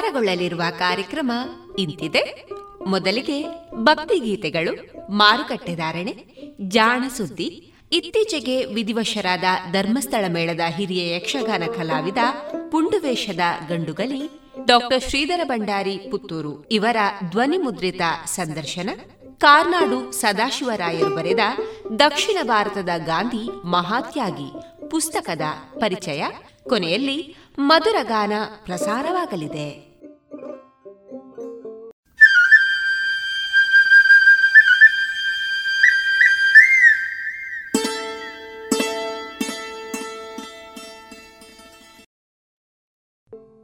ಪ್ರಸಾರಗೊಳ್ಳಲಿರುವ ಕಾರ್ಯಕ್ರಮ ಇಂತಿದೆ. ಮೊದಲಿಗೆ ಭಕ್ತಿಗೀತೆಗಳು ಮಾರುಕಟ್ಟೆದಾರಣೆ ಜಾಣ ಸುದ್ದಿ, ಇತ್ತೀಚೆಗೆ ವಿಧಿವಶರಾದ ಧರ್ಮಸ್ಥಳ ಮೇಳದ ಹಿರಿಯ ಯಕ್ಷಗಾನ ಕಲಾವಿದ ಪುಂಡುವೇಷದ ಗಂಡುಗಲಿ, ಡಾಕ್ಟರ್ ಶ್ರೀಧರ ಭಂಡಾರಿ ಪುತ್ತೂರು ಇವರ ಧ್ವನಿ ಮುದ್ರಿತ ಸಂದರ್ಶನ, ಕಾರ್ನಾಡು ಸದಾಶಿವರಾಯರು ಬರೆದ ದಕ್ಷಿಣ ಭಾರತದ ಗಾಂಧಿ ಮಹಾತ್ಯಾಗಿ ಪುಸ್ತಕದ ಪರಿಚಯ, ಕೊನೆಯಲ್ಲಿ ಮಧುರಗಾನ ಪ್ರಸಾರವಾಗಲಿದೆ.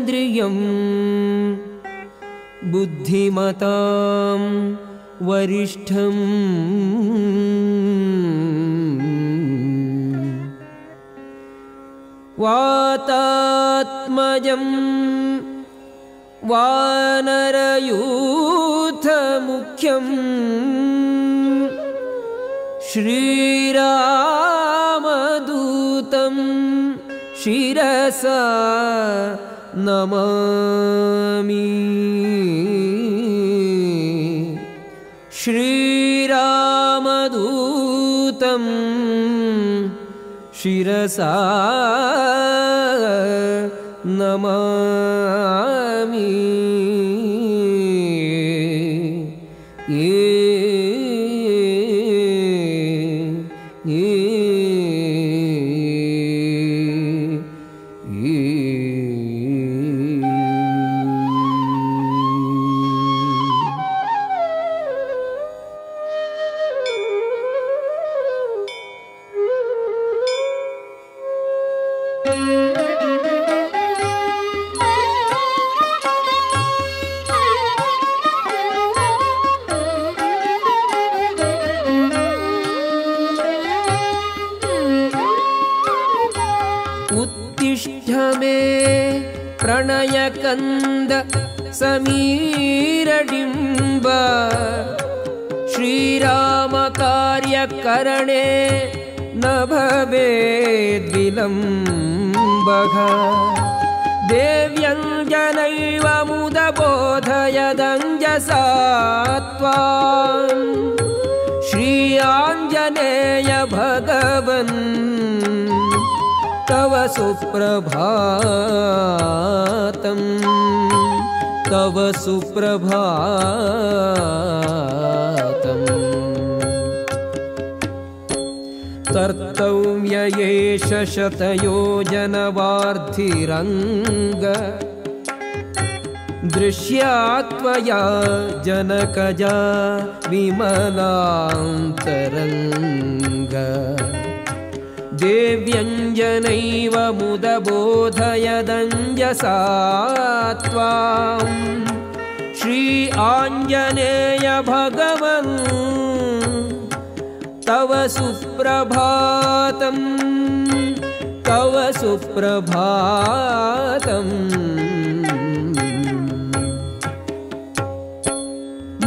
न्द्रियं बुद्धिमतां वरिष्ठम् वातात्मजं वानरयूथमुख्यम् श्रीरामदूतम् शिरसा नमामि। श्रीरामदूतं शिरसा नमामि श्रीरामकार्यकरणे न भवेद्विलम्बः देव्यञ्जनैव मुदबोधयदञ्जसा त्वाम् श्री आञ्जनेय भगवन् तव सुप्रभातम्। तव सुप्रभातम् कर्तव्य एष शतयोजनवार्थिरङ्ग दृश्यात्मया जनकजा विमलान्तरङ्ग। देव्यञ्जनैव मुदबोधयदञ्जसा त्वा श्री आञ्जनेय भगवन् तव सुप्रभातम् तव सुप्रभातम्।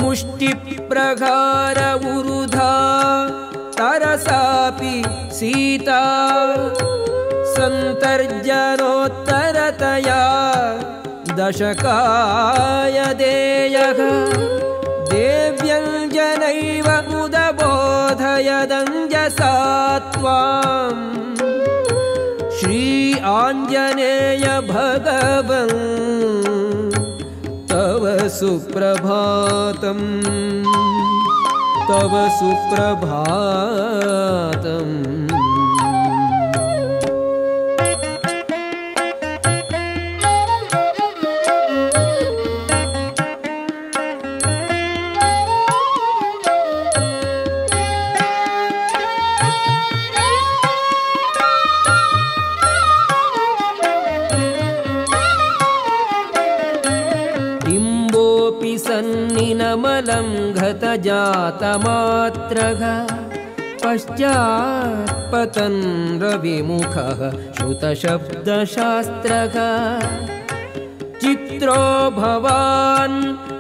मुष्टिप्रगार उरुधा तरसापि सीता। सन्तर्जनोत्तरतया दशकाय देयः देव्यञ्जनैव आञ्जनेय भगवन् तव सुप्रभातम् तव सुप्रभातम् गतजातमात्रः पश्चात्पतन् रविमुखः श्रुतशब्दशास्त्रः। चित्रो भवान्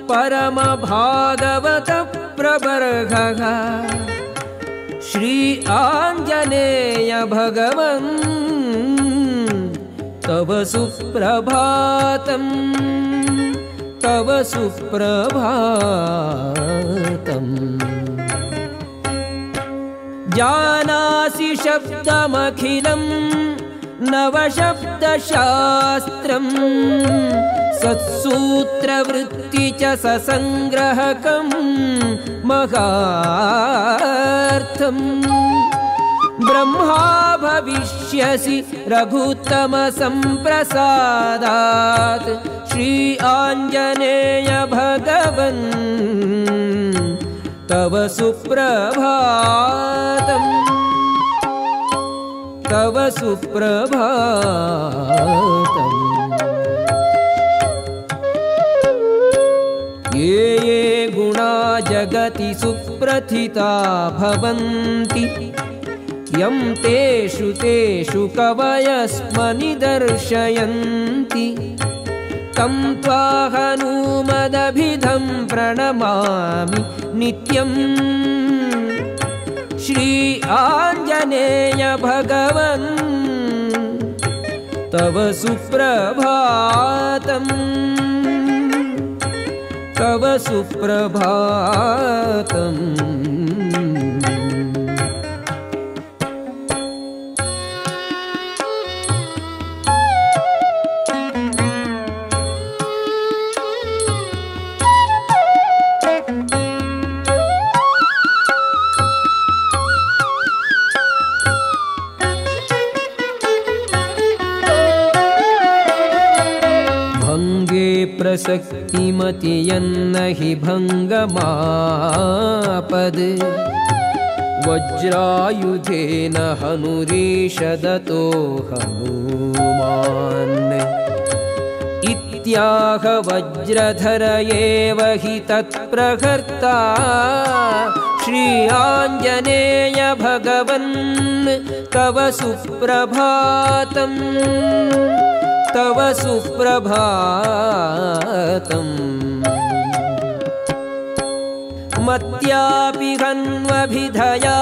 परमभागवतप्रबर्हः। श्री आञ्जनेय भगवन् तव सुप्रभातम् तव सुप्रभातम्। जानासि शब्दमखिलं नवशब्दशास्त्रम् सत्सूत्रवृत्ति च ससङ्ग्रहकं महार्थम्। ब्रह्मा भविष्यसि रघुत्तमसम्प्रसादात् श्री आञ्जनेय भगवन्। तव सुप्रभातम्। तव सुप्रभातम्। ये ये गुणा जगति सुप्रथिता भवन्ति यं तेषु तेषु कवयस्मनि दर्शयन्ति तं त्वाहनूमदभिधं प्रणमामि नित्यम्। श्री आञ्जनेय भगवन् तव सुप्रभातम्। तव सुप्रभातम् भङ्गे प्रसक्तिमतियन्न हि भङ्गमापद्। वज्रायुधेन हनुरीषदतो हनूमान्। इत्याह वज्रधर एव हि तत्प्रहर्ता। श्री आञ्जनेय भगवन्। तव सुप्रभातम् तव सुप्रभातम्। मत्यापि हन्वभिधया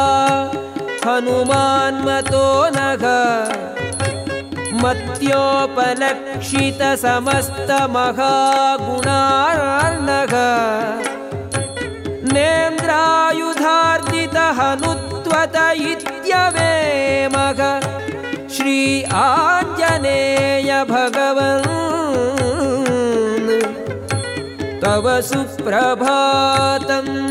हनुमान्मतो नघ। मत्योपलक्षितसमस्तमहागुणार्णघ। नेन्द्रायुधार्जितहनुत्वत इत्यवेमघ श्री आञ्जनेय भगवन्। तव सुप्रभातम्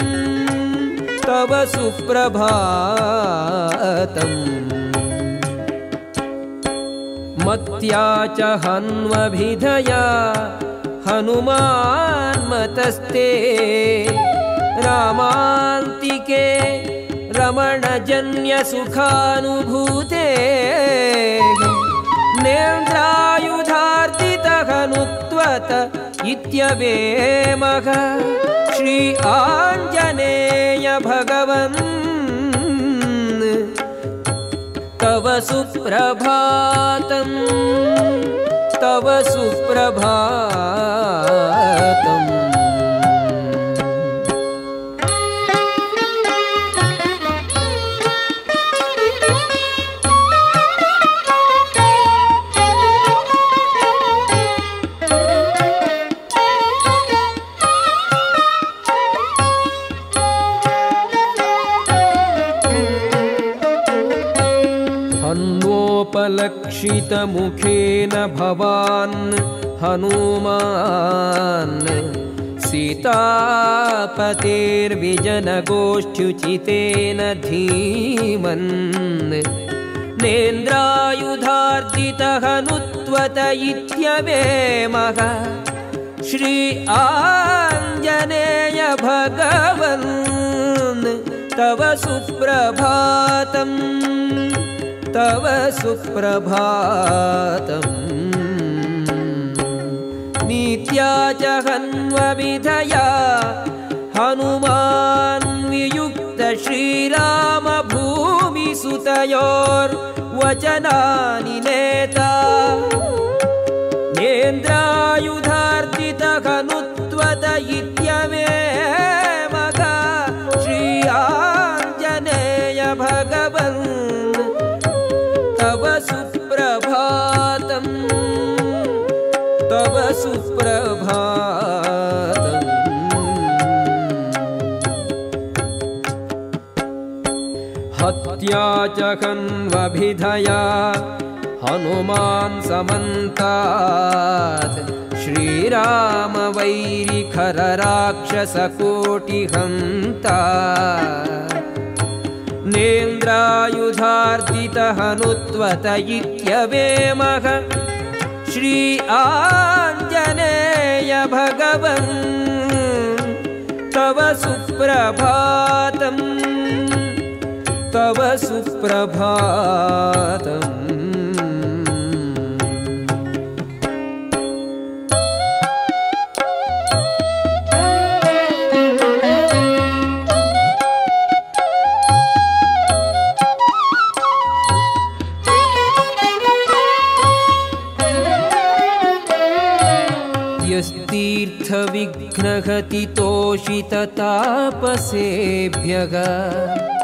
तव सुप्रभातम्। मत्या च हन्वभिधया हनुमान्मतस्ते रामान्तिके रमणजन्यसुखानुभूते नेन्द्रायुधार्दितहनुत्वत इत्यवेमः श्री आञ्जनेय भगवन्। तव सुप्रभातम्। तव सुप्रभातम् हन्वोपलक्षितमुखेन भवान् हनुमान्। सीतापतेर्विजनगोष्ठ्युचितेन धीमन्। नेन्द्रायुधार्जितहनुत्वत इत्यवेमः श्री आञ्जनेय भगवन्। तव सुप्रभातम् तव सुप्रभातम्। नीत्या च हन्वविधया हनुमान् वियुक्त श्रीरामभूमिसुतयोर्वचनानि नेता च कन्वभिधया हनुमान् समन्तात्। श्रीरामवैरिखरराक्षसकोटिहन्ता नेन्द्रायुधार्जितहनुत्वत इत्यवेमः श्री आञ्जनेय भगवन् तव सुप्रभातम् तव सुप्रभातम्। यस्तीर्थविघ्नहतितोषिततापसेभ्यः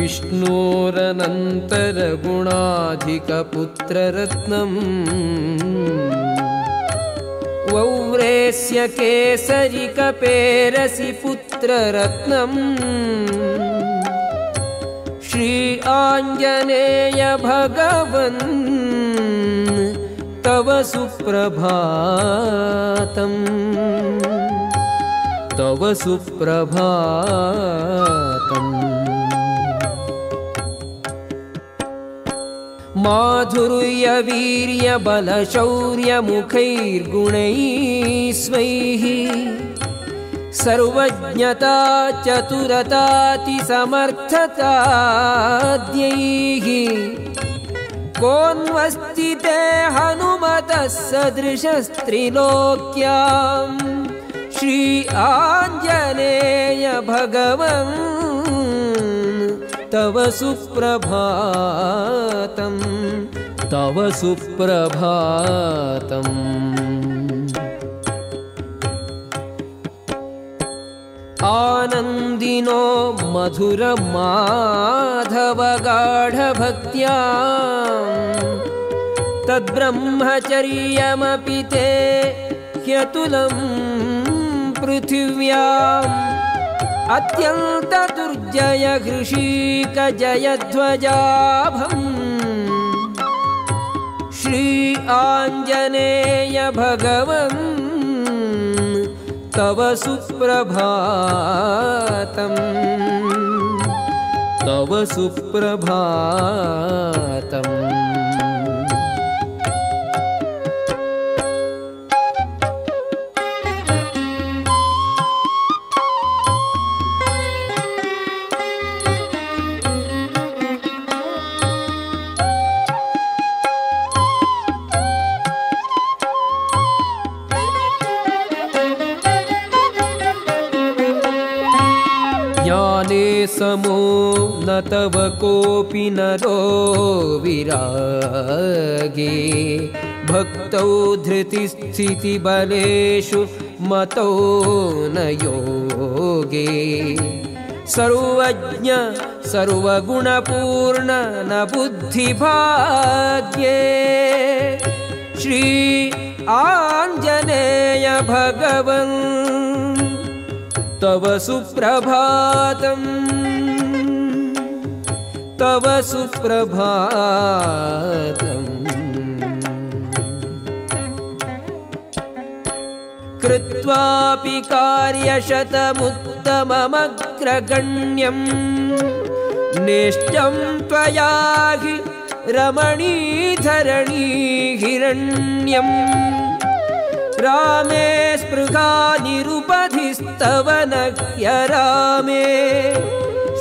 विष्णोरनन्तरगुणाधिकपुत्ररत्नम्। वौरेस्य केसरिकपेरसि पुत्ररत्नम् श्री आञ्जनेय भगवन् तव सुप्रभातम्। तव सुप्रभातम् माधुर्यवीर्यबलशौर्यमुखैर्गुणैः स्वैः सर्वज्ञता चतुरतातिसमर्थताद्यैः कोन्वस्ति ते हनुमतः सदृशस्त्रिलोक्याम् श्री आञ्जनेय भगवन् तव सुप्रभातम् तव सुप्रभातम्। आनन्दिनो मधुरमाधवगाढभक्त्या तद्ब्रह्मचर्यमपि ते ह्यतुलं पृथिव्याम् अत्यन्तदुर्जय हृषीकजयध्वजाभम् श्री आञ्जनेय भगवन् तव सुप्रभातम्। तव सुप्रभातम् समो न तव कोऽपि नरो विरागे। भक्तौ धृतिस्थितिबलेषु मतौ न योगे। सर्वज्ञ सर्वगुणपूर्ण न बुद्धिभाग्ये। श्री आञ्जनेय भगवन् तव सुप्रभातम्। तव सुप्रभातम्। कृत्वापि कार्यशतमुत्तममग्रगण्यम्। निष्टं त्वया हि रमणीधरणी हिरण्यम् रामे स्पृगा निरुपधिस्तव नह्य रामे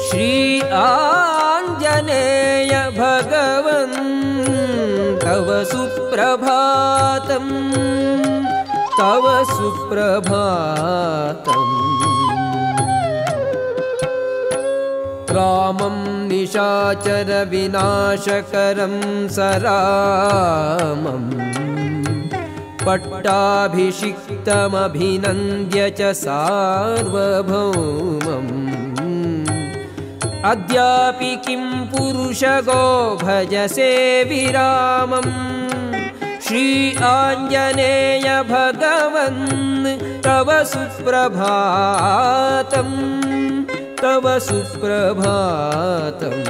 श्री आञ्जनेय भगवन् तव सुप्रभातम् तव सुप्रभातम्। रामं निशाचरविनाशकरं सरामम् पट्टाभिषिक्तमभिनन्द्य च सार्वभौमम्। अद्यापि किं पुरुषगो भजसे विरामम् श्री आञ्जनेय भगवन् तव सुप्रभातम् तव सुप्रभातम्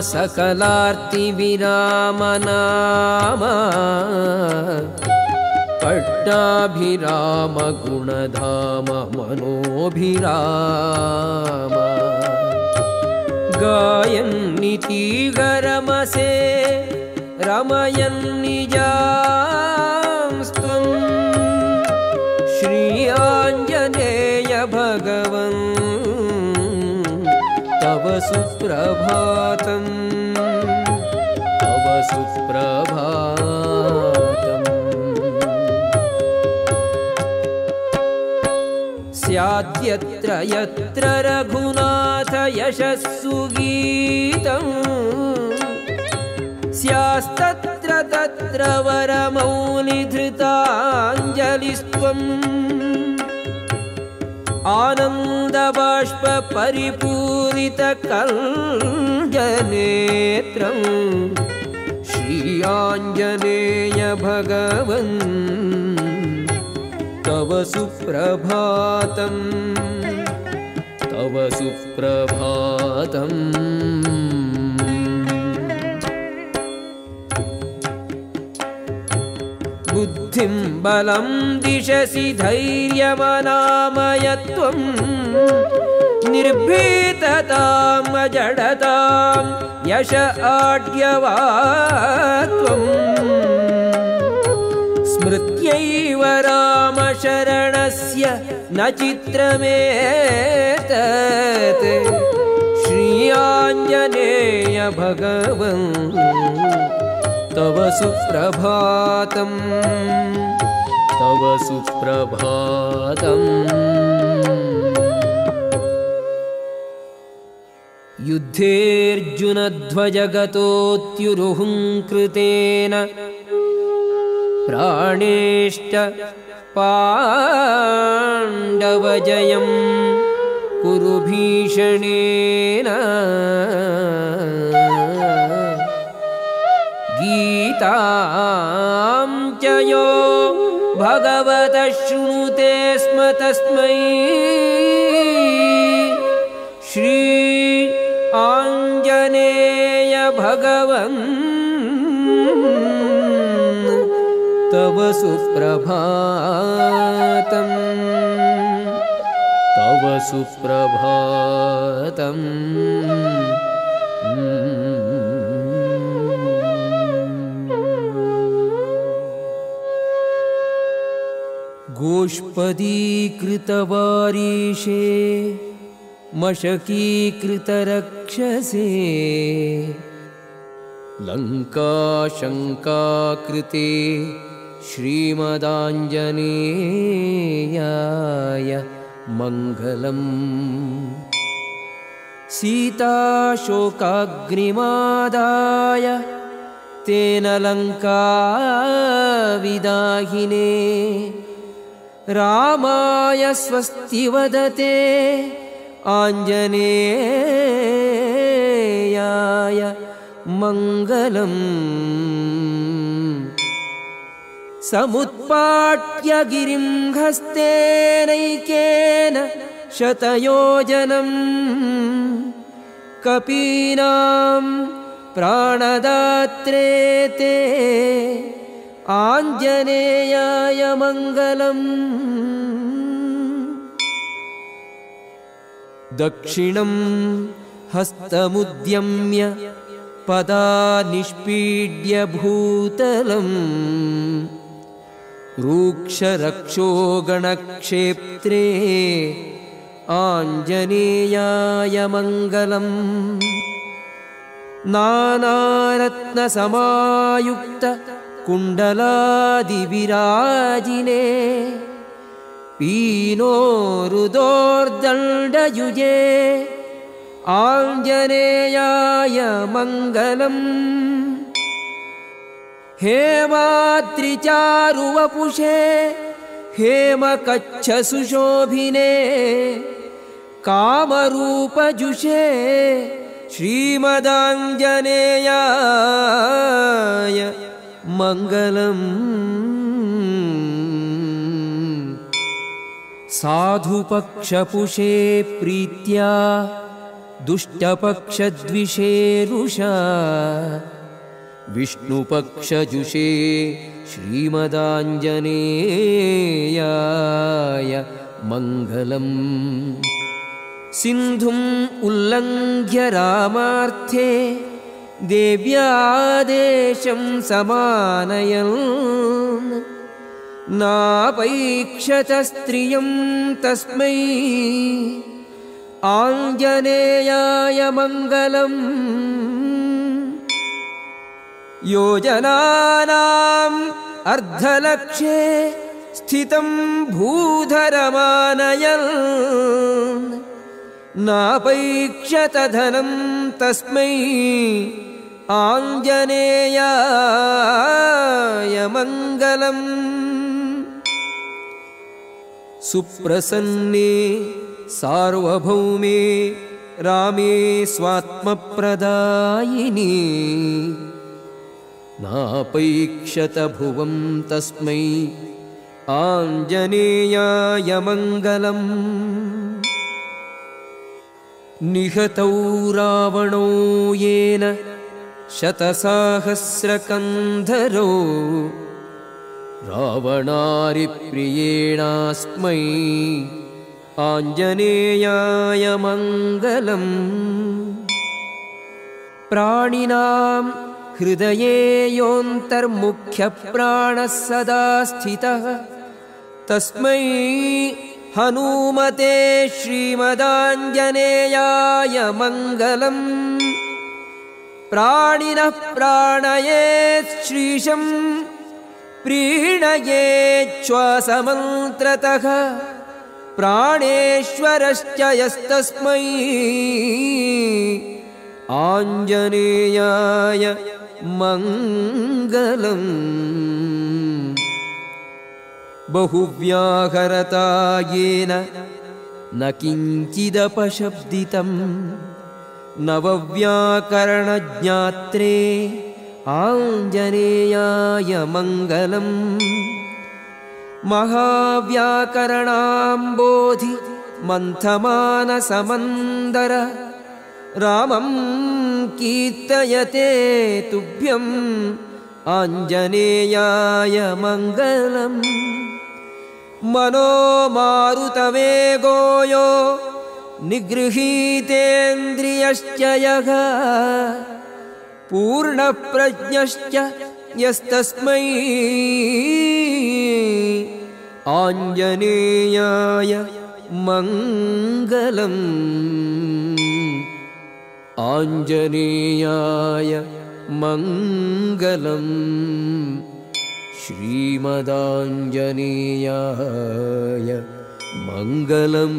सकलार्तिविरामनाम पट्टाभिरामगुणधाम मनोभिराम गायन् निरमसे रमयन् निजाञ्जनेय भगव सुप्रभातम्। तव सुप्रभातम्। स्याद्यत्र यत्र रघुनाथ यशस्सु गीतम्। स्यास्तत्र तत्र वरमौलिधृताञ्जलिस्त्वम् आनन्दबाष्परिपूरितकञ्जनेत्रम् श्री आञ्जनेय भगवन् तव सुप्रभातम् तव सुप्रभातम् बुद्धिं बलं दिशसि धैर्यमनामयत्वम् निर्भीतताम् अजडतां यश आड्यवात्वम् स्मृत्यैव रामशरणस्य न चित्रमेतत्। श्री आञ्जनेय भगवन् तव सुप्रभातम्। तव सुप्रभातम्। युद्धेऽर्जुनध्वजगतोऽत्युरुहुङ्कृतेन प्राणेश्च पाण्डवजयं कुरु भीषणेन यो भगवतः शृणुते स्म तस्मै श्री आञ्जनेय भगवन् तव सुप्रभातम् तव सुप्रभातम् गोष्पदीकृतवारीशे मशकीकृतरक्षसे। लङ्काशङ्काकृते श्रीमदाञ्जनेयाय मङ्गलम्। सीताशोकाग्निमादाय तेन लङ्काविदाहिने रामाय स्वस्ति वदते। आञ्जनेयाय मङ्गलम्। समुत्पाट्य गिरिं हस्तेनैकेन शतयोजनम्। कपीनां प्राणदात्रे ते आञ्जनेयाय मङ्गलम्। दक्षिणं हस्तमुद्यम्य पदा निष्पीड्य भूतलम् रूक्षरक्षो गणक्षेत्रे आञ्जनेयाय मङ्गलम्। नानारत्नसमायुक्त कुण्डलादिविराजिने पीनोरुदोर्दण्डयुजे आञ्जनेयाय मङ्गलम् हेमाद्रिचारुवपुषे हेमकच्छसुशोभिने कामरूपजुषे श्रीमदाञ्जनेयाय मङ्गलम्। साधुपक्षपुषे प्रीत्या दुष्टपक्षद्विषेरुषा विष्णुपक्षजुषे श्रीमदाञ्जनेयाय मङ्गलम्। सिन्धुम् उल्लङ्घ्य रामार्थे देव्यादेशं समानयन्। नापैक्षत स्त्रियं तस्मै आञ्जनेयाय मङ्गलम्। योजनानाम् अर्धलक्षे स्थितं भूधरमानयन् नापैक्षत धनं तस्मै आञ्जनेयाय मङ्गलम्। सुप्रसन्ने सार्वभौमे रामे स्वात्मप्रदायिनी नापैक्षत भुवं तस्मै आञ्जनेयाय मङ्गलम् निहतौ रावणो येन शतसाहस्रकन्धरो रावणारिप्रियेणास्मै आञ्जनेयाय मङ्गलम्। प्राणिनां हृदये योऽन्तर्मुख्यप्राणः सदा स्थितः। तस्मै हनूमते श्रीमदाञ्जनेयाय मङ्गलम्। प्राणिनः प्राणयेत् श्रीशं प्रीणयेच्छ्वासमन्त्रतः प्राणेश्वरश्च यस्तस्मै। आञ्जनेयाय मङ्गलम् बहुव्याहरता येन न किञ्चिदपशब्दितं नवव्याकरणज्ञात्रे आञ्जनेयाय मङ्गलम्। महाव्याकरणाम्बोधि मन्थमानसमन्दर रामं कीर्तयते तुभ्यम् आञ्जनेयाय मङ्गलम् मनो मारुतवेगोयो निगृहीतेन्द्रियश्च यः पूर्णप्रज्ञश्च यस्तस्मै आञ्जनेयाय मङ्गलम्। आञ्जनेयाय मङ्गलम् श्रीमदाञ्जनेयाय मङ्गलम्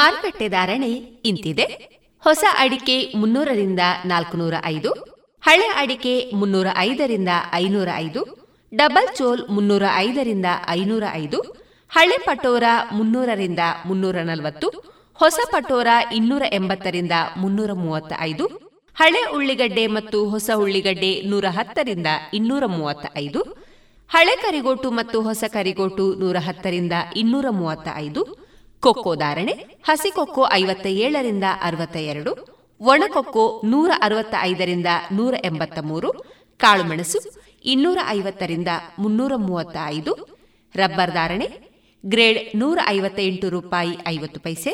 ಮಾರುಕಟ್ಟೆ ಧಾರಣೆ ಇಂತಿದೆ. ಹೊಸ ಅಡಿಕೆ ಮುನ್ನೂರರಿಂದ ನಾಲ್ಕುನೂರ ಐದು, ಹಳೆ ಅಡಿಕೆ ಮುನ್ನೂರ ಐದರಿಂದ ಐನೂರ ಐದು, ಡಬಲ್ ಚೋಲ್ ಮುನ್ನೂರ ಐದರಿಂದ ಐನೂರ ಐದು, ಹಳೆ ಪಟೋರ ಮುನ್ನೂರರಿಂದ ಮುನ್ನೂರ ನಲವತ್ತು, ಹೊಸ ಪಟೋರ ಇನ್ನೂರ ಎಂಬತ್ತರಿಂದ ಮುನ್ನೂರ ಮೂವತ್ತ ಐದು, ಹಳೆ ಉಳ್ಳಿಗಡ್ಡೆ ಮತ್ತು ಹೊಸ ಉಳ್ಳಿಗಡ್ಡೆ ನೂರ ಹತ್ತರಿಂದ ಇನ್ನೂರ ಮೂವತ್ತ ಐದು, ಹಳೆ ಕರಿಗೋಟು ಮತ್ತು ಹೊಸ ಕರಿಗೋಟು ನೂರ ಹತ್ತರಿಂದ ಇನ್ನೂರ ಮೂವತ್ತ ಐದು ಕೊಕ್ಕೋ ಧಾರಣೆ, ಹಸಿ ಕೊಕ್ಕೋ ಐವತ್ತ ಏಳರಿಂದ ಅರವತ್ತ ಎರಡು ಒಣಕೊಕ್ಕೋ ನೂರ ಅರವತ್ತ ಐದರಿಂದ ನೂರ ಎಂಬತ್ತ ಮೂರು ಕಾಳುಮೆಣಸು ಇನ್ನೂರ ಐವತ್ತರಿಂದ ಮುನ್ನೂರ ಮೂವತ್ತ ಐದು ರಬ್ಬರ್ ಧಾರಣೆ, ಗ್ರೇಡ್ ನೂರ ಐವತ್ತ ಎಂಟು ರೂಪಾಯಿ ಐವತ್ತು ಪೈಸೆ,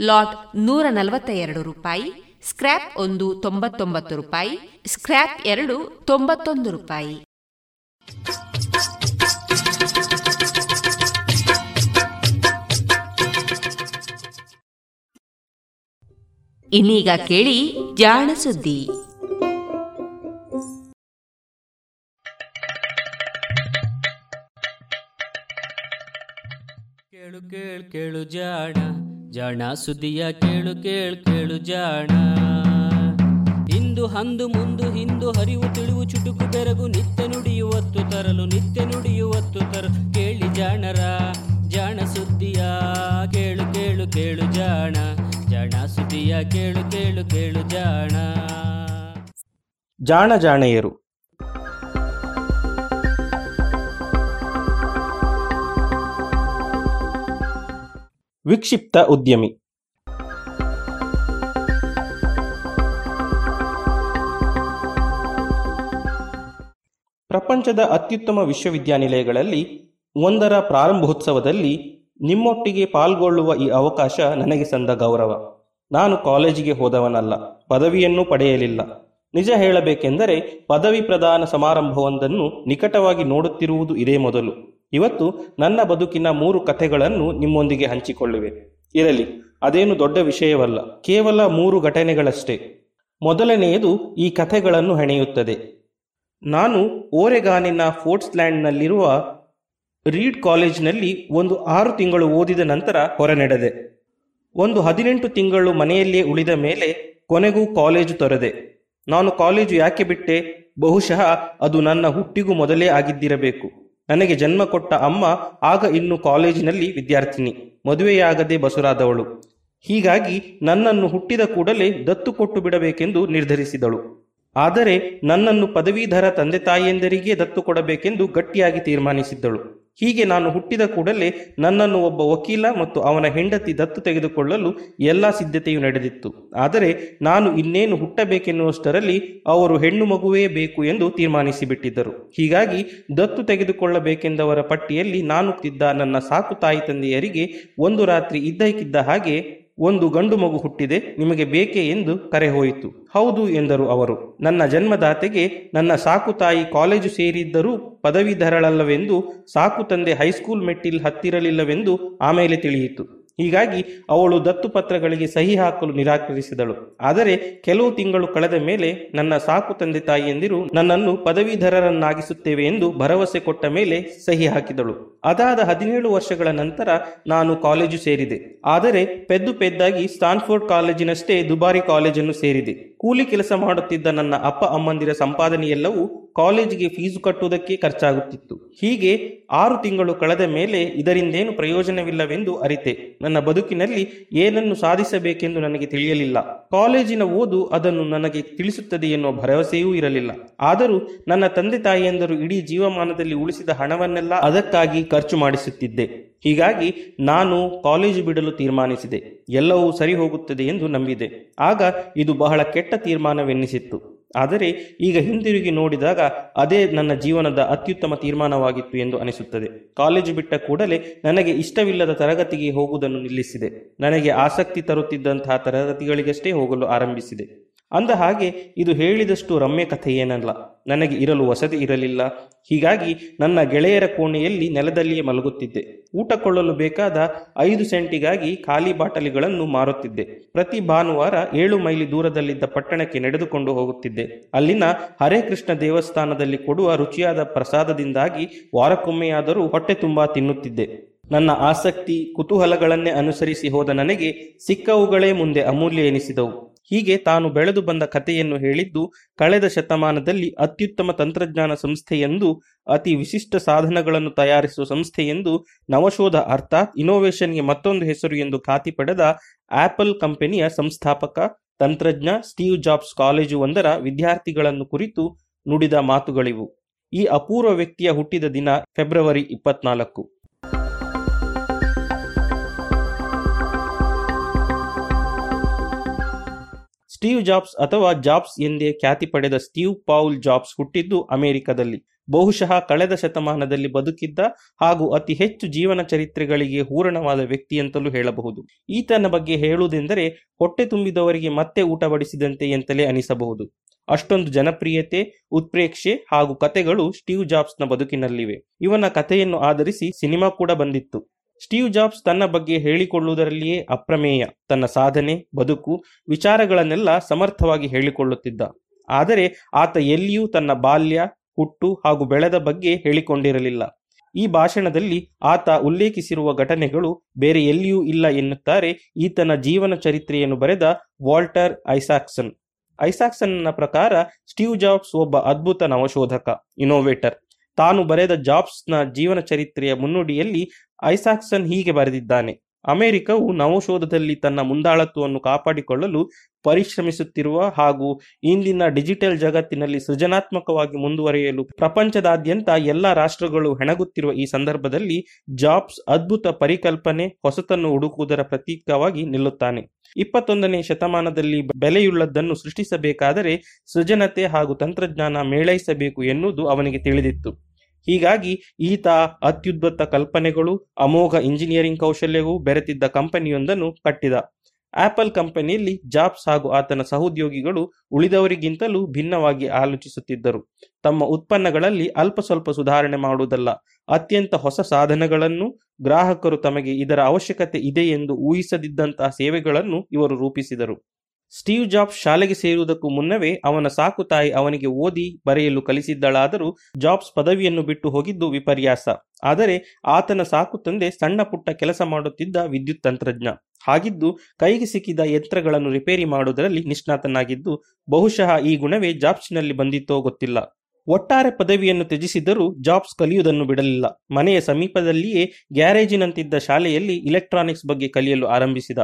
ಲಾಟ್ ನೂರ ನಲವತ್ತ ಎರಡು ರೂಪಾಯಿ, ಸ್ಕ್ರ್ಯಾಪ್ ಒಂದು ತೊಂಬತ್ತೊಂಬತ್ತು ರೂಪಾಯಿ, ಸ್ಕ್ರ್ಯಾಪ್ ಎರಡು ತೊಂಬತ್ತೊಂದು ರೂಪಾಯಿ. ಇನ್ನೀಗ ಕೇಳಿ ಜಾಣ ಸುದ್ದಿ. ಕೇಳು ಕೇಳು ಕೇಳು ಜಾಣ ಜಾಣ ಸುದ್ದಿಯ ಕೇಳು ಕೇಳು ಕೇಳು ಜಾಣ. ಇಂದು ಹಂದು ಮುಂದು ಹಿಂದು ಹರಿವು ತಿಳಿವು ಚುಟುಕು ಬೆರಗು ನಿತ್ಯ ನುಡಿಯುವತ್ತು ತರಲು, ನಿತ್ಯ ನುಡಿಯುವತ್ತು ತರಲು ಕೇಳಿ ಜಾಣರ, ಜಾಣ ಸುದ್ದಿಯ ಕೇಳು ಕೇಳು ಕೇಳು ಜಾಣ ಜಾಣ ಸುದಿಯ ಕೇಳು ಕೇಳು ಕೇಳು ಜಾಣ. ಜಾಣ ಜಾಣೆಯರು. ವಿಕ್ಷಿಪ್ತ ಉದ್ಯಮಿ. ಪ್ರಪಂಚದ ಅತ್ಯುತ್ತಮ ವಿಶ್ವವಿದ್ಯಾನಿಲಯಗಳಲ್ಲಿ ಒಂದರ ಪ್ರಾರಂಭೋತ್ಸವದಲ್ಲಿ ನಿಮ್ಮೊಟ್ಟಿಗೆ ಪಾಲ್ಗೊಳ್ಳುವ ಈ ಅವಕಾಶ ನನಗೆ ಸಂದ ಗೌರವ. ನಾನು ಕಾಲೇಜಿಗೆ ಹೋದವನಲ್ಲ, ಪದವಿಯನ್ನೂ ಪಡೆಯಲಿಲ್ಲ. ನಿಜ ಹೇಳಬೇಕೆಂದರೆ ಪದವಿ ಪ್ರದಾನ ಸಮಾರಂಭವೊಂದನ್ನು ನಿಕಟವಾಗಿ ನೋಡುತ್ತಿರುವುದು ಇದೇ ಮೊದಲು. ಇವತ್ತು ನನ್ನ ಬದುಕಿನ ಮೂರು ಕಥೆಗಳನ್ನು ನಿಮ್ಮೊಂದಿಗೆ ಹಂಚಿಕೊಳ್ಳುವೆ. ಇರಲಿ, ಅದೇನು ದೊಡ್ಡ ವಿಷಯವಲ್ಲ, ಕೇವಲ ಮೂರು ಘಟನೆಗಳಷ್ಟೇ. ಮೊದಲನೆಯದು ಈ ಕಥೆಗಳನ್ನು ಹೆಣೆಯುತ್ತದೆ. ನಾನು ಓರೆಗಾನಿನ ಫೋರ್ಟ್ಸ್ಲ್ಯಾಂಡ್ನಲ್ಲಿರುವ ರೀಡ್ ಕಾಲೇಜಿನಲ್ಲಿ ಒಂದು ಆರು ತಿಂಗಳು ಓದಿದ ನಂತರ ಹೊರನಡೆದೆ, ಒಂದು ಹದಿನೆಂಟು ತಿಂಗಳು ಮನೆಯಲ್ಲೇ ಉಳಿದ ಮೇಲೆ ಕೊನೆಗೂ ಕಾಲೇಜು ತೊರೆದೆ. ನಾನು ಕಾಲೇಜು ಯಾಕೆ ಬಿಟ್ಟೆ? ಬಹುಶಃ ಅದು ನನ್ನ ಹುಟ್ಟಿಗೂ ಮೊದಲೇ ಆಗಿದ್ದಿರಬೇಕು. ನನಗೆ ಜನ್ಮ ಕೊಟ್ಟ ಅಮ್ಮ, ಆಗ ಇನ್ನು ಕಾಲೇಜಿನಲ್ಲಿ ವಿದ್ಯಾರ್ಥಿನಿ. ಮದುವೆಯಾಗದೆ ಬಸುರಾದವಳು. ಹೀಗಾಗಿ ನನ್ನನ್ನು ಹುಟ್ಟಿದ ಕೂಡಲೇ ದತ್ತು ಕೊಟ್ಟು ಬಿಡಬೇಕೆಂದು ನಿರ್ಧರಿಸಿದಳು. ಆದರೆ ನನ್ನನ್ನು ಪದವೀಧರ ತಂದೆ ತಾಯಿಯಂದರಿಗೆ ದತ್ತು ಕೊಡಬೇಕೆಂದು ಗಟ್ಟಿಯಾಗಿ ತೀರ್ಮಾನಿಸಿದ್ದಳು. ಹೀಗೆ ನಾನು ಹುಟ್ಟಿದ ಕೂಡಲೇ ನನ್ನನ್ನು ಒಬ್ಬ ವಕೀಲ ಮತ್ತು ಅವನ ಹೆಂಡತಿ ದತ್ತು ತೆಗೆದುಕೊಳ್ಳಲು ಎಲ್ಲ ಸಿದ್ಧತೆಯೂ ನಡೆದಿತ್ತು. ಆದರೆ ನಾನು ಇನ್ನೇನು ಹುಟ್ಟಬೇಕೆನ್ನುವಷ್ಟರಲ್ಲಿ ಅವರು ಹೆಣ್ಣು ಮಗುವೇ ಬೇಕು ಎಂದು ತೀರ್ಮಾನಿಸಿಬಿಟ್ಟಿದ್ದರು. ಹೀಗಾಗಿ ದತ್ತು ತೆಗೆದುಕೊಳ್ಳಬೇಕೆಂದವರ ಪಟ್ಟಿಯಲ್ಲಿ ನಾನು ತಿದ್ದ ನನ್ನ ಸಾಕು ತಾಯಿ ತಂದೆಯರಿಗೆ ಒಂದು ರಾತ್ರಿ ಇದ್ದಕ್ಕಿದ್ದ ಹಾಗೆ ಒಂದು ಗಂಡು ಮಗು ಹುಟ್ಟಿದೆ, ನಿಮಗೆ ಬೇಕೇ ಎಂದು ಕರೆ ಹೋಯಿತು. ಹೌದು ಎಂದರು ಅವರು. ನನ್ನ ಜನ್ಮದಾತೆಗೆ ನನ್ನ ಸಾಕು ತಾಯಿ ಕಾಲೇಜು ಸೇರಿದ್ದರೂ ಪದವೀಧರಳಲ್ಲವೆಂದು, ಸಾಕು ತಂದೆ ಹೈಸ್ಕೂಲ್ ಮೆಟ್ಟಿಲ್ ಹತ್ತಿರಲಿಲ್ಲವೆಂದು ಆಮೇಲೆ ತಿಳಿಯಿತು. ಹೀಗಾಗಿ ಅವಳು ದತ್ತು ಪತ್ರಗಳಿಗೆ ಸಹಿ ಹಾಕಲು ನಿರಾಕರಿಸಿದಳು. ಆದರೆ ಕೆಲವು ತಿಂಗಳು ಕಳೆದ ಮೇಲೆ ನನ್ನ ಸಾಕು ತಂದೆ ತಾಯಿಯಂದಿರು ನನ್ನನ್ನು ಪದವೀಧರರನ್ನಾಗಿಸುತ್ತೇವೆ ಎಂದು ಭರವಸೆ ಕೊಟ್ಟ ಮೇಲೆ ಸಹಿ ಹಾಕಿದಳು. ಅದಾದ ಹದಿನೇಳು ವರ್ಷಗಳ ನಂತರ ನಾನು ಕಾಲೇಜು ಸೇರಿದೆ. ಆದರೆ ಪೆದ್ದು ಪೆದ್ದಾಗಿ ಸ್ಟಾನ್ಫೋರ್ಡ್ ಕಾಲೇಜಿನಷ್ಟೇ ದುಬಾರಿ ಕಾಲೇಜನ್ನು ಸೇರಿದೆ. ಕೂಲಿ ಕೆಲಸ ಮಾಡುತ್ತಿದ್ದ ನನ್ನ ಅಪ್ಪ ಅಮ್ಮಂದಿರ ಸಂಪಾದನೆಯೆಲ್ಲವೂ ಕಾಲೇಜಿಗೆ ಫೀಸು ಕಟ್ಟುವುದಕ್ಕೆ ಖರ್ಚಾಗುತ್ತಿತ್ತು. ಹೀಗೆ ಆರು ತಿಂಗಳು ಕಳೆದ ಮೇಲೆ ಇದರಿಂದೇನು ಪ್ರಯೋಜನವಿಲ್ಲವೆಂದು ಅರಿತೆ. ನನ್ನ ಬದುಕಿನಲ್ಲಿ ಏನನ್ನು ಸಾಧಿಸಬೇಕೆಂದು ನನಗೆ ತಿಳಿಯಲಿಲ್ಲ. ಕಾಲೇಜಿನ ಓದು ಅದನ್ನು ನನಗೆ ತಿಳಿಸುತ್ತದೆ ಎನ್ನುವ ಭರವಸೆಯೂ ಇರಲಿಲ್ಲ. ಆದರೂ ನನ್ನ ತಂದೆ ತಾಯಿಯಂದರು ಇಡೀ ಜೀವಮಾನದಲ್ಲಿ ಉಳಿಸಿದ ಹಣವನ್ನೆಲ್ಲ ಅದಕ್ಕಾಗಿ ಖರ್ಚು ಮಾಡಿಸುತ್ತಿದ್ದೆ. ಹೀಗಾಗಿ ನಾನು ಕಾಲೇಜು ಬಿಡಲು ತೀರ್ಮಾನಿಸಿದೆ. ಎಲ್ಲವೂ ಸರಿ ಹೋಗುತ್ತದೆ ಎಂದು ನಂಬಿದೆ. ಆಗ ಇದು ಬಹಳ ಕೆಟ್ಟ ತೀರ್ಮಾನವೆನ್ನಿಸಿತ್ತು. ಆದರೆ ಈಗ ಹಿಂದಿರುಗಿ ನೋಡಿದಾಗ ಅದೇ ನನ್ನ ಜೀವನದ ಅತ್ಯುತ್ತಮ ತೀರ್ಮಾನವಾಗಿತ್ತು ಎಂದು ಅನಿಸುತ್ತದೆ. ಕಾಲೇಜು ಬಿಟ್ಟ ಕೂಡಲೇ ನನಗೆ ಇಷ್ಟವಿಲ್ಲದ ತರಗತಿಗೆ ಹೋಗುವುದನ್ನು ನಿಲ್ಲಿಸಿದೆ. ನನಗೆ ಆಸಕ್ತಿ ತರುತ್ತಿದ್ದಂತಹ ತರಗತಿಗಳಿಗಷ್ಟೇ ಹೋಗಲು ಆರಂಭಿಸಿದೆ. ಅಂದ ಹಾಗೆ ಇದು ಹೇಳಿದಷ್ಟು ರಮ್ಯ ಕಥೆ ಏನಲ್ಲ. ನನಗೆ ಇರಲು ವಸತಿ ಇರಲಿಲ್ಲ. ಹೀಗಾಗಿ ನನ್ನ ಗೆಳೆಯರ ಕೋಣೆಯಲ್ಲಿ ನೆಲದಲ್ಲಿಯೇ ಮಲಗುತ್ತಿದ್ದೆ. ಊಟ ಕೊಳ್ಳಲು ಬೇಕಾದ ಐದು ಸೆಂಟಿಗಾಗಿ ಖಾಲಿ ಬಾಟಲಿಗಳನ್ನು ಮಾರುತ್ತಿದ್ದೆ. ಪ್ರತಿ ಭಾನುವಾರ ಏಳು ಮೈಲಿ ದೂರದಲ್ಲಿದ್ದ ಪಟ್ಟಣಕ್ಕೆ ನಡೆದುಕೊಂಡು ಹೋಗುತ್ತಿದ್ದೆ. ಅಲ್ಲಿನ ಹರೇ ಕೃಷ್ಣ ದೇವಸ್ಥಾನದಲ್ಲಿ ಕೊಡುವ ರುಚಿಯಾದ ಪ್ರಸಾದದಿಂದಾಗಿ ವಾರಕ್ಕೊಮ್ಮೆಯಾದರೂ ಹೊಟ್ಟೆ ತುಂಬಾ ತಿನ್ನುತ್ತಿದ್ದೆ. ನನ್ನ ಆಸಕ್ತಿ ಕುತೂಹಲಗಳನ್ನೇ ಅನುಸರಿಸಿ ಹೋದ ನನಗೆ ಸಿಕ್ಕವುಗಳೇ ಮುಂದೆ ಅಮೂಲ್ಯ ಎನಿಸಿದವು. ಹೀಗೆ ತಾನು ಬೆಳೆದು ಬಂದ ಕಥೆಯನ್ನು ಹೇಳಿದ್ದು ಕಳೆದ ಶತಮಾನದಲ್ಲಿ ಅತ್ಯುತ್ತಮ ತಂತ್ರಜ್ಞಾನ ಸಂಸ್ಥೆಯೆಂದು ಅತಿ ವಿಶಿಷ್ಟ ಸಾಧನಗಳನ್ನು ತಯಾರಿಸುವ ಸಂಸ್ಥೆಯೆಂದು ನವಶೋಧ ಅರ್ಥಾತ್ ಇನೋವೇಷನ್ಗೆ ಮತ್ತೊಂದು ಹೆಸರು ಎಂದು ಖಾತಿ ಪಡೆದ ಆಪಲ್ ಕಂಪನಿಯ ಸಂಸ್ಥಾಪಕ, ತಂತ್ರಜ್ಞ ಸ್ಟೀವ್ ಜಾಬ್ಸ್ ಕಾಲೇಜು ಒಂದರ ವಿದ್ಯಾರ್ಥಿಗಳನ್ನು ಕುರಿತು ನುಡಿದ ಮಾತುಗಳಿವು. ಈ ಅಪೂರ್ವ ವ್ಯಕ್ತಿಯ ಹುಟ್ಟಿದ ದಿನ ಫೆಬ್ರವರಿ ಇಪ್ಪತ್ನಾಲ್ಕು. ಸ್ಟೀವ್ ಜಾಬ್ಸ್ ಅಥವಾ ಜಾಬ್ಸ್ ಎಂದೇ ಖ್ಯಾತಿ ಪಡೆದ ಸ್ಟೀವ್ ಪೌಲ್ ಜಾಬ್ಸ್ ಹುಟ್ಟಿದ್ದು ಅಮೆರಿಕದಲ್ಲಿ. ಬಹುಶಃ ಕಳೆದ ಶತಮಾನದಲ್ಲಿ ಬದುಕಿದ್ದ ಹಾಗೂ ಅತಿ ಹೆಚ್ಚು ಜೀವನ ಚರಿತ್ರೆಗಳಿಗೆ ಹೂರಣವಾದ ವ್ಯಕ್ತಿ ಅಂತಲೂ ಹೇಳಬಹುದು. ಈತನ ಬಗ್ಗೆ ಹೇಳುವುದೆಂದರೆ, ಹೊಟ್ಟೆ ತುಂಬಿದವರಿಗೆ ಮತ್ತೆ ಊಟ ಬಡಿಸಿದಂತೆ ಎಂತಲೇ ಅನಿಸಬಹುದು. ಅಷ್ಟೊಂದು ಜನಪ್ರಿಯತೆ, ಉತ್ಪ್ರೇಕ್ಷೆ ಹಾಗೂ ಕತೆಗಳು ಸ್ಟೀವ್ ಜಾಬ್ಸ್ನ ಬದುಕಿನಲ್ಲಿವೆ. ಇವನ ಕಥೆಯನ್ನು ಆಧರಿಸಿ ಸಿನಿಮಾ ಕೂಡ ಬಂದಿತ್ತು. ಸ್ಟೀವ್ ಜಾಬ್ಸ್ ತನ್ನ ಬಗ್ಗೆ ಹೇಳಿಕೊಳ್ಳುವುದರಲ್ಲಿಯೇ ಅಪ್ರಮೇಯ. ತನ್ನ ಸಾಧನೆ, ಬದುಕು, ವಿಚಾರಗಳನ್ನೆಲ್ಲ ಸಮರ್ಥವಾಗಿ ಹೇಳಿಕೊಳ್ಳುತ್ತಿದ್ದ. ಆದರೆ ಆತ ಎಲ್ಲಿಯೂ ತನ್ನ ಬಾಲ್ಯ, ಹುಟ್ಟು ಹಾಗೂ ಬೆಳೆದ ಬಗ್ಗೆ ಹೇಳಿಕೊಂಡಿರಲಿಲ್ಲ. ಈ ಭಾಷಣದಲ್ಲಿ ಆತ ಉಲ್ಲೇಖಿಸಿರುವ ಘಟನೆಗಳು ಬೇರೆ ಎಲ್ಲಿಯೂ ಇಲ್ಲ ಎನ್ನುತ್ತಾರೆ ಈತನ ಜೀವನ ಚರಿತ್ರೆಯನ್ನು ಬರೆದ ವಾಲ್ಟರ್ ಐಸಾಕ್ಸನ್. ಐಸಾಕ್ಸನ್ನ ಪ್ರಕಾರ ಸ್ಟೀವ್ ಜಾಬ್ಸ್ ಒಬ್ಬ ಅದ್ಭುತ ನವಶೋಧಕ ಇನೋವೇಟರ್ ತಾನು ಬರೆದ ಜಾಬ್ಸ್ನ ಜೀವನ ಚರಿತ್ರೆಯ ಮುನ್ನುಡಿಯಲ್ಲಿ ಐಸಾಕ್ಸನ್ ಹೀಗೆ ಬರೆದಿದ್ದಾನೆ, ಅಮೆರಿಕವು ನವಶೋಧದಲ್ಲಿ ತನ್ನ ಮುಂದಾಳತ್ವವನ್ನು ಕಾಪಾಡಿಕೊಳ್ಳಲು ಪರಿಶ್ರಮಿಸುತ್ತಿರುವ ಹಾಗೂ ಇಂದಿನ ಡಿಜಿಟಲ್ ಜಗತ್ತಿನಲ್ಲಿ ಸೃಜನಾತ್ಮಕವಾಗಿ ಮುಂದುವರಿಯಲು ಪ್ರಪಂಚದಾದ್ಯಂತ ಎಲ್ಲ ರಾಷ್ಟ್ರಗಳು ಹೆಣಗುತ್ತಿರುವ ಈ ಸಂದರ್ಭದಲ್ಲಿ ಜಾಬ್ಸ್ ಅದ್ಭುತ ಪರಿಕಲ್ಪನೆ ಹೊಸತನ್ನು ಹುಡುಕುವುದರ ಪ್ರತೀಕವಾಗಿ ನಿಲ್ಲುತ್ತಾನೆ. ಇಪ್ಪತ್ತೊಂದನೇ ಶತಮಾನದಲ್ಲಿ ಬೆಲೆಯುಳ್ಳದ್ದನ್ನು ಸೃಷ್ಟಿಸಬೇಕಾದರೆ ಸೃಜನತೆ ಹಾಗೂ ತಂತ್ರಜ್ಞಾನ ಮೇಳೈಸಬೇಕು ಎನ್ನುವುದು ಅವನಿಗೆ ತಿಳಿದಿತ್ತು. ಹೀಗಾಗಿ ಈತ ಅತ್ಯುದ್ಭತ್ತ ಕಲ್ಪನೆಗಳು, ಅಮೋಘ ಇಂಜಿನಿಯರಿಂಗ್ ಕೌಶಲ್ಯವೂ ಬೆರೆತಿದ್ದ ಕಂಪನಿಯೊಂದನ್ನು ಕಟ್ಟಿದ. ಆಪಲ್ ಕಂಪನಿಯಲ್ಲಿ ಜಾಬ್ಸ್ ಹಾಗೂ ಆತನ ಸಹೋದ್ಯೋಗಿಗಳು ಉಳಿದವರಿಗಿಂತಲೂ ಭಿನ್ನವಾಗಿ ಆಲೋಚಿಸುತ್ತಿದ್ದರು. ತಮ್ಮ ಉತ್ಪನ್ನಗಳಲ್ಲಿ ಅಲ್ಪ ಸ್ವಲ್ಪ ಸುಧಾರಣೆ ಮಾಡುವುದಲ್ಲ, ಅತ್ಯಂತ ಹೊಸ ಸಾಧನಗಳನ್ನು ಗ್ರಾಹಕರು ತಮಗೆ ಇದರ ಅವಶ್ಯಕತೆ ಇದೆ ಎಂದು ಊಹಿಸದಿದ್ದಂತಹ ಸೇವೆಗಳನ್ನು ಇವರು ರೂಪಿಸಿದರು. ಸ್ಟೀವ್ ಜಾಬ್ ಶಾಲೆಗೆ ಸೇರುವುದಕ್ಕೂ ಮುನ್ನವೇ ಅವನ ಸಾಕು ತಾಯಿ ಅವನಿಗೆ ಓದಿ ಬರೆಯಲು ಕಲಿಸಿದ್ದಳಾದರೂ ಜಾಬ್ಸ್ ಪದವಿಯನ್ನು ಬಿಟ್ಟು ಹೋಗಿದ್ದು ವಿಪರ್ಯಾಸ. ಆದರೆ ಆತನ ಸಾಕು ತಂದೆ ಸಣ್ಣ ಪುಟ್ಟ ಕೆಲಸ ಮಾಡುತ್ತಿದ್ದ ವಿದ್ಯುತ್ ತಂತ್ರಜ್ಞ. ಹಾಗಿದ್ದು ಕೈಗೆ ಸಿಕ್ಕಿದ ಯಂತ್ರಗಳನ್ನು ರಿಪೇರಿ ಮಾಡುವುದರಲ್ಲಿ ನಿಷ್ಣಾತನಾಗಿದ್ದು ಬಹುಶಃ ಈ ಗುಣವೇ ಜಾಬ್ಸ್ನಲ್ಲಿ ಬಂದಿತ್ತೋ ಗೊತ್ತಿಲ್ಲ. ಒಟ್ಟಾರೆ ಪದವಿಯನ್ನು ತ್ಯಜಿಸಿದರೂ ಜಾಬ್ಸ್ ಕಲಿಯುವುದನ್ನು ಬಿಡಲಿಲ್ಲ. ಮನೆಯ ಸಮೀಪದಲ್ಲಿಯೇ ಗ್ಯಾರೇಜಿನಂತಿದ್ದ ಶಾಲೆಯಲ್ಲಿ ಇಲೆಕ್ಟ್ರಾನಿಕ್ಸ್ ಬಗ್ಗೆ ಕಲಿಯಲು ಆರಂಭಿಸಿದ.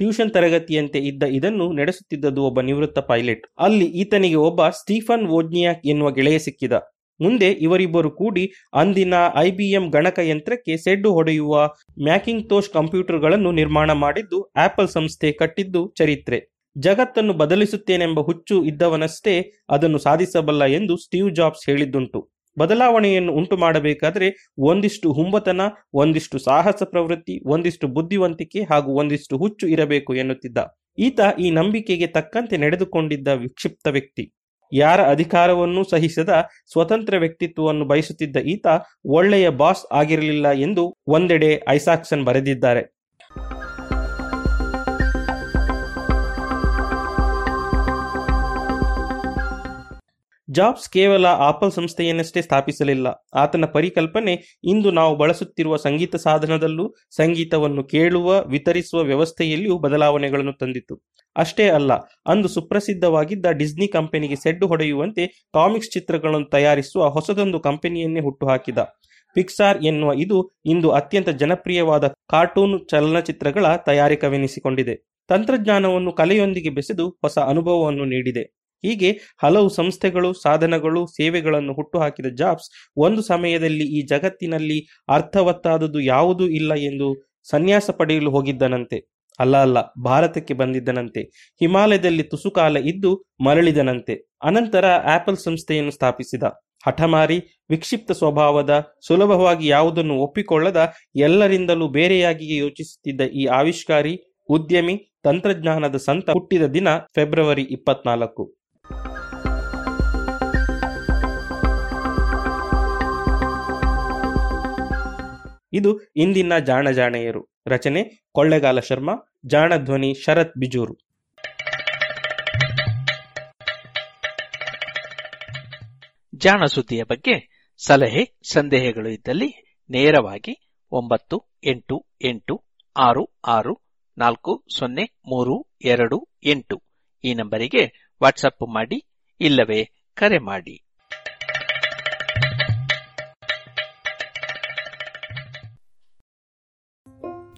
ಟ್ಯೂಷನ್ ತರಗತಿಯಂತೆ ಇದ್ದ ಇದನ್ನು ನಡೆಸುತ್ತಿದ್ದದು ಒಬ್ಬ ನಿವೃತ್ತ ಪೈಲಟ್. ಅಲ್ಲಿ ಈತನಿಗೆ ಒಬ್ಬ ಸ್ಟೀಫನ್ ವೋಜ್ನಿಯಾಕ್ ಎನ್ನುವ ಗೆಳೆಯ ಸಿಕ್ಕಿದ. ಮುಂದೆ ಇವರಿಬ್ಬರು ಕೂಡಿ ಅಂದಿನ ಐಬಿಎಂ ಗಣಕಯಂತ್ರಕ್ಕೆ ಸೆಡ್ಡು ಹೊಡೆಯುವ ಮ್ಯಾಕಿಂಗ್ ತೋಷ್ ಕಂಪ್ಯೂಟರ್ಗಳನ್ನು ನಿರ್ಮಾಣ ಮಾಡಿದ್ದು ಆಪಲ್ ಸಂಸ್ಥೆ ಕಟ್ಟಿದ್ದು ಚರಿತ್ರೆ. ಜಗತ್ತನ್ನು ಬದಲಿಸುತ್ತೇನೆಂಬ ಹುಚ್ಚು ಇದ್ದವನಷ್ಟೇ ಅದನ್ನು ಸಾಧಿಸಬಲ್ಲ ಎಂದು ಸ್ಟೀವ್ ಜಾಬ್ಸ್ ಹೇಳಿದ್ದುಂಟು. ಬದಲಾವಣೆಯನ್ನು ಉಂಟು ಮಾಡಬೇಕಾದರೆ ಒಂದಿಷ್ಟು ಹುಂಬತನ, ಒಂದಿಷ್ಟು ಸಾಹಸ ಪ್ರವೃತ್ತಿ, ಒಂದಿಷ್ಟು ಬುದ್ಧಿವಂತಿಕೆ ಹಾಗೂ ಒಂದಿಷ್ಟು ಹುಚ್ಚು ಇರಬೇಕು ಎನ್ನುತ್ತಿದ್ದ ಈತ ಈ ನಂಬಿಕೆಗೆ ತಕ್ಕಂತೆ ನಡೆದುಕೊಂಡಿದ್ದ ವಿಕ್ಷಿಪ್ತ ವ್ಯಕ್ತಿ. ಯಾರ ಅಧಿಕಾರವನ್ನೂ ಸಹಿಸದ ಸ್ವತಂತ್ರ ವ್ಯಕ್ತಿತ್ವವನ್ನು ಬಯಸುತ್ತಿದ್ದ ಈತ ಒಳ್ಳೆಯ ಬಾಸ್ ಆಗಿರಲಿಲ್ಲ ಎಂದು ಒಂದೆಡೆ ಐಸಾಕ್ಸನ್ ಬರೆದಿದ್ದಾರೆ. ಜಾಬ್ಸ್ ಕೇವಲ ಆಪಲ್ ಸಂಸ್ಥೆಯನ್ನಷ್ಟೇ ಸ್ಥಾಪಿಸಲಿಲ್ಲ. ಆತನ ಪರಿಕಲ್ಪನೆ ಇಂದು ನಾವು ಬಳಸುತ್ತಿರುವ ಸಂಗೀತ ಸಾಧನದಲ್ಲೂ ಸಂಗೀತವನ್ನು ಕೇಳುವ, ವಿತರಿಸುವ ವ್ಯವಸ್ಥೆಯಲ್ಲಿಯೂ ಬದಲಾವಣೆಗಳನ್ನು ತಂದಿತು. ಅಷ್ಟೇ ಅಲ್ಲ, ಅಂದು ಸುಪ್ರಸಿದ್ಧವಾಗಿದ್ದ ಡಿಸ್ನಿ ಕಂಪನಿಗೆ ಸೆಡ್ಡು ಹೊಡೆಯುವಂತೆ ಕಾಮಿಕ್ಸ್ ಚಿತ್ರಗಳನ್ನು ತಯಾರಿಸುವ ಹೊಸದೊಂದು ಕಂಪನಿಯನ್ನೇ ಹುಟ್ಟುಹಾಕಿದ. ಪಿಕ್ಸಾರ್ ಎನ್ನುವ ಇದು ಇಂದು ಅತ್ಯಂತ ಜನಪ್ರಿಯವಾದ ಕಾರ್ಟೂನ್ ಚಲನಚಿತ್ರಗಳ ತಯಾರಿಕವೆನಿಸಿಕೊಂಡಿದೆ. ತಂತ್ರಜ್ಞಾನವನ್ನು ಕಲೆಯೊಂದಿಗೆ ಬೆಸೆದು ಹೊಸ ಅನುಭವವನ್ನು ನೀಡಿದೆ. ಹೀಗೆ ಹಲವು ಸಂಸ್ಥೆಗಳು, ಸಾಧನಗಳು, ಸೇವೆಗಳನ್ನು ಹುಟ್ಟುಹಾಕಿದ ಜಾಬ್ಸ್ ಒಂದು ಸಮಯದಲ್ಲಿ ಈ ಜಗತ್ತಿನಲ್ಲಿ ಅರ್ಥವತ್ತಾದದ್ದು ಯಾವುದೂ ಇಲ್ಲ ಎಂದು ಸನ್ಯಾಸ ಪಡೆಯಲು ಹೋಗಿದ್ದನಂತೆ. ಅಲ್ಲ ಅಲ್ಲ, ಭಾರತಕ್ಕೆ ಬಂದಿದ್ದನಂತೆ. ಹಿಮಾಲಯದಲ್ಲಿ ತುಸುಕಾಲ ಇದ್ದು ಮರಳಿದನಂತೆ. ಅನಂತರ ಆಪಲ್ ಸಂಸ್ಥೆಯನ್ನು ಸ್ಥಾಪಿಸಿದ. ಹಠಮಾರಿ ವಿಕ್ಷಿಪ್ತ ಸ್ವಭಾವದ, ಸುಲಭವಾಗಿ ಯಾವುದನ್ನು ಒಪ್ಪಿಕೊಳ್ಳದ, ಎಲ್ಲರಿಂದಲೂ ಬೇರೆಯಾಗಿಯೇ ಯೋಚಿಸುತ್ತಿದ್ದ ಈ ಆವಿಷ್ಕಾರಿ, ಉದ್ಯಮಿ, ತಂತ್ರಜ್ಞಾನದ ಸಂತ ಹುಟ್ಟಿದ ದಿನ, ಫೆಬ್ರವರಿ ಇಪ್ಪತ್ನಾಲ್ಕು. ಇದು ಇಂದಿನ ಜಾಣ ಜಾಣೆಯರು. ರಚನೆ ಕೊಳ್ಳೆಗಾಲ ಶರ್ಮಾ, ಜಾಣ ಧ್ವನಿ ಶರತ್ ಬಿಜೂರು. ಜಾಣ ಸುದ್ದಿಯ ಬಗ್ಗೆ ಸಲಹೆ, ಸಂದೇಹಗಳು ಇದ್ದಲ್ಲಿ ನೇರವಾಗಿ ಒಂಬತ್ತು, ಎಂಟು ಎಂಟು, ಆರು ಆರು, ನಾಲ್ಕು, ಸೊನ್ನೆ, ಮೂರು, ಎರಡು, ಎಂಟು ಈ ನಂಬರಿಗೆ ವಾಟ್ಸಪ್ ಮಾಡಿ ಇಲ್ಲವೇ ಕರೆ ಮಾಡಿ.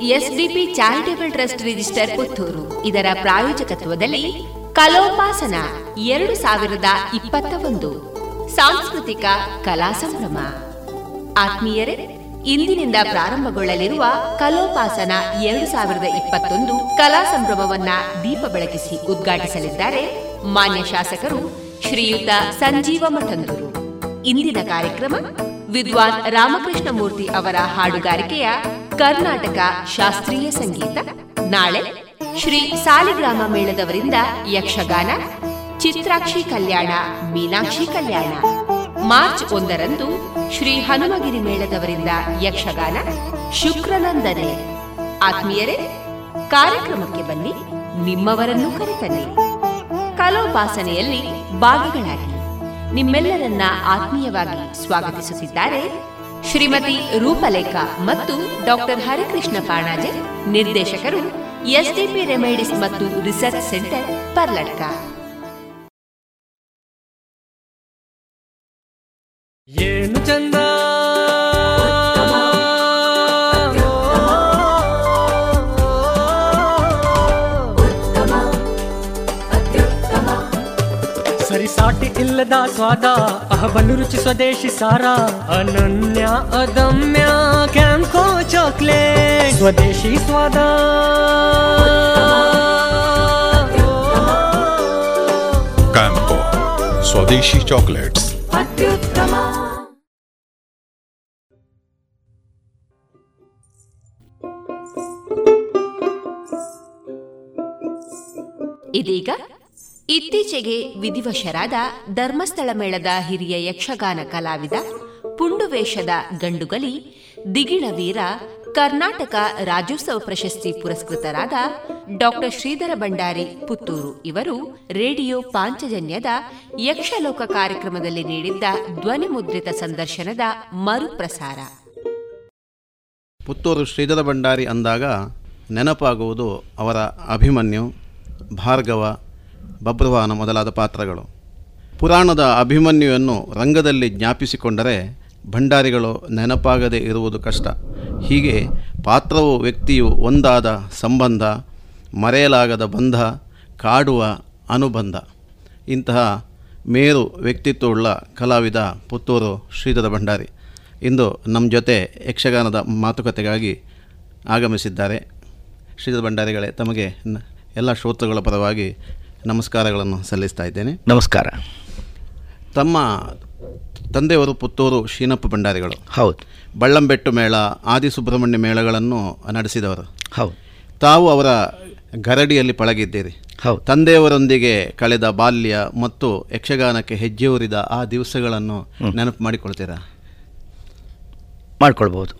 SDP charitable trust register Puttur. ಇದರ ಪ್ರಾಯೋಜಕತ್ವದಲ್ಲಿ ಕಲೋಪಾಸನ ಎರಡು ಸಾವಿರದ ಇಪ್ಪತ್ತ ಒಂದು. ಸಾಂಸ್ಕೃತಿಕ ಕಲಾ ಸಂಭ್ರಮ. ಆತ್ಮೀಯರೇ, ಇಂದಿನಿಂದ ಪ್ರಾರಂಭಗೊಳ್ಳಲಿರುವ ಕಲೋಪಾಸನ ಎರಡು ಸಾವಿರದ ಇಪ್ಪತ್ತೊಂದು ಕಲಾ ಸಂಭ್ರಮವನ್ನ ದೀಪ ಬೆಳಗಿಸಿ ಉದ್ಘಾಟಿಸಲಿದ್ದಾರೆ ಮಾನ್ಯ ಶಾಸಕರು ಶ್ರೀಯುತ ಸಂಜೀವ ಮಠಂದೂರು. ಇಂದಿನ ಕಾರ್ಯಕ್ರಮ ವಿದ್ವಾನ್ ರಾಮಕೃಷ್ಣ ಮೂರ್ತಿ ಅವರ ಹಾಡುಗಾರಿಕೆಯ ಕರ್ನಾಟಕ ಶಾಸ್ತ್ರೀಯ ಸಂಗೀತ. ನಾಳೆ ಶ್ರೀ ಸಾಲಿಗ್ರಾಮ ಮೇಳದವರಿಂದ ಯಕ್ಷಗಾನ, ಚಿತ್ರಾಕ್ಷಿ ಕಲ್ಯಾಣ, ಮೀನಾಕ್ಷಿ ಕಲ್ಯಾಣ. ಮಾರ್ಚ್ ಒಂದರಂದು ಶ್ರೀ ಹನುಮಗಿರಿ ಮೇಳದವರಿಂದ ಯಕ್ಷಗಾನ ಶುಕ್ರನಂದನೆ. ಆತ್ಮೀಯರೇ, ಕಾರ್ಯಕ್ರಮಕ್ಕೆ ಬನ್ನಿ, ನಿಮ್ಮವರನ್ನು ಕರೆತನ್ನಿ. ಕಲೋಪಾಸನೆಯಲ್ಲಿ ಭಾಗಗಳಾಗಿ. ನಿಮ್ಮೆಲ್ಲರನ್ನ ಆತ್ಮೀಯವಾಗಿ ಸ್ವಾಗತಿಸುತ್ತಿದ್ದಾರೆ ಶ್ರೀಮತಿ ರೂಪಲೇಖಾ ಮತ್ತು ಡಾಕ್ಟರ್ ಹರಿಕೃಷ್ಣ ಪಾಣಾಜೆ, ನಿರ್ದೇಶಕರು ಎಸ್ಡಿಪಿ ರೆಮೈಡಿಸ್ ಮತ್ತು ರಿಸರ್ಚ್ ಸೆಂಟರ್ ಪರ್ಲಡ್ಕ ಏನು ಚಂದ ಸರಿಸಾಟಿ ಇಲ್ಲದ ಸ್ವಾದ ಅಹಬಲು ರುಚಿ ಸ್ವದೇಶಿ ಸಾರ ಅನನ್ಯ ಅದಮ್ಯ ಕ್ಯಾಂಕೋ ಚಾಕ್ಲೇಟ್. ಸ್ವದೇಶಿ ಸ್ವಾದ. ಕ್ಯಾಂಕೋ ಸ್ವದೇಶಿ ಚಾಕ್ಲೇಟ್ಸ್. ಅತ್ಯುತ್ತಮ. ಇದೀಗ ಇತ್ತೀಚೆಗೆ ವಿಧಿವಶರಾದ ಧರ್ಮಸ್ಥಳ ಮೇಳದ ಹಿರಿಯ ಯಕ್ಷಗಾನ ಕಲಾವಿದ, ಪುಂಡುವೇಷದ ಗಂಡುಗಲಿ, ದಿಗಿಣ ವೀರ, ಕರ್ನಾಟಕ ರಾಜ್ಯೋತ್ಸವ ಪ್ರಶಸ್ತಿ ಪುರಸ್ಕೃತರಾದ ಡಾಕ್ಟರ್ ಶ್ರೀಧರ ಭಂಡಾರಿ ಪುತ್ತೂರು ಇವರು ರೇಡಿಯೋ ಪಾಂಚಜನ್ಯದ ಯಕ್ಷಲೋಕ ಕಾರ್ಯಕ್ರಮದಲ್ಲಿ ನೀಡಿದ್ದ ಧ್ವನಿಮುದ್ರಿತ ಸಂದರ್ಶನದ ಮರುಪ್ರಸಾರ. ಪುತ್ತೂರು ಶ್ರೀಧರ ಭಂಡಾರಿ ಅಂದಾಗ ನೆನಪಾಗುವುದು ಅವರ ಅಭಿಮನ್ಯು, ಭಾರ್ಗವ ಬಬ್ರುವಾನ ಮೊದಲಾದ ಪಾತ್ರಗಳು. ಪುರಾಣದ ಅಭಿಮನ್ಯುವನ್ನು ರಂಗದಲ್ಲಿ ಜ್ಞಾಪಿಸಿಕೊಂಡರೆ ಭಂಡಾರಿಗಳು ನೆನಪಾಗದೇ ಇರುವುದು ಕಷ್ಟ. ಹೀಗೆ ಪಾತ್ರವು ವ್ಯಕ್ತಿಯು ಒಂದಾದ ಸಂಬಂಧ, ಮರೆಯಲಾಗದ ಬಂಧ, ಕಾಡುವ ಅನುಬಂಧ. ಇಂತಹ ಮೇರು ವ್ಯಕ್ತಿತ್ವವುಳ್ಳ ಕಲಾವಿದ, ಪುತ್ತೂರು ಶ್ರೀಧರ ಭಂಡಾರಿ ಇಂದು ನಮ್ಮ ಜೊತೆ ಯಕ್ಷಗಾನದ ಮಾತುಕತೆಗಾಗಿ ಆಗಮಿಸಿದ್ದಾರೆ. ಶ್ರೀಧರ ಭಂಡಾರಿಗಳೇ, ತಮಗೆ ಎಲ್ಲ ಶ್ರೋತೃಗಳ ಪರವಾಗಿ ನಮಸ್ಕಾರಗಳನ್ನು ಸಲ್ಲಿಸ್ತಾ ಇದ್ದೇನೆ. ನಮಸ್ಕಾರ. ತಮ್ಮ ತಂದೆಯವರು ಪುತ್ತೂರು ಶೀನಪ್ಪ ಭಂಡಾರಿಗಳು. ಹೌದು. ಬಳ್ಳಂಬೆಟ್ಟು ಮೇಳ ಆದಿ ಸುಬ್ರಹ್ಮಣ್ಯ ಮೇಳಗಳನ್ನು ನಡೆಸಿದವರು. ಹೌದು. ತಾವು ಅವರ ಗರಡಿಯಲ್ಲಿ ಪಳಗಿದ್ದೀರಿ. ಹೌದು. ತಂದೆಯವರೊಂದಿಗೆ ಕಳೆದ ಬಾಲ್ಯ ಮತ್ತು ಯಕ್ಷಗಾನಕ್ಕೆ ಹೆಜ್ಜೆ ಊರಿದ ಆ ದಿವಸಗಳನ್ನು ನೆನಪು ಮಾಡಿಕೊಳ್ತೀರಾ? ಮಾಡಿಕೊಳ್ಬೋದು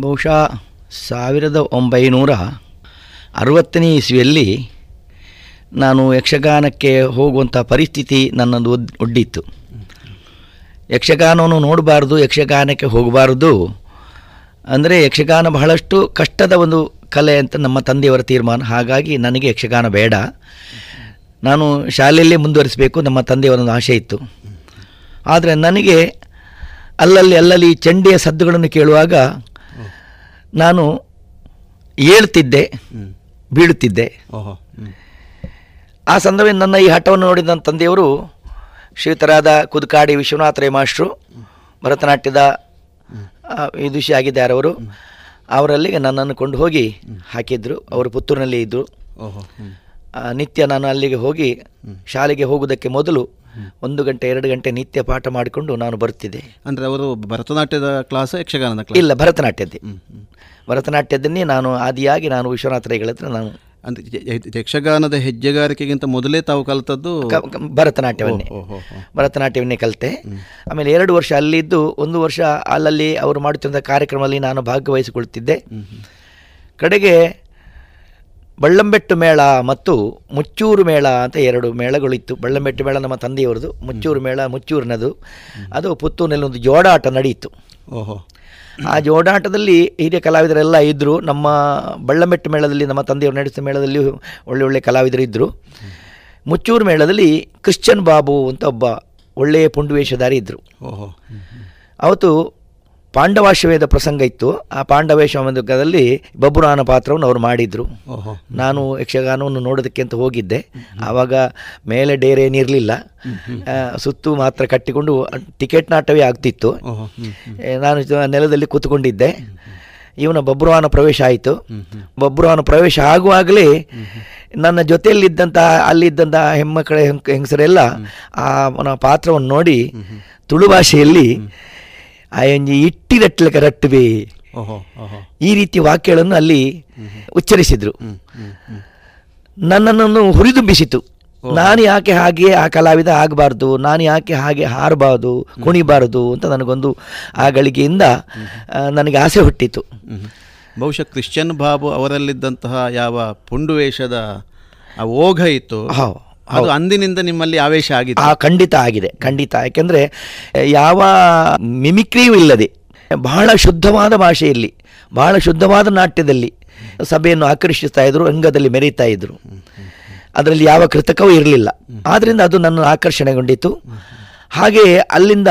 ಬಹುಶಃ ಸಾವಿರದ ಒಂಬೈನೂರ ಅರವತ್ತನೇ ಇಸ್ವಿಯಲ್ಲಿ ನಾನು ಯಕ್ಷಗಾನಕ್ಕೆ ಹೋಗುವಂಥ ಪರಿಸ್ಥಿತಿ ನನ್ನದು ಒಡ್ಡಿತ್ತು. ಯಕ್ಷಗಾನವನ್ನು ನೋಡಬಾರ್ದು, ಯಕ್ಷಗಾನಕ್ಕೆ ಹೋಗಬಾರ್ದು. ಅಂದರೆ ಯಕ್ಷಗಾನ ಬಹಳಷ್ಟು ಕಷ್ಟದ ಒಂದು ಕಲೆ ಅಂತ ನಮ್ಮ ತಂದೆಯವರ ತೀರ್ಮಾನ. ಹಾಗಾಗಿ ನನಗೆ ಯಕ್ಷಗಾನ ಬೇಡ. ನಾನು ಶಾಲೆಯಲ್ಲೇ ಮುಂದುವರಿಸಬೇಕು ನಮ್ಮ ತಂದೆಯವರೊಂದು ಆಸೆ ಇತ್ತು. ಆದರೆ ನನಗೆ ಅಲ್ಲಲ್ಲಿ ಅಲ್ಲಲ್ಲಿ ಚಂಡಿಯ ಸದ್ದುಗಳನ್ನು ಕೇಳುವಾಗ ನಾನು ಏಳ್ತಿದ್ದೆ, ಬೀಳುತ್ತಿದ್ದೆ. ಆ ಸಂದರ್ಭದಲ್ಲಿ ನನ್ನ ಈ ಹಠವನ್ನು ನೋಡಿದ ನನ್ನ ತಂದೆಯವರು ಶ್ರೀತರಾದ ಕುದುಕಾಡಿ ವಿಶ್ವನಾಥ ಮಾಸ್ಟ್ರು ಭರತನಾಟ್ಯದ ಆ, ವಿದುಷಿ ಆಗಿದ್ದಾರೆ ಅವರು. ಅವರಲ್ಲಿಗೆ ನನ್ನನ್ನು ಕೊಂಡು ಹೋಗಿ ಹಾಕಿದ್ರು. ಅವರು ಪುತ್ತೂರಿನಲ್ಲಿ ಇದ್ದರು. ನಿತ್ಯ ನಾನು ಅಲ್ಲಿಗೆ ಹೋಗಿ ಶಾಲೆಗೆ ಹೋಗುವುದಕ್ಕೆ ಮೊದಲು ಒಂದು ಗಂಟೆ ಎರಡು ಗಂಟೆ ನಿತ್ಯ ಪಾಠ ಮಾಡಿಕೊಂಡು ನಾನು ಬರ್ತಿದ್ದೆ ಅಂದರೆ ಅವರು ಭರತನಾಟ್ಯದ ಕ್ಲಾಸ್ ಯಕ್ಷಗಾನದ ಕ್ಲಾಸ್ ಇಲ್ಲ ಭರತನಾಟ್ಯದ್ದೇ. ಭರತನಾಟ್ಯದನ್ನೇ ನಾನು ಆದಿಯಾಗಿ ನಾನು ವಿಶ್ವನಾಥ ರೈಗಳ ಹತ್ರ ನಾನು ಅಂದರೆ ಯಕ್ಷಗಾನದ ಹೆಜ್ಜೆಗಾರಿಕೆಗಿಂತ ಮೊದಲೇ ತಾವು ಕಲಿತದ್ದು ಭರತನಾಟ್ಯವನ್ನೇ. ಭರತನಾಟ್ಯವನ್ನೇ ಕಲಿತೆ. ಆಮೇಲೆ ಎರಡು ವರ್ಷ ಅಲ್ಲಿದ್ದು ಒಂದು ವರ್ಷ ಅಲ್ಲಲ್ಲಿ ಅವರು ಮಾಡುತ್ತಿದ್ದ ಕಾರ್ಯಕ್ರಮದಲ್ಲಿ ನಾನು ಭಾಗವಹಿಸಿಕೊಳ್ತಿದ್ದೆ. ಕಡೆಗೆ ಬಳ್ಳಂಬೆಟ್ಟು ಮೇಳ ಮತ್ತು ಮುಚ್ಚೂರು ಮೇಳ ಅಂತ ಎರಡು ಮೇಳಗಳಿತ್ತು. ಬಳ್ಳಂಬೆಟ್ಟು ಮೇಳ ನಮ್ಮ ತಂದೆಯವರದು ಮುಚ್ಚೂರು ಮೇಳ ಮುಚ್ಚೂರಿನದು. ಅದು ಪುತ್ತೂರಿನಲ್ಲಿ ಒಂದು ಜೋಡಾಟ ನಡೆಯಿತು. ಓಹೋ. ಆ ಜೋಡಾಟದಲ್ಲಿ ಹಿರಿಯ ಕಲಾವಿದರೆಲ್ಲ ಇದ್ದರು ನಮ್ಮ ಬಳ್ಳಮೆಟ್ಟು ಮೇಳದಲ್ಲಿ ನಮ್ಮ ತಂದೆಯವರು ನಡೆಸಿದ ಮೇಳದಲ್ಲಿ ಒಳ್ಳೆ ಒಳ್ಳೆ ಕಲಾವಿದರು ಇದ್ದರು ಮುಚ್ಚೂರು ಮೇಳದಲ್ಲಿ ಕ್ರಿಶ್ಚನ್ ಬಾಬು ಅಂತ ಒಬ್ಬ ಒಳ್ಳೆಯ ಪುಂಡುವೇಷಧಾರಿ ಇದ್ದರು ಓಹೋ. ಅವತ್ತು ಪಾಂಡವಾಶ್ವಮೇಧ ಪ್ರಸಂಗ ಇತ್ತು. ಆ ಪಾಂಡವೇಶ್ವಮೇಧದಲ್ಲಿ ಬಬ್ರುವಾನ ಪಾತ್ರವನ್ನು ಅವರು ಮಾಡಿದರು. ನಾನು ಯಕ್ಷಗಾನವನ್ನು ನೋಡೋದಕ್ಕೆ ಅಂತ ಹೋಗಿದ್ದೆ. ಆವಾಗ ಮೇಲೆ ಡೇರೆ ಏನಿರಲಿಲ್ಲ ಸುತ್ತು ಮಾತ್ರ ಕಟ್ಟಿಕೊಂಡು ಟಿಕೆಟ್ ನಾಟವೇ ಆಗ್ತಿತ್ತು. ನಾನು ನೆಲದಲ್ಲಿ ಕೂತ್ಕೊಂಡಿದ್ದೆ. ಇವನ ಬಬ್ರುವಾನ ಪ್ರವೇಶ ಆಯಿತು. ಬಬ್ರುವಾನ ಪ್ರವೇಶ ಆಗುವಾಗಲೇ ನನ್ನ ಜೊತೆಯಲ್ಲಿದ್ದಂಥ ಅಲ್ಲಿದ್ದಂಥ ಹೆಮ್ಮಕ್ಕಳ ಹೆಂಗ್ ಹೆಂಗಸರೆಲ್ಲ ಆ ಪಾತ್ರವನ್ನು ನೋಡಿ ತುಳು ಭಾಷೆಯಲ್ಲಿ ಆಯಂಜಿ ಇಟ್ಟಿರಟ್ಲಕ ರಟ್ಟುವೆ ಈ ರೀತಿ ವಾಕ್ಯಗಳನ್ನು ಅಲ್ಲಿ ಉಚ್ಚರಿಸಿದ್ರು. ನನ್ನನ್ನು ಹುರಿದುಂಬಿಸಿತು. ನಾನು ಯಾಕೆ ಹಾಗೆ ಆ ಕಲಾವಿದ ಆಗಬಾರ್ದು? ನಾನು ಯಾಕೆ ಹಾಗೆ ಹಾರಬಾರ್ದು? ಕುಣಿಬಾರದು ಅಂತ ನನಗೊಂದು ಆ ಗಳಿಗೆಯಿಂದ ನನಗೆ ಆಸೆ ಹುಟ್ಟಿತು. ಬಹುಶಃ ಕ್ರಿಶ್ಚಿಯನ್ ಬಾಬು ಅವರಲ್ಲಿದ್ದಂತಹ ಯಾವ ಪುಂಡುವೇಷದ ಆ ಓಘ ಇತ್ತು. ಅದು ಅಂದಿನಿಂದ ನಿಮ್ಮಲ್ಲಿ ಆವೇಶ ಆಗಿದೆ. ಆ ಖಂಡಿತ ಆಗಿದೆ ಖಂಡಿತ. ಯಾಕೆಂದರೆ ಯಾವ ಮಿಮಿಕ್ರಿಯೂ ಇಲ್ಲದೆ ಬಹಳ ಶುದ್ಧವಾದ ಭಾಷೆಯಲ್ಲಿ ಬಹಳ ಶುದ್ಧವಾದ ನಾಟ್ಯದಲ್ಲಿ ಸಭೆಯನ್ನು ಆಕರ್ಷಿಸ್ತಾ ಇದ್ರು ರಂಗದಲ್ಲಿ ಮೆರೀತಾ ಇದ್ರು. ಅದರಲ್ಲಿ ಯಾವ ಕೃತಕವೂ ಇರಲಿಲ್ಲ. ಆದ್ದರಿಂದ ಅದು ನನ್ನ ಆಕರ್ಷಣೆಗೊಂಡಿತು. ಹಾಗೆಯೇ ಅಲ್ಲಿಂದ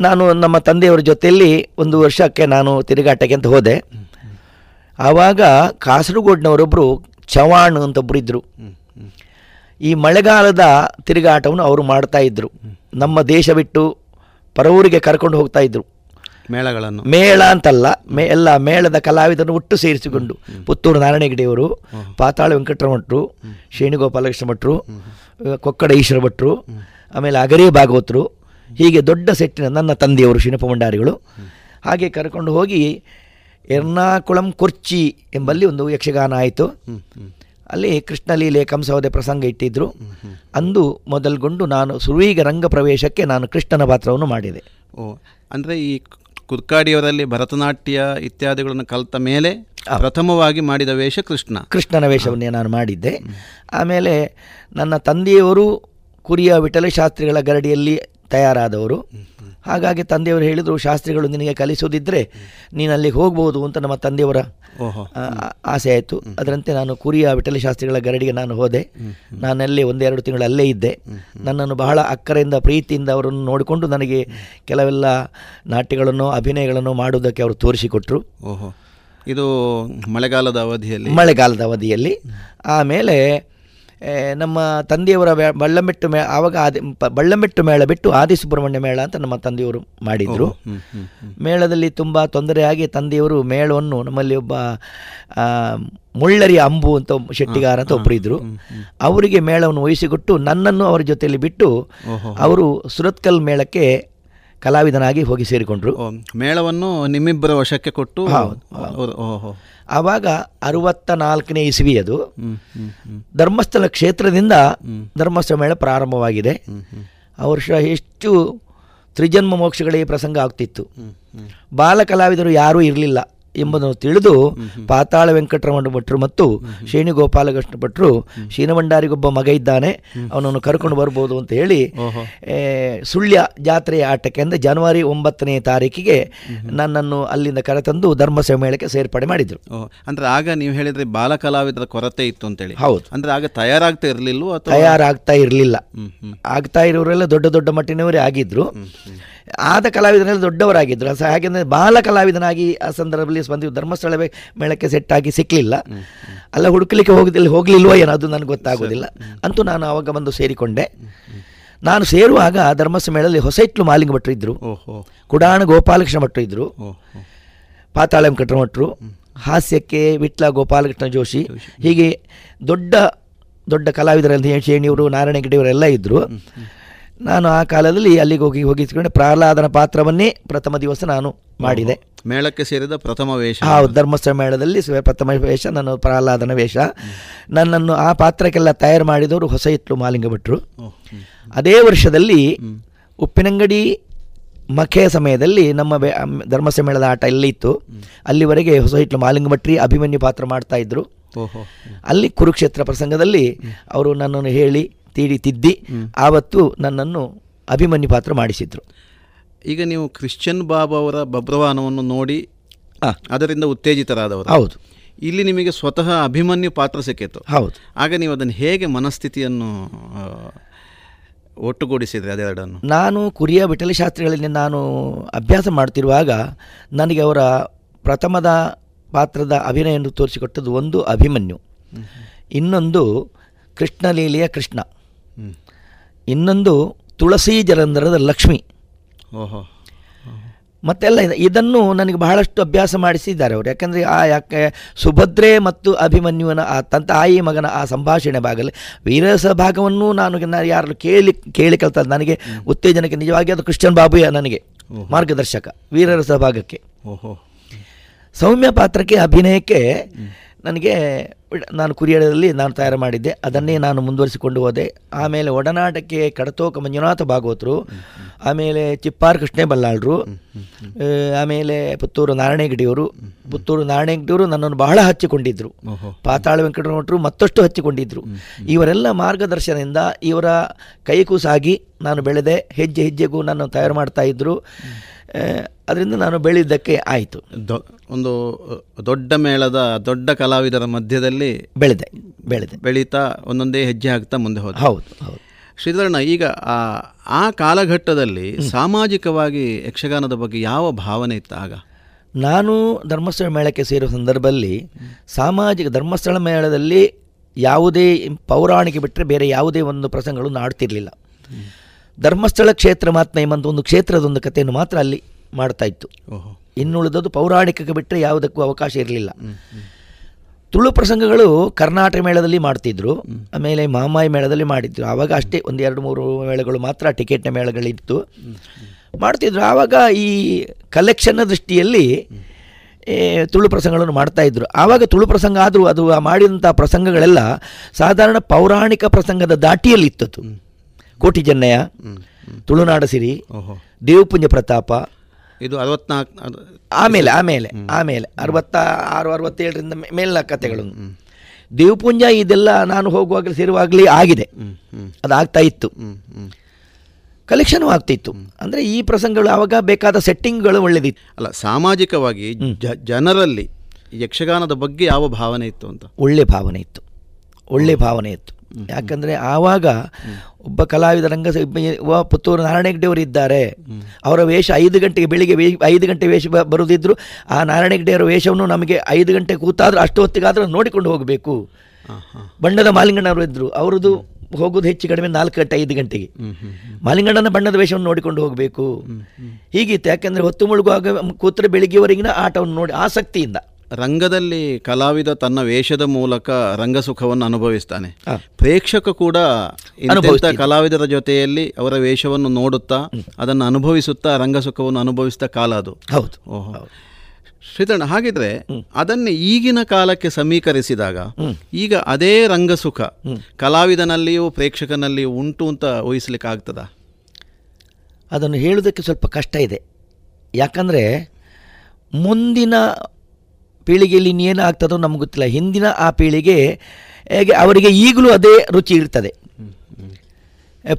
ನಾನು ನಮ್ಮ ತಂದೆಯವರ ಜೊತೆಯಲ್ಲಿ ಒಂದು ವರ್ಷಕ್ಕೆ ನಾನು ತಿರುಗಾಟಕ್ಕೆ ಅಂತ ಹೋದೆ. ಆವಾಗ ಕಾಸರಗೋಡಿನವರೊಬ್ಬರು ಚವಾಣ್ ಅಂತ ಒಬ್ಬರು ಇದ್ದರು ಈ ಮಳೆಗಾಲದ ತಿರುಗಾಟವನ್ನು ಅವರು ಮಾಡ್ತಾ ಇದ್ರು. ನಮ್ಮ ದೇಶ ಬಿಟ್ಟು ಪರವೂರಿಗೆ ಕರ್ಕೊಂಡು ಹೋಗ್ತಾ ಇದ್ರು. ಮೇಳಗಳನ್ನು. ಮೇಳ ಅಂತಲ್ಲ ಮೇ ಎಲ್ಲ ಮೇಳದ ಕಲಾವಿದರನ್ನು ಒಟ್ಟು ಸೇರಿಸಿಕೊಂಡು ಪುತ್ತೂರು ನಾರಾಯಣಗಿಡಿಯವರು ಪಾತಾಳ ವೆಂಕಟರಮಠರು ಶ್ರೇಣುಗೋಪಾಲಕೃಷ್ಣ ಭಟ್ರು ಕೊಕ್ಕಡ ಈಶ್ವರ ಭಟ್ರು ಆಮೇಲೆ ಅಗರೇ ಭಾಗವತರು ಹೀಗೆ ದೊಡ್ಡ ಸೆಟ್ಟಿನ ನನ್ನ ತಂದೆಯವರು ಶಿನಪ ಭಂಡಾರಿಗಳು. ಹಾಗೆ ಕರ್ಕೊಂಡು ಹೋಗಿ ಎರ್ನಾಕುಳಂ ಕೊರ್ಚಿ ಎಂಬಲ್ಲಿ ಒಂದು ಯಕ್ಷಗಾನ ಆಯಿತು. ಅಲ್ಲಿ ಕೃಷ್ಣಲೀಲೆ ಕಂಸವದೆ ಪ್ರಸಂಗ ಇಟ್ಟಿದ್ರು. ಅಂದು ಮೊದಲುಗೊಂಡು ನಾನು ಸುರುವಿಗ ರಂಗ ಪ್ರವೇಶಕ್ಕೆ ನಾನು ಕೃಷ್ಣನ ಪಾತ್ರವನ್ನು ಮಾಡಿದೆ. ಓ ಅಂದರೆ ಈ ಕುರ್ಕಾಡಿಯವರಲ್ಲಿ ಭರತನಾಟ್ಯ ಇತ್ಯಾದಿಗಳನ್ನು ಕಲಿತ ಮೇಲೆ ಪ್ರಥಮವಾಗಿ ಮಾಡಿದ ವೇಷ ಕೃಷ್ಣ. ಕೃಷ್ಣನ ವೇಷವನ್ನೇ ನಾನು ಮಾಡಿದ್ದೆ. ಆಮೇಲೆ ನನ್ನ ತಂದೆಯವರು ಕುರಿಯ ವಿಠಲಶಾಸ್ತ್ರಿಗಳ ಗರಡಿಯಲ್ಲಿ ತಯಾರಾದವರು. ಹಾಗಾಗಿ ತಂದೆಯವರು ಹೇಳಿದರು ಶಾಸ್ತ್ರಿಗಳು ನಿನಗೆ ಕಲಿಸೋದಿದ್ದರೆ ನೀನು ಅಲ್ಲಿಗೆ ಹೋಗ್ಬೋದು ಅಂತ ನಮ್ಮ ತಂದೆಯವರ ಆಸೆ ಆಯಿತು. ಅದರಂತೆ ನಾನು ಕುರಿಯ ವಿಠಲ ಶಾಸ್ತ್ರಿಗಳ ಗರಡಿಗೆ ನಾನು ಹೋದೆ. ನಾನಲ್ಲೇ ಒಂದೆರಡು ತಿಂಗಳು ಅಲ್ಲೇ ಇದ್ದೆ. ನನ್ನನ್ನು ಬಹಳ ಅಕ್ಕರೆಯಿಂದ ಪ್ರೀತಿಯಿಂದ ಅವರನ್ನು ನೋಡಿಕೊಂಡು ನನಗೆ ಕೆಲವೆಲ್ಲ ನಾಟ್ಯಗಳನ್ನು ಅಭಿನಯಗಳನ್ನು ಮಾಡುವುದಕ್ಕೆ ಅವರು ತೋರಿಸಿಕೊಟ್ರು. ಓಹೋ. ಇದು ಮಳೆಗಾಲದ ಅವಧಿಯಲ್ಲಿ? ಮಳೆಗಾಲದ ಅವಧಿಯಲ್ಲಿ. ಆಮೇಲೆ ನಮ್ಮ ತಂದೆಯವರ ಬಳ್ಳಮೆಟ್ಟು ಮೇ ಆವಾಗ ಆದಿ ಬಳ್ಳಮೆಟ್ಟು ಮೇಳ ಬಿಟ್ಟು ಆದಿ ಸುಬ್ರಹ್ಮಣ್ಯ ಮೇಳ ಅಂತ ನಮ್ಮ ತಂದೆಯವರು ಮಾಡಿದರು. ಮೇಳದಲ್ಲಿ ತುಂಬ ತೊಂದರೆಯಾಗಿ ತಂದೆಯವರು ಮೇಳವನ್ನು ನಮ್ಮಲ್ಲಿ ಒಬ್ಬ ಮುಳ್ಳರಿ ಅಂಬು ಅಂತ ಶೆಟ್ಟಿಗಾರ ಅಂತ ಒಬ್ಬರು ಇದ್ದರು ಅವರಿಗೆ ಮೇಳವನ್ನು ವಹಿಸಿಕೊಟ್ಟು ನನ್ನನ್ನು ಅವರ ಜೊತೆಯಲ್ಲಿ ಬಿಟ್ಟು ಅವರು ಸುರತ್ಕಲ್ ಮೇಳಕ್ಕೆ ಕಲಾವಿದನಾಗಿ ಹೋಗಿ ಸೇರಿಕೊಂಡ್ರು. ಮೇಳವನ್ನು ನಿಮ್ಮಿಬ್ಬರ ವಶಕ್ಕೆ ಕೊಟ್ಟು ಆವಾಗ ಅರವತ್ತ ನಾಲ್ಕನೇ ಇಸವಿ ಅದು. ಧರ್ಮಸ್ಥಳ ಕ್ಷೇತ್ರದಿಂದ ಧರ್ಮಸ್ಥಳ ಮೇಳ ಪ್ರಾರಂಭವಾಗಿದೆ. ಆ ವರ್ಷ ಎಷ್ಟು ತ್ರಿಜನ್ಮ ಮೋಕ್ಷಗಳಿಗೆ ಪ್ರಸಂಗ ಆಗ್ತಿತ್ತು. ಬಾಲ ಕಲಾವಿದರು ಯಾರೂ ಇರಲಿಲ್ಲ. ಎಂಬುದನ್ನು ತಿಳಿದು ಪಾತಾಳ ವೆಂಕಟರಮಣ ಭಟ್ರು ಮತ್ತು ಶ್ರೇಣಿ ಗೋಪಾಲಕೃಷ್ಣ ಭಟ್ರು ಶೀನಭಂಡಾರಿಗೊಬ್ಬ ಮಗ ಇದ್ದಾನೆ. ಅವನನ್ನು ಕರ್ಕೊಂಡು ಬರ್ಬೋದು ಅಂತ ಹೇಳಿ ಸುಳ್ಯ ಜಾತ್ರೆಯ ಆಟಕ್ಕೆ ಅಂದರೆ ಜನವರಿ ಒಂಬತ್ತನೇ ತಾರೀಕಿಗೆ ನನ್ನನ್ನು ಅಲ್ಲಿಂದ ಕರೆತಂದು ಧರ್ಮ ಸಮ್ಮೇಳಕ್ಕೆ ಸೇರ್ಪಡೆ ಮಾಡಿದರು. ಅಂದ್ರೆ ಆಗ ನೀವು ಹೇಳಿದ್ರೆ ಬಾಲ ಕಲಾವಿದರ ಕೊರತೆ ಇತ್ತು ಅಂತೇಳಿ. ಹೌದು. ಅಂದ್ರೆ ಆಗ ತಯಾರಾಗ್ತಾ ಇರಲಿಲ್ಲ ತಯಾರಾಗ್ತಾ ಇರಲಿಲ್ಲ. ಆಗ್ತಾ ಇರೋರೆಲ್ಲ ದೊಡ್ಡ ದೊಡ್ಡ ಮಟ್ಟಿನವರೇ ಆಗಿದ್ರು. ಆದ ಕಲಾವಿದರಲ್ಲಿ ದೊಡ್ಡವರಾಗಿದ್ದರು ಸ ಹಾಗೆಂದರೆ ಬಾಲ ಕಲಾವಿದನಾಗಿ ಆ ಸಂದರ್ಭದಲ್ಲಿ ಸ್ಪಂದಿ ಧರ್ಮಸ್ಥಳವೇ ಮೇಳಕ್ಕೆ ಸೆಟ್ ಆಗಿ ಸಿಕ್ಕಲಿಲ್ಲ ಅಲ್ಲ ಹುಡುಕಲಿಕ್ಕೆ ಹೋಗದಿಲ್ಲ ಹೋಗಲಿಲ್ವೋ ಏನೋ ಅದು ನನಗೆ ಗೊತ್ತಾಗೋದಿಲ್ಲ. ಅಂತೂ ನಾನು ಆವಾಗ ಬಂದು ಸೇರಿಕೊಂಡೆ. ನಾನು ಸೇರುವಾಗ ಧರ್ಮಸ್ಥ ಮೇಳದಲ್ಲಿ ಹೊಸ ಇಟ್ಲು ಮಾಲಿಂಗ ಭಟ್ರು ಇದ್ದರು ಕುಡಾಣ ಗೋಪಾಲಕೃಷ್ಣ ಭಟ್ರು ಇದ್ದರು ಪಾತಾಳ ವೆಂಕಟರ ಭಟ್ರು. ಹಾಸ್ಯಕ್ಕೆ ವಿಟ್ಲ ಗೋಪಾಲಕೃಷ್ಣ ಜೋಶಿ. ಹೀಗೆ ದೊಡ್ಡ ದೊಡ್ಡ ಕಲಾವಿದರಲ್ಲಿ ಶೇಣಿಯವರು ನಾರಾಯಣ ಎಲ್ಲ ಇದ್ದರು ನಾನು ಆ ಕಾಲದಲ್ಲಿ ಅಲ್ಲಿಗೆ ಹೋಗಿ ಹೋಗಿ ಪ್ರಹ್ಲಾದನ ಪಾತ್ರವನ್ನೇ ಪ್ರಥಮ ದಿವಸ ನಾನು ಮಾಡಿದೆ. ಮೇಳಕ್ಕೆ ಸೇರಿದ ಪ್ರಥಮ ವೇಷ. ಹೌದು ಧರ್ಮಸ್ಥಳ ಮೇಳದಲ್ಲಿ ಪ್ರಥಮ ವೇಷ ನನ್ನ ಪ್ರಹ್ಲಾದನ ವೇಷ. ನನ್ನನ್ನು ಆ ಪಾತ್ರಕ್ಕೆಲ್ಲ ತಯಾರು ಮಾಡಿದವರು ಹೊಸ ಇತ್ತು ಮಾಲಿಂಗ ಭಟ್ರು ಅದೇ ವರ್ಷದಲ್ಲಿ ಉಪ್ಪಿನಂಗಡಿ ಮಖೆಯ ಸಮಯದಲ್ಲಿ ನಮ್ಮ ಧರ್ಮಸ್ಥಳ ಮೇಳದ ಆಟ ಇಲ್ಲಿ ಇತ್ತು. ಅಲ್ಲಿವರೆಗೆ ಹೊಸ ಇಟ್ಲು ಮಾಲಿಂಗ ಭಟ್ರಿ ಅಭಿಮನ್ಯು ಪಾತ್ರ ಮಾಡ್ತಾ ಇದ್ರು. ಓಹೋ. ಅಲ್ಲಿ ಕುರುಕ್ಷೇತ್ರ ಪ್ರಸಂಗದಲ್ಲಿ ಅವರು ನನ್ನನ್ನು ಹೇಳಿ ತಿದ್ದಿ ಆವತ್ತು ನನ್ನನ್ನು ಅಭಿಮನ್ಯು ಪಾತ್ರ ಮಾಡಿಸಿದ್ರು. ಈಗ ನೀವು ಕ್ರಿಶ್ಚಿಯನ್ ಬಾಬಾ ಅವರ ಬಬ್ರವಾನವನ್ನು ನೋಡಿ. ಅದರಿಂದ ಉತ್ತೇಜಿತರಾದವರು. ಹೌದು. ಇಲ್ಲಿ ನಿಮಗೆ ಸ್ವತಃ ಅಭಿಮನ್ಯು ಪಾತ್ರ ಸಿಕ್ಕಿತ್ತು ಹೌದು. ಆಗ ನೀವು ಅದನ್ನು ಹೇಗೆ ಮನಸ್ಥಿತಿಯನ್ನು ಒಟ್ಟುಗೂಡಿಸಿದ್ರೆ ಒಟ್ಟುಗೂಡಿಸಿದ್ರಿ ಅದೆರಡನ್ನು? ನಾನು ಕುರಿಯ ವಿಠಲ ಶಾಸ್ತ್ರಿಗಳಲ್ಲಿ ನಾನು ಅಭ್ಯಾಸ ಮಾಡ್ತಿರುವಾಗ ನನಗೆ ಅವರ ಪ್ರಥಮದ ಪಾತ್ರದ ಅಭಿನಯವನ್ನು ತೋರಿಸಿಕೊಟ್ಟದ್ದು ಒಂದು ಅಭಿಮನ್ಯು. ಇನ್ನೊಂದು ಕೃಷ್ಣಲೀಲೆಯ ಕೃಷ್ಣ. ಇನ್ನೊಂದು ತುಳಸಿ ಜಲಂಧರದ ಲಕ್ಷ್ಮಿ. ಓಹೋ. ಮತ್ತೆಲ್ಲ ಇದೆ. ಇದನ್ನು ನನಗೆ ಬಹಳಷ್ಟು ಅಭ್ಯಾಸ ಮಾಡಿಸಿದ್ದಾರೆ ಅವರು. ಯಾಕಂದರೆ ಆ ಯಾಕೆ ಸುಭದ್ರೆ ಮತ್ತು ಅಭಿಮನ್ಯುವನ ಆ ತಂತ ಆಯಿ ಮಗನ ಆ ಸಂಭಾಷಣೆ ಭಾಗದಲ್ಲಿ ವೀರಸ ಭಾಗವನ್ನು ನಾನು ನಾನು ಯಾರು ಕೇಳಿ ಕೇಳಿ ಕಲ್ತದ್ದು ನನಗೆ ಉತ್ತೇಜನಕ್ಕೆ ನಿಜವಾಗಿ ಅದು ಕ್ರಿಶ್ಚಿಯನ್ ಬಾಬುಯ ನನಗೆ ಮಾರ್ಗದರ್ಶಕ ವೀರರಸ ಭಾಗಕ್ಕೆ ಓಹೋ. ಸೌಮ್ಯ ಪಾತ್ರಕ್ಕೆ ಅಭಿನಯಕ್ಕೆ ನನಗೆ ನಾನು ಕುರಿಯಡದಲ್ಲಿ ನಾನು ತಯಾರು ಮಾಡಿದ್ದೆ. ಅದನ್ನೇ ನಾನು ಮುಂದುವರಿಸಿಕೊಂಡು ಹೋದೆ. ಆಮೇಲೆ ಒಡನಾಟಕ್ಕೆ ಕಡತೋಕ ಮಂಜುನಾಥ ಭಾಗವತರು ಆಮೇಲೆ ಚಿಪ್ಪಾರ್ ಕೃಷ್ಣೇ ಬಲ್ಲಾಳರು ಆಮೇಲೆ ಪುತ್ತೂರು ನಾರಾಯಣಗಿಡಿಯವರು ಪುತ್ತೂರು ನಾರಾಯಣಗಿಡಿಯವರು ನನ್ನನ್ನು ಬಹಳ ಹಚ್ಚಿಕೊಂಡಿದ್ದರು ಪಾತಾಳ ವೆಂಕಟರಮಠರು ಮತ್ತಷ್ಟು ಹಚ್ಚಿಕೊಂಡಿದ್ದರು ಇವರೆಲ್ಲ ಮಾರ್ಗದರ್ಶನದಿಂದ ಇವರ ಕೈಕೂಸಾಗಿ ನಾನು ಬೆಳೆದೆ. ಹೆಜ್ಜೆ ಹೆಜ್ಜೆಗೂ ನಾನು ತಯಾರು ಮಾಡ್ತಾಯಿದ್ರು ಇದ್ದರು ಅದರಿಂದ ನಾನು ಬೆಳೆದಕ್ಕೆ ಆಯಿತು. ಒಂದು ದೊಡ್ಡ ಮೇಳದ ದೊಡ್ಡ ಕಲಾವಿದರ ಮಧ್ಯದಲ್ಲಿ ಬೆಳೆದೆ ಬೆಳೆದೆ. ಬೆಳೀತಾ ಒಂದೊಂದೇ ಹೆಜ್ಜೆ ಹಾಕ್ತಾ ಮುಂದೆ ಹೋದ. ಹೌದು ಹೌದು. ಶ್ರೀಧರಣ್ಣ ಈಗ ಆ ಕಾಲಘಟ್ಟದಲ್ಲಿ ಸಾಮಾಜಿಕವಾಗಿ ಯಕ್ಷಗಾನದ ಬಗ್ಗೆ ಯಾವ ಭಾವನೆ ಇತ್ತು ಆಗ? ನಾನು ಧರ್ಮಸ್ಥಳ ಮೇಳಕ್ಕೆ ಸೇರುವ ಸಂದರ್ಭದಲ್ಲಿ ಸಾಮಾಜಿಕ ಧರ್ಮಸ್ಥಳ ಮೇಳದಲ್ಲಿ ಯಾವುದೇ ಪೌರಾಣಿಕ ಬಿಟ್ಟರೆ ಬೇರೆ ಯಾವುದೇ ಒಂದು ಪ್ರಸಂಗಗಳು ಆಡ್ತಿರಲಿಲ್ಲ ಧರ್ಮಸ್ಥಳ ಕ್ಷೇತ್ರ ಮಾತ್ರ ಎಂಬಂತ ಒಂದು ಕ್ಷೇತ್ರದ ಒಂದು ಕಥೆಯನ್ನು ಮಾತ್ರ ಅಲ್ಲಿ ಮಾಡ್ತಾ ಇತ್ತು. ಓಹೋ. ಇನ್ನುಳಿದದ್ದು ಪೌರಾಣಿಕಕ್ಕೆ ಬಿಟ್ಟರೆ ಯಾವುದಕ್ಕೂ ಅವಕಾಶ ಇರಲಿಲ್ಲ. ತುಳು ಪ್ರಸಂಗಗಳು ಕರ್ನಾಟಕ ಮೇಳದಲ್ಲಿ ಮಾಡ್ತಿದ್ರು ಆಮೇಲೆ ಮಾಮಾಯಿ ಮೇಳದಲ್ಲಿ ಮಾಡಿದ್ರು. ಆವಾಗ ಅಷ್ಟೇ ಒಂದು ಎರಡು ಮೂರು ಮೇಳಗಳು ಮಾತ್ರ ಟಿಕೆಟ್ನ ಮೇಳಗಳಿತ್ತು. ಮಾಡ್ತಿದ್ರು. ಆವಾಗ ಈ ಕಲೆಕ್ಷನ್ನ ದೃಷ್ಟಿಯಲ್ಲಿ ತುಳು ಪ್ರಸಂಗಗಳನ್ನು ಮಾಡ್ತಾ ಇದ್ರು. ಆವಾಗ ತುಳು ಪ್ರಸಂಗ ಆದರೂ ಅದು ಆ ಮಾಡಿದಂಥ ಪ್ರಸಂಗಗಳೆಲ್ಲ ಸಾಧಾರಣ ಪೌರಾಣಿಕ ಪ್ರಸಂಗದ ದಾಟಿಯಲ್ಲಿ ಇತ್ತದ್ದು. ಕೋಟಿ ಜನ್ನಯ ತುಳುನಾಡ ಸಿರಿ ದೇವಪುಂಜ ಪ್ರತಾಪ ಇದು ಅರವತ್ನಾಲ್ಕು ಆಮೇಲೆ ಆಮೇಲೆ ಆಮೇಲೆ ಅರವತ್ತ ಆರು ಅರವತ್ತೇಳರಿಂದ ಮೇಲಿನ ಕಥೆಗಳು. ದೇವಪುಂಜ ಇದೆಲ್ಲ ನಾನು ಹೋಗುವಾಗಲೇ ಸೇರುವಾಗಲೇ ಆಗಿದೆ. ಅದು ಆಗ್ತಾ ಇತ್ತು. ಕಲೆಕ್ಷನ್ ಆಗ್ತಿತ್ತು ಅಂದರೆ ಈ ಪ್ರಸಂಗಗಳು ಆವಾಗ ಬೇಕಾದ ಸೆಟ್ಟಿಂಗ್ಗಳು ಒಳ್ಳೆದಿತ್ತು. ಅಲ್ಲ ಸಾಮಾಜಿಕವಾಗಿ ಜನರಲ್ಲಿ ಯಕ್ಷಗಾನದ ಬಗ್ಗೆ ಯಾವ ಭಾವನೆ ಇತ್ತು ಅಂತ? ಒಳ್ಳೆ ಭಾವನೆ ಇತ್ತು. ಒಳ್ಳೆ ಭಾವನೆ ಇತ್ತು. ಯಾಕಂದರೆ ಆವಾಗ ಒಬ್ಬ ಕಲಾವಿದ ರಂಗ ಪುತ್ತೂರು ನಾರಾಯಣ ಹೆಗ್ಡೆಯವರು ಇದ್ದಾರೆ. ಅವರ ವೇಷ ಐದು ಗಂಟೆಗೆ ಬೆಳಿಗ್ಗೆ ವೇ ಐದು ಗಂಟೆ ವೇಷ ಬರುದಿದ್ರು. ಆ ನಾರಾಯಣ ಹೆಗ್ಡೆಯವರ ವೇಷವನ್ನು ನಮಗೆ ಐದು ಗಂಟೆ ಕೂತಾದರೂ ಅಷ್ಟು ಹೊತ್ತಿಗಾದರೂ ನೋಡಿಕೊಂಡು ಹೋಗಬೇಕು. ಬಣ್ಣದ ಮಾಲಿಂಗಣ್ಣವರು ಇದ್ದರು ಅವರದು ಹೋಗೋದು ಹೆಚ್ಚು ಕಡಿಮೆ ನಾಲ್ಕು ಗಂಟೆ ಐದು ಗಂಟೆಗೆ. ಮಾಲಿಂಗಣ್ಣನ ಬಣ್ಣದ ವೇಷವನ್ನು ನೋಡಿಕೊಂಡು ಹೋಗಬೇಕು. ಹೀಗಿತ್ತು. ಯಾಕೆಂದರೆ ಹೊತ್ತು ಮುಳುಗುವಾಗ ಕೂತ್ರೆ ಬೆಳಿಗ್ಗೆವರೆಗಿನ ಆಟವನ್ನು ನೋಡಿ ಆಸಕ್ತಿಯಿಂದ. ರಂಗದಲ್ಲಿ ಕಲಾವಿದ ತನ್ನ ವೇಷದ ಮೂಲಕ ರಂಗಸುಖವನ್ನು ಅನುಭವಿಸ್ತಾನೆ. ಪ್ರೇಕ್ಷಕ ಕೂಡ ಇಂಥ ಕಲಾವಿದರ ಜೊತೆಯಲ್ಲಿ ಅವರ ವೇಷವನ್ನು ನೋಡುತ್ತಾ ಅದನ್ನು ಅನುಭವಿಸುತ್ತಾ ರಂಗಸುಖವನ್ನು ಅನುಭವಿಸಿದ ಕಾಲ ಅದು. ಹೌದು. ಓಹೋ. ಶ್ರೀಧರಣ ಹಾಗಿದ್ರೆ ಅದನ್ನೇ ಈಗಿನ ಕಾಲಕ್ಕೆ ಸಮೀಕರಿಸಿದಾಗ ಈಗ ಅದೇ ರಂಗಸುಖ ಕಲಾವಿದನಲ್ಲಿಯೂ ಪ್ರೇಕ್ಷಕನಲ್ಲಿಯೂ ಉಂಟು ಅಂತ ಊಹಿಸ್ಲಿಕ್ಕೆ ಆಗ್ತದ ಅದನ್ನು ಹೇಳುವುದಕ್ಕೆ ಸ್ವಲ್ಪ ಕಷ್ಟ ಇದೆ. ಯಾಕಂದರೆ ಮುಂದಿನ ಪೀಳಿಗೆಯಲ್ಲಿ ಇನ್ನೇನು ಆಗ್ತದೋ ನಮ್ಗೆ ಗೊತ್ತಿಲ್ಲ. ಹಿಂದಿನ ಆ ಪೀಳಿಗೆ ಹೇಗೆ ಅವರಿಗೆ ಈಗಲೂ ಅದೇ ರುಚಿ ಇರ್ತದೆ.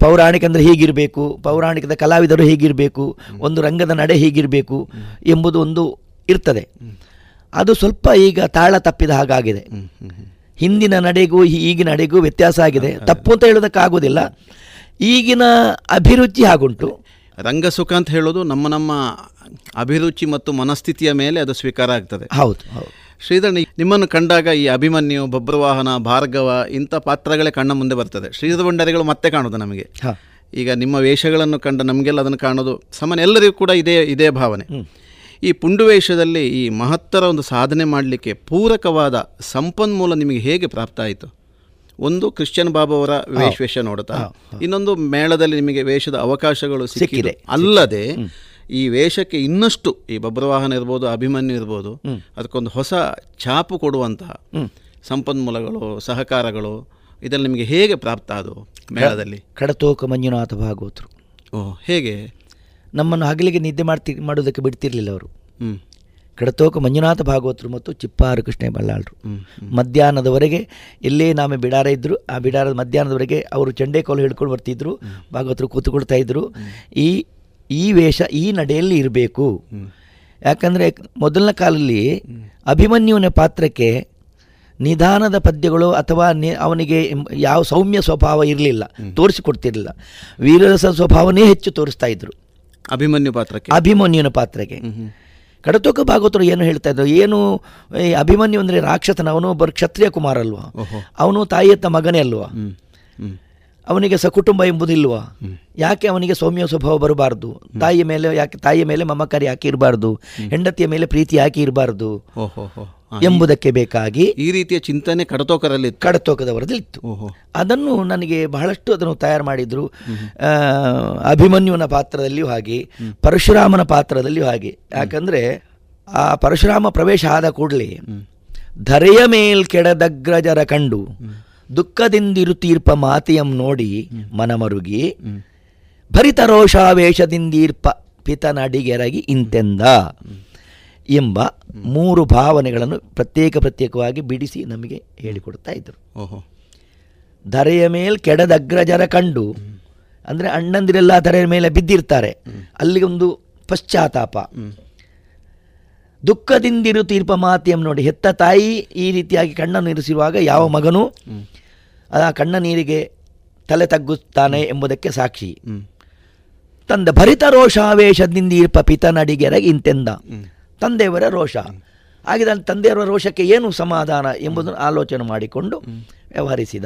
ಪೌರಾಣಿಕ ಅಂದರೆ ಹೀಗಿರಬೇಕು ಪೌರಾಣಿಕದ ಕಲಾವಿದರು ಹೀಗಿರಬೇಕು ಒಂದು ರಂಗದ ನಡೆ ಹೀಗಿರಬೇಕು ಎಂಬುದು ಒಂದು ಇರ್ತದೆ. ಅದು ಸ್ವಲ್ಪ ಈಗ ತಾಳ ತಪ್ಪಿದ ಹಾಗಾಗಿದೆ. ಹಿಂದಿನ ನಡೆಗೂ ಈಗಿನ ನಡೆಗೂ ವ್ಯತ್ಯಾಸ ಆಗಿದೆ. ತಪ್ಪು ಅಂತ ಹೇಳೋದಕ್ಕಾಗೋದಿಲ್ಲ. ಈಗಿನ ಅಭಿರುಚಿ ಹಾಗುಂಟು. ರಂಗಸುಖ ಅಂತ ಹೇಳೋದು ನಮ್ಮ ನಮ್ಮ ಅಭಿರುಚಿ ಮತ್ತು ಮನಸ್ಥಿತಿಯ ಮೇಲೆ ಅದು ಸ್ವೀಕಾರ ಆಗ್ತದೆ. ಹೌದು ಹೌದು. ಶ್ರೀಧರ್ ನಿಮ್ಮನ್ನು ಕಂಡಾಗ ಈ ಅಭಿಮನ್ಯು ಬಬ್ರವಾಹನ ಭಾರ್ಗವ ಇಂಥ ಪಾತ್ರಗಳೇ ಕಣ್ಣ ಮುಂದೆ ಬರ್ತದೆ. ಶ್ರೀಧರ ಭಂಡಾರಿಗಳು ಮತ್ತೆ ಕಾಣೋದು ನಮಗೆ. ಈಗ ನಿಮ್ಮ ವೇಷಗಳನ್ನು ಕಂಡ ನಮಗೆಲ್ಲ ಅದನ್ನು ಕಾಣೋದು ಸಾಮಾನ್ಯ ಎಲ್ಲರಿಗೂ ಕೂಡ ಇದೇ ಇದೇ ಭಾವನೆ. ಈ ಪುಂಡುವೇಷದಲ್ಲಿ ಈ ಮಹತ್ತರ ಒಂದು ಸಾಧನೆ ಮಾಡಲಿಕ್ಕೆ ಪೂರಕವಾದ ಸಂಪನ್ಮೂಲ ನಿಮಗೆ ಹೇಗೆ ಪ್ರಾಪ್ತ ಆಯಿತು? ಒಂದು ಕ್ರಿಶ್ಚಿಯನ್ ಬಾಬು ಅವರ ವೇಷ ವೇಷ ನೋಡುತ್ತಾ ಇನ್ನೊಂದು ಮೇಳದಲ್ಲಿ ನಿಮಗೆ ವೇಷದ ಅವಕಾಶಗಳು ಸಿಕ್ಕಿದೆ. ಅಲ್ಲದೆ ಈ ವೇಷಕ್ಕೆ ಇನ್ನಷ್ಟು ಈ ಬಬ್ರವಾಹನ ಇರ್ಬೋದು ಅಭಿಮನ್ಯು ಇರ್ಬೋದು ಅದಕ್ಕೊಂದು ಹೊಸ ಛಾಪು ಕೊಡುವಂತಹ ಸಂಪನ್ಮೂಲಗಳು ಸಹಕಾರಗಳು ಇದೆಲ್ಲ ನಿಮಗೆ ಹೇಗೆ ಪ್ರಾಪ್ತ ಅದು ಮೇಳದಲ್ಲಿ? ಕಡತೋಕ ಮಂಜುನಾಥ ಭಾಗವತರು. ಓ ಹೇಗೆ? ನಮ್ಮನ್ನು ಹಗಲಿಗೆ ನಿದ್ದೆ ಮಾಡ್ತಿ ಮಾಡೋದಕ್ಕೆ ಬಿಡ್ತಿರ್ಲಿಲ್ಲ ಅವರು. ಕಡತೋಕ ಮಂಜುನಾಥ ಭಾಗವತರು ಮತ್ತು ಚಿಪ್ಪಾರು ಕೃಷ್ಣ ಬಲ್ಲಾಳರು. ಮಧ್ಯಾಹ್ನದವರೆಗೆ ಎಲ್ಲೇ ನಾಮೆ ಬಿಡಾರ ಇದ್ದರು ಆ ಬಿಡಾರದ ಮಧ್ಯಾಹ್ನದವರೆಗೆ ಅವರು ಚಂಡೇಕೋಲು ಹಿಡ್ಕೊಂಡು ಬರ್ತಿದ್ರು ಭಾಗವತರು ಕೂತ್ಕೊಳ್ತಾ ಇದ್ದರು ಈ ಈ ವೇಷ ಈ ನಡೆಯಲ್ಲಿ ಇರಬೇಕು. ಯಾಕಂದರೆ ಮೊದಲನ ಕಾಲದಲ್ಲಿ ಅಭಿಮನ್ಯುವಿನ ಪಾತ್ರಕ್ಕೆ ನಿಧಾನದ ಪದ್ಯಗಳು ಅಥವಾ ನಿ- ಅವನಿಗೆ ಯಾವ ಸೌಮ್ಯ ಸ್ವಭಾವ ಇರಲಿಲ್ಲ ತೋರಿಸಿಕೊಡ್ತಿರಲಿಲ್ಲ. ವೀರರಸ ಸ್ವಭಾವನೇ ಹೆಚ್ಚು ತೋರಿಸ್ತಾ ಇದ್ರು. ಅಭಿಮನ್ಯು ಪಾತ್ರಕ್ಕೆ? ಅಭಿಮನ್ಯುನ ಪಾತ್ರಕ್ಕೆ. ಕಡತೋಕ ಭಾಗವತರು ಏನು ಹೇಳ್ತಾ ಇದ್ರು? ಏನು ಅಭಿಮನ್ಯು ಅಂದರೆ ರಾಕ್ಷಸನ ಅವನು ಒಬ್ಬರು ಕ್ಷತ್ರಿಯ ಕುಮಾರ ಅಲ್ವಾ? ಅವನು ತಾಯಿಯತ್ತ ಮಗನೇ ಅಲ್ವಾ? ಅವನಿಗೆ ಸಕುಟುಂಬ ಎಂಬುದಿಲ್ವಾ ಯಾಕೆ ಅವನಿಗೆ ಸೌಮ್ಯ ಸ್ವಭಾವ ಬರಬಾರ್ದು? ತಾಯಿಯ ಮೇಲೆ ಯಾಕೆ ತಾಯಿಯ ಮೇಲೆ ಮಮಕಾರಿ ಯಾಕೆ ಇರಬಾರ್ದು? ಹೆಂಡತಿಯ ಮೇಲೆ ಪ್ರೀತಿ ಯಾಕೆ ಇರಬಾರ್ದು? ಎಂಬುದಕ್ಕೆ ಬೇಕಾಗಿ ಈ ರೀತಿಯ ಚಿಂತನೆ ಕಡತೋಕರಲ್ಲಿ ಓಹೋ. ಅದನ್ನು ನನಗೆ ಬಹಳಷ್ಟು ಅದನ್ನು ತಯಾರು ಮಾಡಿದ್ರು. ಅಭಿಮನ್ಯುವನ ಪಾತ್ರದಲ್ಲಿಯೂ ಹಾಗೆ ಪರಶುರಾಮನ ಪಾತ್ರದಲ್ಲಿಯೂ ಹಾಗೆ. ಯಾಕಂದರೆ ಆ ಪರಶುರಾಮ ಪ್ರವೇಶ ಆದ ಕೂಡಲೇ ಧರೆಯ ಮೇಲ್ ಕೆಡದಗ್ರಜರ ಕಂಡು ದುಃಖದಿಂದಿರುತ್ತೀರ್ಪ ಮಾತೆಯಂ ನೋಡಿ ಮನಮರುಗಿ ಭರಿತ ರೋಷಾವೇಶದಿಂದೀರ್ಪ ಪಿತನಡಿಗೆರಗಿ ಇಂತೆಂದ. ಎಂಬ ಮೂರು ಭಾವನೆಗಳನ್ನು ಪ್ರತ್ಯೇಕ ಪ್ರತ್ಯೇಕವಾಗಿ ಬಿಡಿಸಿ ನಮಗೆ ಹೇಳಿಕೊಡ್ತಾ ಇದ್ದರು ಓಹೋ. ಧರೆಯ ಮೇಲೆ ಕೆಡದ ಅಗ್ರಜರ ಕಂಡು ಅಂದರೆ ಅಣ್ಣಂದಿರೆಲ್ಲ ಧರೆಯ ಮೇಲೆ ಬಿದ್ದಿರ್ತಾರೆ. ಅಲ್ಲಿಗೆ ಒಂದು ಪಶ್ಚಾತ್ತಾಪ. ದುಃಖದಿಂದಿರು ತೀರ್ಪ ಮಾತಿಯಂ ನೋಡಿ ಹೆತ್ತ ತಾಯಿ ಈ ರೀತಿಯಾಗಿ ಕಣ್ಣನ್ನು ಇರಿಸಿರುವಾಗ ಯಾವ ಮಗನು? ಆ ಕಣ್ಣ ನೀರಿಗೆ ತಲೆ ತಗ್ಗುತ್ತಾನೆ ಎಂಬುದಕ್ಕೆ ಸಾಕ್ಷಿ. ತಂದ ಭರಿತ ರೋಷಾವೇಶದಿಂದೀರ್ಪ ಪಿತನಡಿಗೆರಗೆ ಇಂತೆಂದ. ತಂದೆಯವರ ರೋಷ. ಹಾಗೆ ನನ್ನ ತಂದೆಯವರ ರೋಷಕ್ಕೆ ಏನು ಸಮಾಧಾನ ಎಂಬುದನ್ನು ಆಲೋಚನೆ ಮಾಡಿಕೊಂಡು ವ್ಯವಹರಿಸಿದ.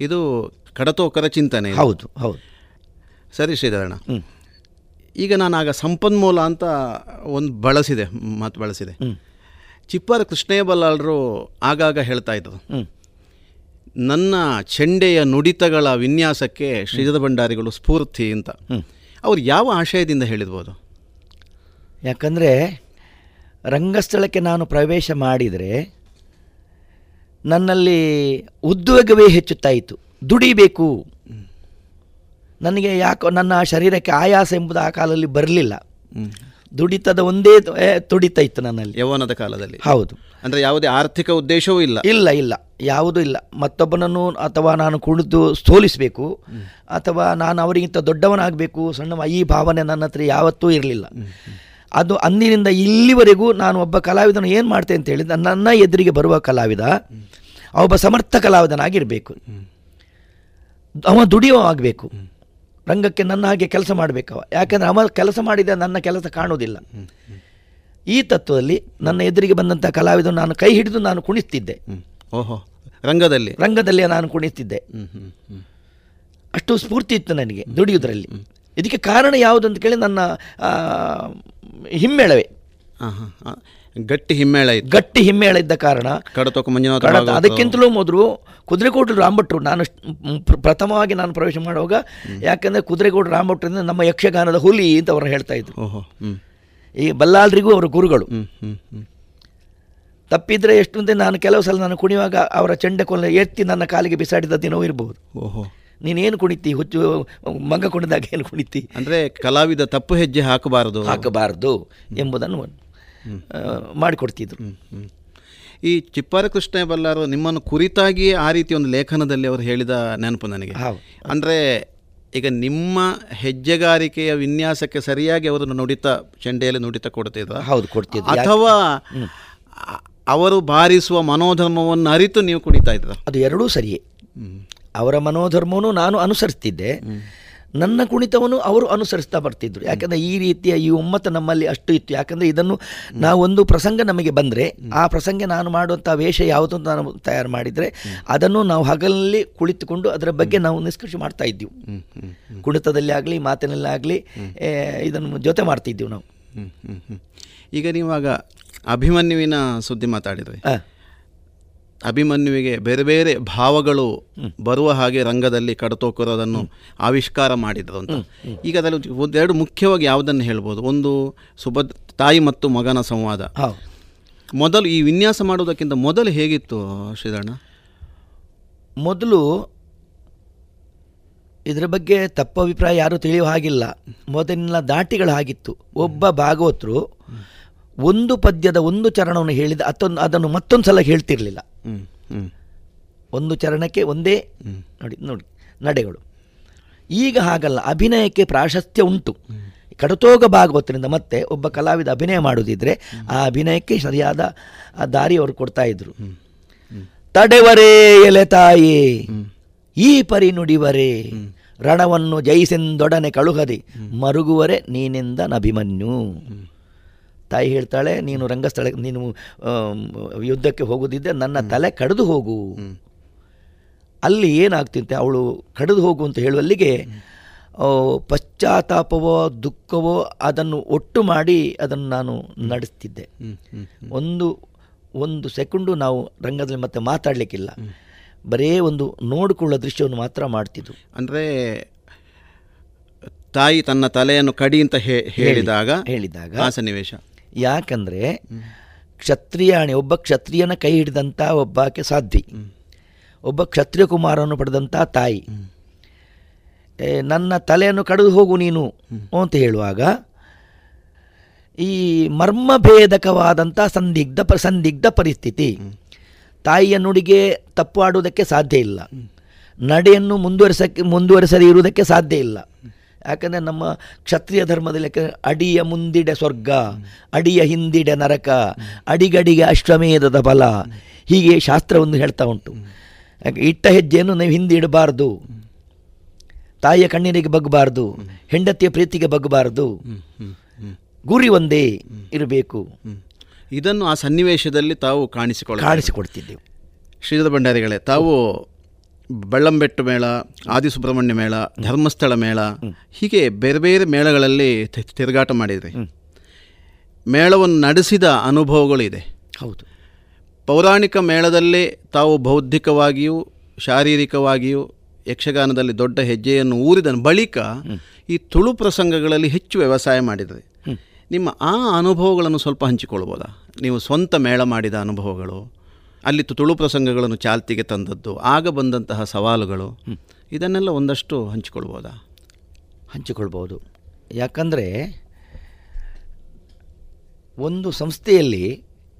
ಇದು ಕಡತೋಕರ ಚಿಂತನೆ ಹೌದು ಹೌದು. ಸರಿ ಶ್ರೀಧರಣ ಈಗ ನಾನು ಆಗ ಸಂಪನ್ಮೂಲ ಅಂತ ಒಂದು ಬಳಸಿದೆ ಮಾತು ಬಳಸಿದೆ. ಚಿಪ್ಪರ ಕೃಷ್ಣಯ್ಯ ಬಲ್ಲಾಳರು ಆಗಾಗ ಹೇಳ್ತಾ ಇದ್ದರು ನನ್ನ ಚೆಂಡೆಯ ನುಡಿತಗಳ ವಿನ್ಯಾಸಕ್ಕೆ ಶ್ರೀಧರ ಭಂಡಾರಿಗಳು ಸ್ಫೂರ್ತಿ ಅಂತ. ಅವ್ರು ಯಾವ ಆಶಯದಿಂದ ಹೇಳಿರ್ಬೋದು? ಯಾಕಂದರೆ ರಂಗಸ್ಥಳಕ್ಕೆ ನಾನು ಪ್ರವೇಶ ಮಾಡಿದರೆ ನನ್ನಲ್ಲಿ ಉದ್ವೇಗವೇ ಹೆಚ್ಚುತ್ತಾ ಇತ್ತು. ದುಡಿಬೇಕು. ನನಗೆ ಯಾಕೋ ನನ್ನ ಶರೀರಕ್ಕೆ ಆಯಾಸ ಎಂಬುದು ಆ ಕಾಲದಲ್ಲಿ ಬರಲಿಲ್ಲ. ದುಡಿತದ ಒಂದೇ ತುಡಿತ ಇತ್ತು ನನ್ನಲ್ಲಿ. ಯೌವನದ ಕಾಲದಲ್ಲಿ. ಹೌದು. ಅಂದರೆ ಯಾವುದೇ ಆರ್ಥಿಕ ಉದ್ದೇಶವೂ ಇಲ್ಲ. ಇಲ್ಲ ಇಲ್ಲ. ಯಾವುದೂ ಇಲ್ಲ. ಮತ್ತೊಬ್ಬನನ್ನು ಅಥವಾ ನಾನು ಕುಣಿದು ಸೋಲಿಸಬೇಕು. ಅಥವಾ ನಾನು ಅವರಿಗಿಂತ ದೊಡ್ಡವನಾಗಬೇಕು ಸಣ್ಣ ಈ ಭಾವನೆ ನನ್ನ ಹತ್ರ ಯಾವತ್ತೂ ಇರಲಿಲ್ಲ. ಅದು ಅಂದಿನಿಂದ ಇಲ್ಲಿವರೆಗೂ ನಾನು ಒಬ್ಬ ಕಲಾವಿದನು ಏನು ಮಾಡ್ತೇನೆ ಅಂತ ಹೇಳಿದ ನನ್ನ ಎದುರಿಗೆ ಬರುವ ಕಲಾವಿದ ಒಬ್ಬ ಸಮರ್ಥ ಕಲಾವಿದನಾಗಿರಬೇಕು. ಅವ ದುಡಿಯೋ ಆಗಬೇಕು. ರಂಗಕ್ಕೆ ನನ್ನ ಹಾಗೆ ಕೆಲಸ ಮಾಡಬೇಕವ ಯಾಕೆಂದ್ರೆ ಅವ ಕೆಲಸ ಮಾಡಿದ ನನ್ನ ಕೆಲಸ ಕಾಣುವುದಿಲ್ಲ. ಈ ತತ್ವದಲ್ಲಿ ನನ್ನ ಎದುರಿಗೆ ಬಂದಂಥ ಕಲಾವಿದನು ನಾನು ಕೈ ಹಿಡಿದು ನಾನು ಕುಣಿಸ್ತಿದ್ದೆ. ಓಹೋ ರಂಗದಲ್ಲಿ. ರಂಗದಲ್ಲಿ ನಾನು ಕುಣಿಸ್ತಿದ್ದೆ. ಅಷ್ಟು ಸ್ಫೂರ್ತಿ ಇತ್ತು ನನಗೆ ದುಡಿಯುವುದರಲ್ಲಿ. ಇದಕ್ಕೆ ಕಾರಣ ಯಾವುದು ಅಂತ ಕೇಳಿ ನನ್ನ ಹಿಮ್ಮೇಳವೇ. ಹಾ, ಹಾ, ಹಾ. ಗಟ್ಟಿ ಹಿಮ್ಮೇಳ ಗಟ್ಟಿ ಹಿಮ್ಮೇಳ ಇದ್ದ ಕಾರಣ ಕಡತೋಕ ಮಂಜುನಾಥ ಅದಕ್ಕಿಂತಲೂ ಮೊದಲು ಕುದುರೆಕೋಟು ರಾಮಭಟ್ರು ನಾನು ಪ್ರಥಮವಾಗಿ ನಾನು ಪ್ರವೇಶ ಮಾಡುವಾಗ ಯಾಕಂದರೆ ಕುದುರೆಕೋಟು ರಾಮಭಟ್ರಿಂದ ನಮ್ಮ ಯಕ್ಷಗಾನದ ಹುಲಿ ಅಂತ ಅವರು ಹೇಳ್ತಾ ಇದ್ರು. ಈ ಬಲ್ಲಾಲ್ರಿಗೂ ಅವರ ಗುರುಗಳು. ತಪ್ಪಿದ್ರೆ ಎಷ್ಟು ಅಂದರೆ ನಾನು ಕೆಲವು ಸಲ ನಾನು ಕುಣಿಯುವಾಗ ಅವರ ಚೆಂಡೆ ಕೊಲ್ಲ ಎತ್ತಿ ನನ್ನ ಕಾಲಿಗೆ ಬಿಸಾಡಿದ ದಿನವೂ ಇರಬಹುದು ಓಹೋ. ನೀನೇನು ಕುಣಿತಿ? ಹುಚ್ಚು ಮಂಗ ಕುಣಿದಾಗ ಏನು ಕುಣಿತಿ? ಅಂದರೆ ಕಲಾವಿದ ತಪ್ಪು ಹೆಜ್ಜೆ ಹಾಕಬಾರದು. ಹಾಕಬಾರದು ಎಂಬುದನ್ನು ಮಾಡಿಕೊಡ್ತಿದ್ರು. ಈ ಚಿಪ್ಪಾರ ಕೃಷ್ಣ ಬಲ್ಲಾರು ನಿಮ್ಮನ್ನು ಕುರಿತಾಗಿ ಆ ರೀತಿ ಒಂದು ಲೇಖನದಲ್ಲಿ ಅವರು ಹೇಳಿದ ನೆನಪು ನನಗೆ. ಅಂದರೆ ಈಗ ನಿಮ್ಮ ಹೆಜ್ಜೆಗಾರಿಕೆಯ ವಿನ್ಯಾಸಕ್ಕೆ ಸರಿಯಾಗಿ ಅವರನ್ನು ನುಡಿತ ಚೆಂಡೆಯಲ್ಲಿ ನುಡಿತ ಕೊಡ್ತಿದ್ರು? ಹೌದು ಕೊಡ್ತಿದ್ರು. ಅಥವಾ ಅವರು ಬಾರಿಸುವ ಮನೋಧರ್ಮವನ್ನು ಅರಿತು ನೀವು ಕುಣಿತಾ ಇದ್ರ? ಅದು ಎರಡೂ ಸರಿಯೇ. ಅವರ ಮನೋಧರ್ಮವನ್ನು ನಾನು ಅನುಸರಿಸ್ತಿದ್ದೆ. ನನ್ನ ಕುಣಿತವನ್ನು ಅವರು ಅನುಸರಿಸ್ತಾ ಬರ್ತಿದ್ರು. ಯಾಕಂದರೆ ಈ ರೀತಿಯ ಈ ಒಮ್ಮತ ನಮ್ಮಲ್ಲಿ ಅಷ್ಟು ಇತ್ತು. ಯಾಕಂದರೆ ಇದನ್ನು ನಾವೊಂದು ಪ್ರಸಂಗ ನಮಗೆ ಬಂದರೆ ಆ ಪ್ರಸಂಗ ನಾನು ಮಾಡುವಂಥ ವೇಷ ಯಾವುದು ಅಂತ ನಾನು ತಯಾರು ಮಾಡಿದರೆ ಅದನ್ನು ನಾವು ಹಗಲಲ್ಲಿ ಕುಳಿತುಕೊಂಡು ಅದರ ಬಗ್ಗೆ ನಾವು ನಿಷ್ಕರ್ಷೆ ಮಾಡ್ತಾ ಇದ್ದೀವಿ. ಕುಣಿತದಲ್ಲಿ ಆಗಲಿ ಮಾತಿನಲ್ಲಿ ಆಗಲಿ ಇದನ್ನು ಜೊತೆ ಮಾಡ್ತಿದ್ದೀವಿ ನಾವು. ಈಗ ನೀವಾಗ ಅಭಿಮನ್ಯುವಿನ ಸುದ್ದಿ ಮಾತಾಡಿದ್ರಿ. ಅಭಿಮನ್ಯುವಿಗೆ ಬೇರೆ ಬೇರೆ ಭಾವಗಳು ಬರುವ ಹಾಗೆ ರಂಗದಲ್ಲಿ ಕಡತೋಕರೋದನ್ನು ಆವಿಷ್ಕಾರ ಮಾಡಿದರು ಅಂತ. ಈಗ ಅದರಲ್ಲಿ ಒಂದೆರಡು ಮುಖ್ಯವಾಗಿ ಯಾವುದನ್ನು ಹೇಳ್ಬೋದು? ಒಂದು ಸುಭದ್ ತಾಯಿ ಮತ್ತು ಮಗನ ಸಂವಾದ. ಮೊದಲು ಈ ವಿನ್ಯಾಸ ಮಾಡುವುದಕ್ಕಿಂತ ಮೊದಲು ಹೇಗಿತ್ತು ಶ್ರೀಧರಣ ಮೊದಲು ಇದರ ಬಗ್ಗೆ ತಪ್ಪು ಅಭಿಪ್ರಾಯ ಯಾರೂ ತಿಳಿಯುವ ಹಾಗಿಲ್ಲ. ಮೊದಲಿನ ದಾಟಿಗಳು ಹಾಗಿತ್ತು. ಒಬ್ಬ ಭಾಗವತರು ಒಂದು ಪದ್ಯದ ಒಂದು ಚರಣವನ್ನು ಹೇಳಿದ ಅತ್ತೊಂದು ಅದನ್ನು ಮತ್ತೊಂದು ಸಲ ಹೇಳ್ತಿರ್ಲಿಲ್ಲ. ಒಂದು ಚರಣಕ್ಕೆ ಒಂದೇ ನೋಡಿ ನೋಡಿ ನಡೆಗಳು. ಈಗ ಹಾಗಲ್ಲ ಅಭಿನಯಕ್ಕೆ ಪ್ರಾಶಸ್ತ್ಯ ಉಂಟು. ಕಡತೋಗ ಭಾಗವತರಿಂದ ಮತ್ತೆ ಒಬ್ಬ ಕಲಾವಿದ ಅಭಿನಯ ಮಾಡುವುದಿದ್ರೆ ಆ ಅಭಿನಯಕ್ಕೆ ಸರಿಯಾದ ಆ ದಾರಿ ಅವರು ಕೊಡ್ತಾ ಇದ್ರು. ತಡೆವರೇ ಎಲೆ ತಾಯಿ ಈ ಪರಿ ನುಡಿವರೇ ರಣವನ್ನು ಜಯಿಸೆಂದೊಡನೆ ಕಳುಹದೆ ಮರುಗುವರೆ ನೀನಿಂದ ನಭಿಮನ್ಯು ತಾಯಿ ಹೇಳ್ತಾಳೆ ನೀನು ರಂಗಸ್ಥಳ ನೀನು ಯುದ್ಧಕ್ಕೆ ಹೋಗೋದಿದ್ದೆ ನನ್ನ ತಲೆ ಕಡಿದು ಹೋಗು. ಅಲ್ಲಿ ಏನಾಗ್ತಿಂತೆ ಅವಳು ಕಡಿದು ಹೋಗು ಅಂತ ಹೇಳುವಲ್ಲಿಗೆ ಪಶ್ಚಾತ್ತಾಪವೋ ದುಃಖವೋ ಅದನ್ನು ಒಟ್ಟು ಮಾಡಿ ಅದನ್ನು ನಾನು ನಡೆಸ್ತಿದ್ದೆ. ಒಂದು ಒಂದು ಸೆಕೆಂಡು ನಾವು ರಂಗದಲ್ಲಿ ಮತ್ತೆ ಮಾತಾಡಲಿಕ್ಕಿಲ್ಲ. ಬರೇ ಒಂದು ನೋಡಿಕೊಳ್ಳೋ ದೃಶ್ಯವನ್ನು ಮಾತ್ರ ಮಾಡ್ತಿದ್ದು ಅಂದರೆ ತಾಯಿ ತನ್ನ ತಲೆಯನ್ನು ಕಡಿ ಅಂತ ಹೇಳಿದಾಗ ಹೇಳಿದಾಗ ಆ ಸನ್ನಿವೇಶ. ಯಾಕಂದರೆ ಕ್ಷತ್ರಿಯಾಣಿ ಒಬ್ಬ ಕ್ಷತ್ರಿಯನ ಕೈ ಹಿಡಿದಂಥ ಒಬ್ಬಾಕೆ ಸಾಧ್ವಿ. ಒಬ್ಬ ಕ್ಷತ್ರಿಯ ಕುಮಾರನ್ನು ಪಡೆದಂಥ ತಾಯಿ ನನ್ನ ತಲೆಯನ್ನು ಕಡಿದು ಹೋಗು ನೀನು ಅಂತ ಹೇಳುವಾಗ ಈ ಮರ್ಮಭೇದಕವಾದಂಥ ಸಂದಿಗ್ಧ ಪ ಸಂದಿಗ್ಧ ಪರಿಸ್ಥಿತಿ. ತಾಯಿಯ ನುಡಿಗೆ ತಪ್ಪು ಆಡುವುದಕ್ಕೆ ಸಾಧ್ಯ ಇಲ್ಲ. ನಡೆಯನ್ನು ಮುಂದುವರಿಸಕ್ಕೆ ಮುಂದುವರಿಸದೇ ಇರುವುದಕ್ಕೆ ಸಾಧ್ಯ ಇಲ್ಲ. ಯಾಕಂದರೆ ನಮ್ಮ ಕ್ಷತ್ರಿಯ ಧರ್ಮದಲ್ಲಿ ಯಾಕಂದ್ರೆ ಅಡಿಯ ಮುಂದಿಡೆ ಸ್ವರ್ಗ ಅಡಿಯ ಹಿಂದಿಡೆ ನರಕ ಅಡಿಗಡಿಗೆ ಅಶ್ವಮೇಧದ ಬಲ ಹೀಗೆ ಶಾಸ್ತ್ರವನ್ನು ಹೇಳ್ತಾ ಉಂಟು. ಯಾಕೆ ಇಟ್ಟ ಹೆಜ್ಜೆಯನ್ನು ನೀವು ಹಿಂದಿಡಬಾರ್ದು ತಾಯಿಯ ಕಣ್ಣೀರಿಗೆ ಬಗ್ಗಬಾರ್ದು. ಹೆಂಡತಿಯ ಪ್ರೀತಿಗೆ ಬಗ್ಗಬಾರ್ದು. ಗುರಿ ಒಂದೇ ಇರಬೇಕು. ಇದನ್ನು ಆ ಸನ್ನಿವೇಶದಲ್ಲಿ ತಾವು ಕಾಣಿಸಿಕೊಳ್ಳ ಕಾಣಿಸಿಕೊಡ್ತಿದ್ದೆವು. ಶ್ರೀಧರ ಭಂಡಾರಿಗಳೇ ತಾವು ಬೆಳ್ಳಂಬೆಟ್ಟು ಮೇಳ ಆದಿಸುಬ್ರಹ್ಮಣ್ಯ ಮೇಳ ಧರ್ಮಸ್ಥಳ ಮೇಳ ಹೀಗೆ ಬೇರೆ ಬೇರೆ ಮೇಳಗಳಲ್ಲಿ ತಿರುಗಾಟ ಮಾಡಿದ್ರಿ. ಮೇಳವನ್ನು ನಡೆಸಿದ ಅನುಭವಗಳಿದೆ. ಹೌದು. ಪೌರಾಣಿಕ ಮೇಳದಲ್ಲಿ ತಾವು ಬೌದ್ಧಿಕವಾಗಿಯೂ ಶಾರೀರಿಕವಾಗಿಯೂ ಯಕ್ಷಗಾನದಲ್ಲಿ ದೊಡ್ಡ ಹೆಜ್ಜೆಯನ್ನು ಊರಿದ ಬಳಿಕ ಈ ತುಳು ಪ್ರಸಂಗಗಳಲ್ಲಿ ಹೆಚ್ಚು ವ್ಯವಸಾಯ ಮಾಡಿದ್ರಿ. ನಿಮ್ಮ ಆ ಅನುಭವಗಳನ್ನು ಸ್ವಲ್ಪ ಹಂಚಿಕೊಳ್ಬೋದಾ? ನೀವು ಸ್ವಂತ ಮೇಳ ಮಾಡಿದ ಅನುಭವಗಳು ಅಲ್ಲಿ ತುಳು ಪ್ರಸಂಗಗಳನ್ನು ಚಾಲ್ತಿಗೆ ತಂದದ್ದು. ಆಗ ಬಂದಂತಹ ಸವಾಲುಗಳು ಇದನ್ನೆಲ್ಲ ಒಂದಷ್ಟು ಹಂಚಿಕೊಳ್ಬೋದಾ? ಹಂಚಿಕೊಳ್ಬೋದು ಯಾಕಂದರೆ ಒಂದು ಸಂಸ್ಥೆಯಲ್ಲಿ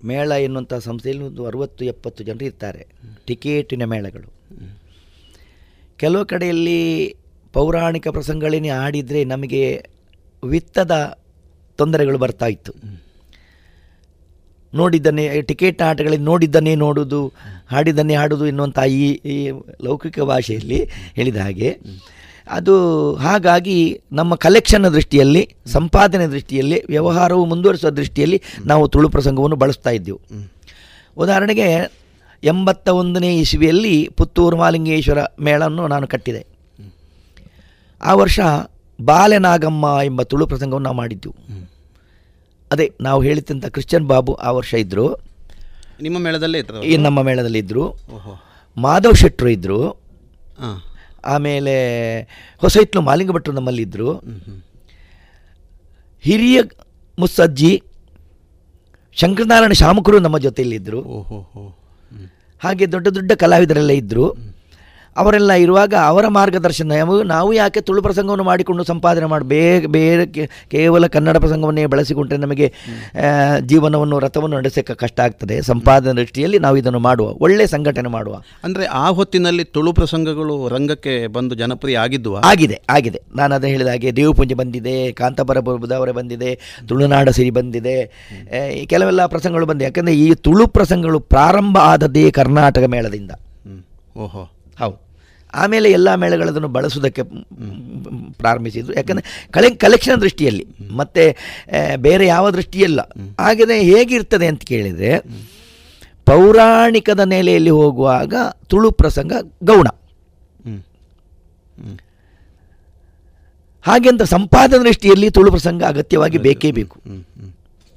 ಮೇಳ ಎನ್ನುವಂಥ ಸಂಸ್ಥೆಯಲ್ಲಿ ಒಂದು ಅರುವತ್ತು ಎಪ್ಪತ್ತು ಜನರು ಇರ್ತಾರೆ. ಟಿಕೆಟಿನ ಮೇಳಗಳು. ಕೆಲವು ಕಡೆಯಲ್ಲಿ ಪೌರಾಣಿಕ ಪ್ರಸಂಗಗಳೇನೇ ಆಡಿದರೆ ನಮಗೆ ವಿತ್ತದ ತೊಂದರೆಗಳು ಬರ್ತಾ ಇತ್ತು. ನೋಡಿದ್ದನ್ನೇ, ಟಿಕೆಟ್ ಆಟಗಳಲ್ಲಿ ನೋಡಿದ್ದನ್ನೇ ನೋಡುವುದು, ಹಾಡಿದ್ದನ್ನೇ ಹಾಡುವುದು ಎನ್ನುವಂಥ ಈ ಈ ಲೌಕಿಕ ಭಾಷೆಯಲ್ಲಿ ಹೇಳಿದ ಹಾಗೆ. ಅದು ಹಾಗಾಗಿ ನಮ್ಮ ಕಲೆಕ್ಷನ್ ದೃಷ್ಟಿಯಲ್ಲಿ, ಸಂಪಾದನೆ ದೃಷ್ಟಿಯಲ್ಲಿ, ವ್ಯವಹಾರವು ಮುಂದುವರಿಸುವ ದೃಷ್ಟಿಯಲ್ಲಿ ನಾವು ತುಳು ಪ್ರಸಂಗವನ್ನು ಬಳಸ್ತಾ ಇದ್ದೆವು. ಉದಾಹರಣೆಗೆ, ಎಂಬತ್ತ ಒಂದನೇ ಇಸುವಿಯಲ್ಲಿ ಪುತ್ತೂರು ಮಾಲಿಂಗೇಶ್ವರ ಮೇಳವನ್ನು ನಾನು ಕಟ್ಟಿದೆ. ಆ ವರ್ಷ ಬಾಲೆನಾಗಮ್ಮ ಎಂಬ ತುಳು ಪ್ರಸಂಗವನ್ನು ನಾವು ಮಾಡಿದ್ದೆವು. ಅದೇ ನಾವು ಹೇಳಿದಂಥ ಕ್ರಿಶ್ಚಿಯನ್ ಬಾಬು ಆ ವರ್ಷ ಇದ್ದರು ನಿಮ್ಮ ಮೇಳದಲ್ಲೇ ಇದ್ರು ಈ ನಮ್ಮ ಮೇಳದಲ್ಲಿ ಇದ್ದರು ಓಹೋ. ಮಾಧವ್ ಶೆಟ್ಟರು ಇದ್ದರು ಹಾಂ. ಆಮೇಲೆ ಹೊಸ ಇಟ್ಲು ಮಾಲಿಂಗ ಭಟ್ರು ನಮ್ಮಲ್ಲಿದ್ದರು ಹಿರಿಯ ಮುಸ್ಸಜ್ಜಿ ಶಂಕರನಾರಾಯಣ ಶಾಮಕರು ನಮ್ಮ ಜೊತೆಯಲ್ಲಿದ್ದರು ಓಹೋ ಹೋ. ಹಾಗೆ ದೊಡ್ಡ ದೊಡ್ಡ ಕಲಾವಿದರೆಲ್ಲ ಇದ್ದರು ಅವರೆಲ್ಲ ಇರುವಾಗ ಅವರ ಮಾರ್ಗದರ್ಶನ ನಾವು- ಯಾಕೆ ತುಳು ಪ್ರಸಂಗವನ್ನು ಮಾಡಿಕೊಂಡು ಸಂಪಾದನೆ ಮಾಡಿ ಬೇಗ ಬೇರೆ ಕೇವಲ ಕನ್ನಡ ಪ್ರಸಂಗವನ್ನೇ ಬಳಸಿಕೊಂಡ್ರೆ ನಮಗೆ ಜೀವನವನ್ನು ರಥವನ್ನು ನಡೆಸಕ್ಕೆ ಕಷ್ಟ ಆಗ್ತದೆ. ಸಂಪಾದನೆ ದೃಷ್ಟಿಯಲ್ಲಿ ನಾವು ಇದನ್ನು ಮಾಡುವ ಒಳ್ಳೆ ಸಂಘಟನೆ ಮಾಡುವ. ಅಂದರೆ ಆ ಹೊತ್ತಿನಲ್ಲಿ ತುಳು ಪ್ರಸಂಗಗಳು ರಂಗಕ್ಕೆ ಬಂದು ಜನಪ್ರಿಯ ಆಗಿದ್ದು ಆಗಿದೆ ಆಗಿದೆ. ನಾನು ಅದೇ ಹೇಳಿದ ಹಾಗೆ ದೇವಪುಂಜೆ ಬಂದಿದೆ ಕಾಂತಾಪರ ಬುಧಾವರ ಬಂದಿದೆ ತುಳುನಾಡ ಸಿರಿ ಬಂದಿದೆ. ಕೆಲವೆಲ್ಲ ಪ್ರಸಂಗಗಳು ಬಂದಿದೆ ಯಾಕಂದರೆ ಈ ತುಳು ಪ್ರಸಂಗಗಳು ಪ್ರಾರಂಭ ಆದದ್ದೇ ಕರ್ನಾಟಕ ಮೇಳದಿಂದ. ಓಹೋ. ಹೌದು. ಆಮೇಲೆ ಎಲ್ಲ ಮೇಳಗಳದನ್ನು ಬಳಸೋದಕ್ಕೆ ಪ್ರಾರಂಭಿಸಿದ್ರು. ಯಾಕಂದರೆ ಕಲೆ ಕಲೆಕ್ಷನ್ ದೃಷ್ಟಿಯಲ್ಲಿ, ಮತ್ತು ಬೇರೆ ಯಾವ ದೃಷ್ಟಿಯಲ್ಲ. ಹಾಗೆಯೇ ಹೇಗಿರ್ತದೆ ಅಂತ ಕೇಳಿದರೆ, ಪೌರಾಣಿಕದ ನೆಲೆಯಲ್ಲಿ ಹೋಗುವಾಗ ತುಳು ಪ್ರಸಂಗ ಗೌಣ. ಹಾಗೆಂತ ಸಂಪಾದನೆ ದೃಷ್ಟಿಯಲ್ಲಿ ತುಳು ಪ್ರಸಂಗ ಅಗತ್ಯವಾಗಿ ಬೇಕೇ ಬೇಕು.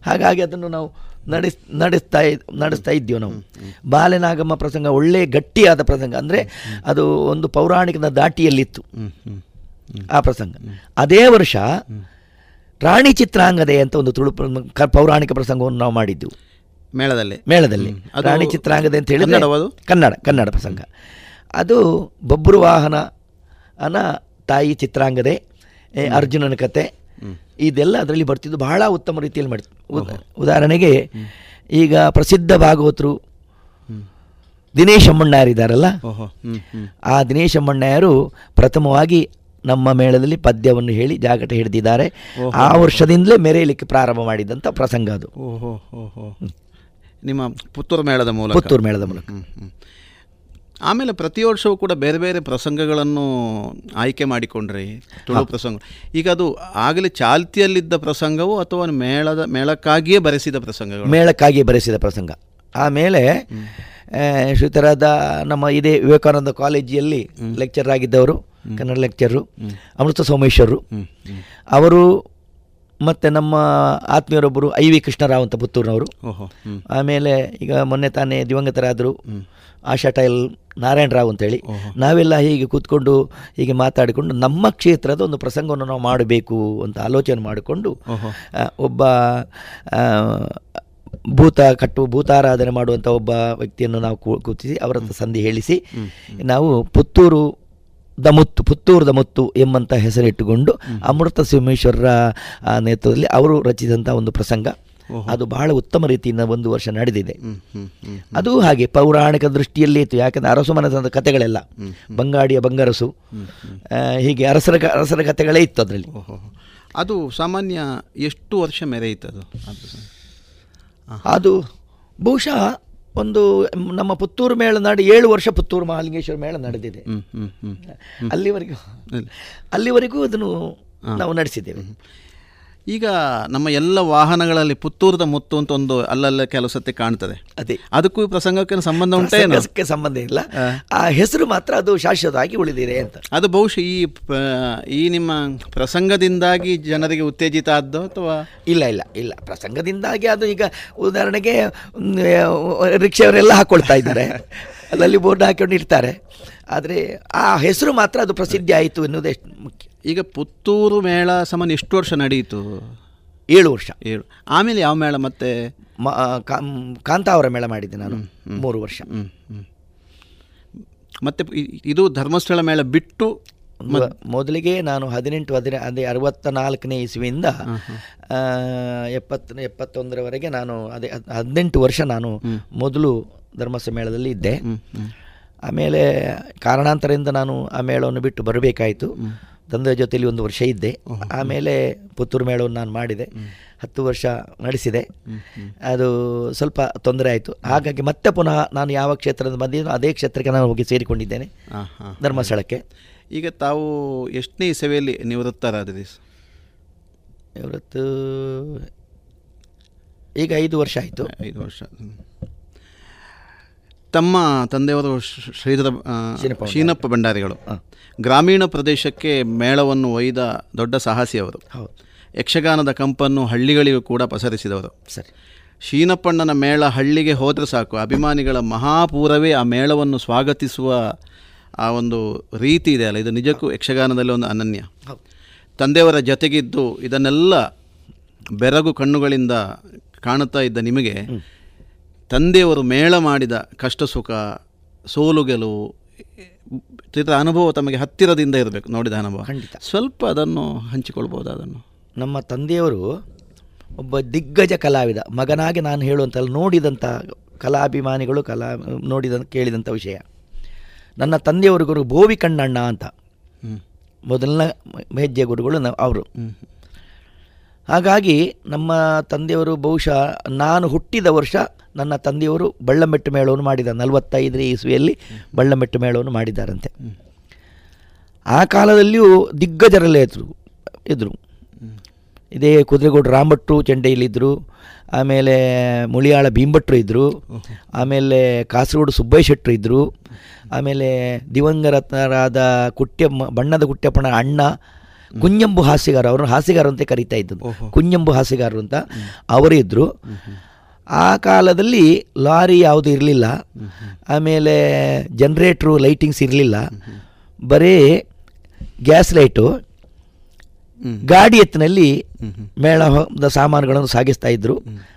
ಹಾಗಾಗಿ ಅದನ್ನು ನಾವು ನಡೆಸ್ ನಡೆಸ್ತಾ ಇದ್- ನಡೆಸ್ತಾ ಇದ್ದೀವಿ ನಾವು. ಬಾಲನಾಗಮ್ಮ ಪ್ರಸಂಗ ಒಳ್ಳೆ ಗಟ್ಟಿಯಾದ ಪ್ರಸಂಗ. ಅಂದರೆ ಅದು ಒಂದು ಪೌರಾಣಿಕದ ದಾಟಿಯಲ್ಲಿತ್ತು. ಆ ಪ್ರಸಂಗ. ಅದೇ ವರ್ಷ ರಾಣಿ ಚಿತ್ರಾಂಗದೆ ಅಂತ ಒಂದು ತುಳು ಕ- ಪೌರಾಣಿಕ ಪ್ರಸಂಗವನ್ನು ನಾವು ಮಾಡಿದ್ದೆವು ಮೇಳದಲ್ಲಿ. ಮೇಳದಲ್ಲಿ. ರಾಣಿ ಚಿತ್ರಾಂಗದೆ ಅಂತ ಹೇಳಿದ್ರೆ ಕನ್ನಡ ಕನ್ನಡ ಪ್ರಸಂಗ. ಅದು ಬೊಬ್ಬರು ವಾಹನ ಅನ ತಾಯಿ ಚಿತ್ರಾಂಗದೆ ಅರ್ಜುನನ ಕತೆ ಇದೆಲ್ಲ ಅದರಲ್ಲಿ ಬರ್ತಿದ್ದು ಬಹಳ ಉತ್ತಮ ರೀತಿಯಲ್ಲಿ ಮಾಡಿ ಉದ- ಉದಾಹರಣೆಗೆ ಈಗ ಪ್ರಸಿದ್ಧ ಭಾಗವತರು ದಿನೇಶ್ ಅಮ್ಮಣ್ಣಾರಿದ್ದಾರಲ್ಲ ಆ ದಿನೇಶ್ ಅಮ್ಮಣ್ಣಯ್ಯರು ಪ್ರಥಮವಾಗಿ ನಮ್ಮ ಮೇಳದಲ್ಲಿ ಪದ್ಯವನ್ನು ಹೇಳಿ ಜಾಗಟ ಹಿಡಿದಿದ್ದಾರೆ. ಆ ವರ್ಷದಿಂದಲೇ ಮೆರೆಯಲಿಕ್ಕೆ ಪ್ರಾರಂಭ ಮಾಡಿದಂಥ ಪ್ರಸಂಗ ಅದು. ನಿಮ್ಮ ಪುತ್ತೂರು ಮೇಳದ ಮೂಲಕ? ಪುತ್ತೂರು ಮೇಳದ ಮೂಲಕ. ಆಮೇಲೆ ಪ್ರತಿ ವರ್ಷವೂ ಕೂಡ ಬೇರೆ ಬೇರೆ ಪ್ರಸಂಗಗಳನ್ನು ಆಯ್ಕೆ ಮಾಡಿಕೊಂಡ್ರಿ ತುಳು ಪ್ರಸಂಗ. ಈಗ ಅದು ಆಗಲೇ ಚಾಲ್ತಿಯಲ್ಲಿದ್ದ ಪ್ರಸಂಗವು ಅಥವಾ ಮೇಳದ ಮೇಳಕ್ಕಾಗಿಯೇ ಬರೆಸಿದ ಪ್ರಸಂಗಗಳು? ಮೇಳಕ್ಕಾಗಿಯೇ ಬರೆಸಿದ ಪ್ರಸಂಗ. ಆಮೇಲೆ ಶ್ರೀತರಾದ ನಮ್ಮ ಇದೇ ವಿವೇಕಾನಂದ ಕಾಲೇಜಿಯಲ್ಲಿ ಲೆಕ್ಚರ್ ಆಗಿದ್ದವರು ಕನ್ನಡ ಲೆಕ್ಚರು ಅಮೃತ ಸೋಮೇಶ್ವರರು. ಅವರು ಮತ್ತು ನಮ್ಮ ಆತ್ಮೀಯರೊಬ್ಬರು ಐ ವಿ ಕೃಷ್ಣರಾವ್ ಅಂತ ಪುತ್ತೂರಿನವರು. ಆಮೇಲೆ ಈಗ ಮೊನ್ನೆ ತಾನೇ ದಿವಂಗತರಾದರು ಆಶಾ ಟೈಲ್ ನಾರಾಯಣ ರಾವ್ ಅಂತೇಳಿ. ನಾವೆಲ್ಲ ಹೀಗೆ ಕೂತ್ಕೊಂಡು ಹೀಗೆ ಮಾತಾಡಿಕೊಂಡು ನಮ್ಮ ಕ್ಷೇತ್ರದ ಒಂದು ಪ್ರಸಂಗವನ್ನು ನಾವು ಮಾಡಬೇಕು ಅಂತ ಆಲೋಚನೆ ಮಾಡಿಕೊಂಡು ಒಬ್ಬ ಭೂತ ಕಟ್ಟು ಭೂತಾರಾಧನೆ ಮಾಡುವಂಥ ಒಬ್ಬ ವ್ಯಕ್ತಿಯನ್ನು ನಾವು ಕೂ- ಕೂತಿಸಿ ಅವರ ಸಂಧಿ ಹೇಳಿಸಿ ನಾವು ಪುತ್ತೂರು ದಮುತ್ತು ಪುತ್ತೂರು ದಮುತ್ತು ಎಂಬಂಥ ಹೆಸರಿಟ್ಟುಕೊಂಡು ಅಮೃತ ಸಿಂಹೇಶ್ವರರ ನೇತೃತ್ವದಲ್ಲಿ ಅವರು ರಚಿಸಿದಂಥ ಒಂದು ಪ್ರಸಂಗ. ಅದು ಬಹಳ ಉತ್ತಮ ರೀತಿಯಿಂದ ಒಂದು ವರ್ಷ ನಡೆದಿದೆ. ಅದು ಹಾಗೆ ಪೌರಾಣಿಕ ದೃಷ್ಟಿಯಲ್ಲಿ ಇತ್ತು. ಯಾಕಂದರೆ ಅರಸು ಮನದ ಕಥೆಗಳೆಲ್ಲ. ಬಂಗಾಡಿಯ ಬಂಗರಸು. ಹೀಗೆ ಅರಸರ ಅರಸರ ಕಥೆಗಳೇ ಇತ್ತು ಅದರಲ್ಲಿ. ಅದು ಸಾಮಾನ್ಯ ಎಷ್ಟು ವರ್ಷ ಮೆರೆಯಿತು ಅದು? ಅದು ಬಹುಶಃ ಒಂದು ನಮ್ಮ ಪುತ್ತೂರು ಮೇಳ ನಡೆ ಏಳು ವರ್ಷ ಪುತ್ತೂರು ಮಹಾಲಿಂಗೇಶ್ವರ ಮೇಳ ನಡೆದಿದೆ. ಅಲ್ಲಿವರೆಗೂ ಅಲ್ಲಿವರೆಗೂ ಅದನ್ನು ನಾವು ನಡೆಸಿದ್ದೇವೆ. ಈಗ ನಮ್ಮ ಎಲ್ಲ ವಾಹನಗಳಲ್ಲಿ ಪುತ್ತೂರದ ಮುತ್ತು ಅಂತ ಒಂದು ಅಲ್ಲಲ್ಲ ಕೆಲವು ಸತಿ ಕಾಣ್ತದೆ. ಅದೇ. ಅದಕ್ಕೂ ಪ್ರಸಂಗಕ್ಕೆ ಸಂಬಂಧ ಉಂಟೇನು ಸಂಬಂಧ ಇಲ್ಲ. ಆ. ಹೆಸರು ಮಾತ್ರ ಅದು ಶಾಶ್ವತವಾಗಿ ಉಳಿದಿದೆ ಅಂತ. ಅದು ಬಹುಶಃ ಈ ಈ ನಿಮ್ಮ ಪ್ರಸಂಗದಿಂದಾಗಿ ಜನರಿಗೆ ಉತ್ತೇಜಿತ ಆದ್ದು ಅಥವಾ? ಇಲ್ಲ ಇಲ್ಲ ಇಲ್ಲ. ಪ್ರಸಂಗದಿಂದಾಗಿ ಅದು ಈಗ ಉದಾಹರಣೆಗೆ ರಿಕ್ಷೆಯವರೆಲ್ಲ ಹಾಕೊಳ್ತಾ ಇದ್ದಾರೆ. ಅಲ್ಲಲ್ಲಿ ಬೋರ್ಡ್ ಹಾಕೊಂಡು ಇರ್ತಾರೆ ಆದರೆ ಆ ಹೆಸರು ಮಾತ್ರ ಅದು ಪ್ರಸಿದ್ಧಿ ಆಯಿತು ಎನ್ನುವುದೇ ಮುಖ್ಯ. ಈಗ ಪುತ್ತೂರು ಮೇಳ ಸಮಾನ ಎಷ್ಟು ವರ್ಷ ನಡೆಯಿತು? ಏಳು ವರ್ಷ. ಏಳು. ಆಮೇಲೆ ಯಾವ ಮೇಳ ಮತ್ತೆ? ಕಾಂತಾವರ ಮೇಳ ಮಾಡಿದ್ದೆ ನಾನು. ಮೂರು ವರ್ಷ. ಮತ್ತೆ ಇದು ಧರ್ಮಸ್ಥಳ ಮೇಳ ಬಿಟ್ಟು ಮೊದಲಿಗೆ ನಾನು ಹದಿನೆಂಟು ಹದಿನ ಅದೇ ಅರವತ್ತ ನಾಲ್ಕನೇ ಇಸ್ವಿಯಿಂದ ಆ, ಎಪ್ಪತ್ತ ಎಪ್ಪತ್ತೊಂದರವರೆಗೆ ನಾನು ಅದೇ ಹದ್- ಹದಿನೆಂಟು ವರ್ಷ ನಾನು ಮೊದಲು ಧರ್ಮಸ್ಥಳ ಮೇಳದಲ್ಲಿ ಇದ್ದೆ ಆಮೇಲೆ ಕಾರಣಾಂತರದಿಂದ ನಾನು ಆ ಮೇಳವನ್ನು ಬಿಟ್ಟು ಬರಬೇಕಾಯಿತು. ತಂದೆ ಜೊತೆಯಲ್ಲಿ ಒಂದು ವರ್ಷ ಇದ್ದೆ. ಆಮೇಲೆ ಪುತ್ತೂರು ಮೇಳವನ್ನು ನಾನು ಮಾಡಿದೆ. ಹತ್ತು ವರ್ಷ ನಡೆಸಿದೆ. ಅದು ಸ್ವಲ್ಪ ತೊಂದರೆ ಆಯಿತು. ಹಾಗಾಗಿ ಮತ್ತೆ ಪುನಃ ನಾನು ಯಾವ ಕ್ಷೇತ್ರದಿಂದ ಬಂದಿದ್ದೀನೋ ಅದೇ ಕ್ಷೇತ್ರಕ್ಕೆ ನಾನು ಹೋಗಿ ಸೇರಿಕೊಂಡಿದ್ದೇನೆ. ಧರ್ಮಸ್ಥಳಕ್ಕೆ. ಈಗ ತಾವು ಎಷ್ಟನೇ ಸೇವೆಯಲ್ಲಿ ನಿವೃತ್ತರಾದ್ರಿ? ಇವತ್ತು ಈಗ ಐದು ವರ್ಷ ಆಯಿತು. ಐದು ವರ್ಷ. ತಮ್ಮ ತಂದೆಯವರು ಶ್ರೀಧರ ಶೀನಪ್ಪ ಭಂಡಾರಿಗಳು. ಗ್ರಾಮೀಣ ಪ್ರದೇಶಕ್ಕೆ ಮೇಳವನ್ನು ಒಯ್ದ ದೊಡ್ಡ ಸಾಹಸಿಯವರು. ಯಕ್ಷಗಾನದ ಕಂಪನ್ನು ಹಳ್ಳಿಗಳಿಗೂ ಕೂಡ ಪಸರಿಸಿದವರು. ಸರಿ. ಶೀನಪ್ಪಣ್ಣನ ಮೇಳ ಹಳ್ಳಿಗೆ ಹೋದರೆ ಸಾಕು. ಅಭಿಮಾನಿಗಳ ಮಹಾಪೂರವೇ ಆ ಮೇಳವನ್ನು ಸ್ವಾಗತಿಸುವ ಆ ಒಂದು ರೀತಿ ಇದೆ ಅಲ್ಲ. ಇದು ನಿಜಕ್ಕೂ ಯಕ್ಷಗಾನದಲ್ಲಿ ಒಂದು ಅನನ್ಯ. ತಂದೆಯವರ ಜೊತೆಗಿದ್ದು ಇದನ್ನೆಲ್ಲ ಬೆರಗು ಕಣ್ಣುಗಳಿಂದ ಕಾಣುತ್ತಾ ಇದ್ದ ನಿಮಗೆ ತಂದೆಯವರು ಮೇಳ ಮಾಡಿದ ಕಷ್ಟ ಸುಖ ಸೋಲು ಗೆಲುವು ಇದರ ಅನುಭವ ತಮಗೆ ಹತ್ತಿರದಿಂದ ಇರಬೇಕು. ನೋಡಿದ ಅನುಭವ ಖಂಡಿತ. ಸ್ವಲ್ಪ ಅದನ್ನು ಹಂಚಿಕೊಳ್ಬೋದು ಅದನ್ನು. ನಮ್ಮ ತಂದೆಯವರು ಒಬ್ಬ ದಿಗ್ಗಜ ಕಲಾವಿದ. ಮಗನಾಗಿ ನಾನು ಹೇಳುವಂತಲ್ಲ ನೋಡಿದಂಥ ಕಲಾಭಿಮಾನಿಗಳು ಕಲಾ ನೋಡಿದ ಕೇಳಿದಂಥ ವಿಷಯ. ನನ್ನ ತಂದೆಯವರು ಗುರು ಬೋವಿ ಕಣ್ಣಣ್ಣ ಅಂತ ಮೊದಲನೇ ಹೆಜ್ಜೆ ಗುರುಗಳು ನ ಅವರು. ಹಾಗಾಗಿ ನಮ್ಮ ತಂದೆಯವರು ಬಹುಶಃ ನಾನು ಹುಟ್ಟಿದ ವರ್ಷ ನನ್ನ ತಂದೆಯವರು ಬಳ್ಳಮೆಟ್ಟು ಮೇಳವನ್ನು ಮಾಡಿದ ನಲವತ್ತೈದನೇ ಇಸ್ವಿಯಲ್ಲಿ ಬಳ್ಳಮೆಟ್ಟು ಮೇಳವನ್ನು ಮಾಡಿದ್ದಾರಂತೆ. ಆ ಕಾಲದಲ್ಲಿಯೂ ದಿಗ್ಗಜರಲ್ಲೇ ಇದ್ರು ಇದ್ದರು ಇದೇ ಕುದುರೆಗೌಡ ರಾಮಭಟ್ರು ಚೆಂಡೆಯಲ್ಲಿದ್ದರು. ಆಮೇಲೆ ಮುಳಿಯಾಳ ಭೀಮಭಟ್ರು ಇದ್ದರು. ಆಮೇಲೆ ಕಾಸರಗೋಡು ಸುಬ್ಬಯ್ಯ ಶೆಟ್ಟರು ಇದ್ದರು. ಆಮೇಲೆ ದಿವಂಗರತ್ನರಾದ ಕುಟ್ಯ ಬಣ್ಣದ ಕುಟ್ಯಪ್ಪನ ಅಣ್ಣ ಕುಂಜಂಬು ಅವರು ಹಾಸಿಗಾರ ಅಂತ ಕರಿತಾ ಇದ್ದದ್ದು. ಕುಂಜಂಬು ಹಾಸಿಗಾರ ಅಂತ ಅವರಿದ್ದರು ಆ ಕಾಲದಲ್ಲಿ ಲಾರಿ ಯಾವುದು ಇರಲಿಲ್ಲ. ಆಮೇಲೆ ಜನ್ರೇಟ್ರು ಲೈಟಿಂಗ್ಸ್ ಇರಲಿಲ್ಲ. ಬರೀ ಗ್ಯಾಸ್ ಲೈಟು ಗಾಡಿ ಎತ್ತಿನಲ್ಲಿ ಮೇಳ ಸಾಮಾನುಗಳನ್ನು ಸಾಗಿಸ್ತಾ ಇದ್ದರು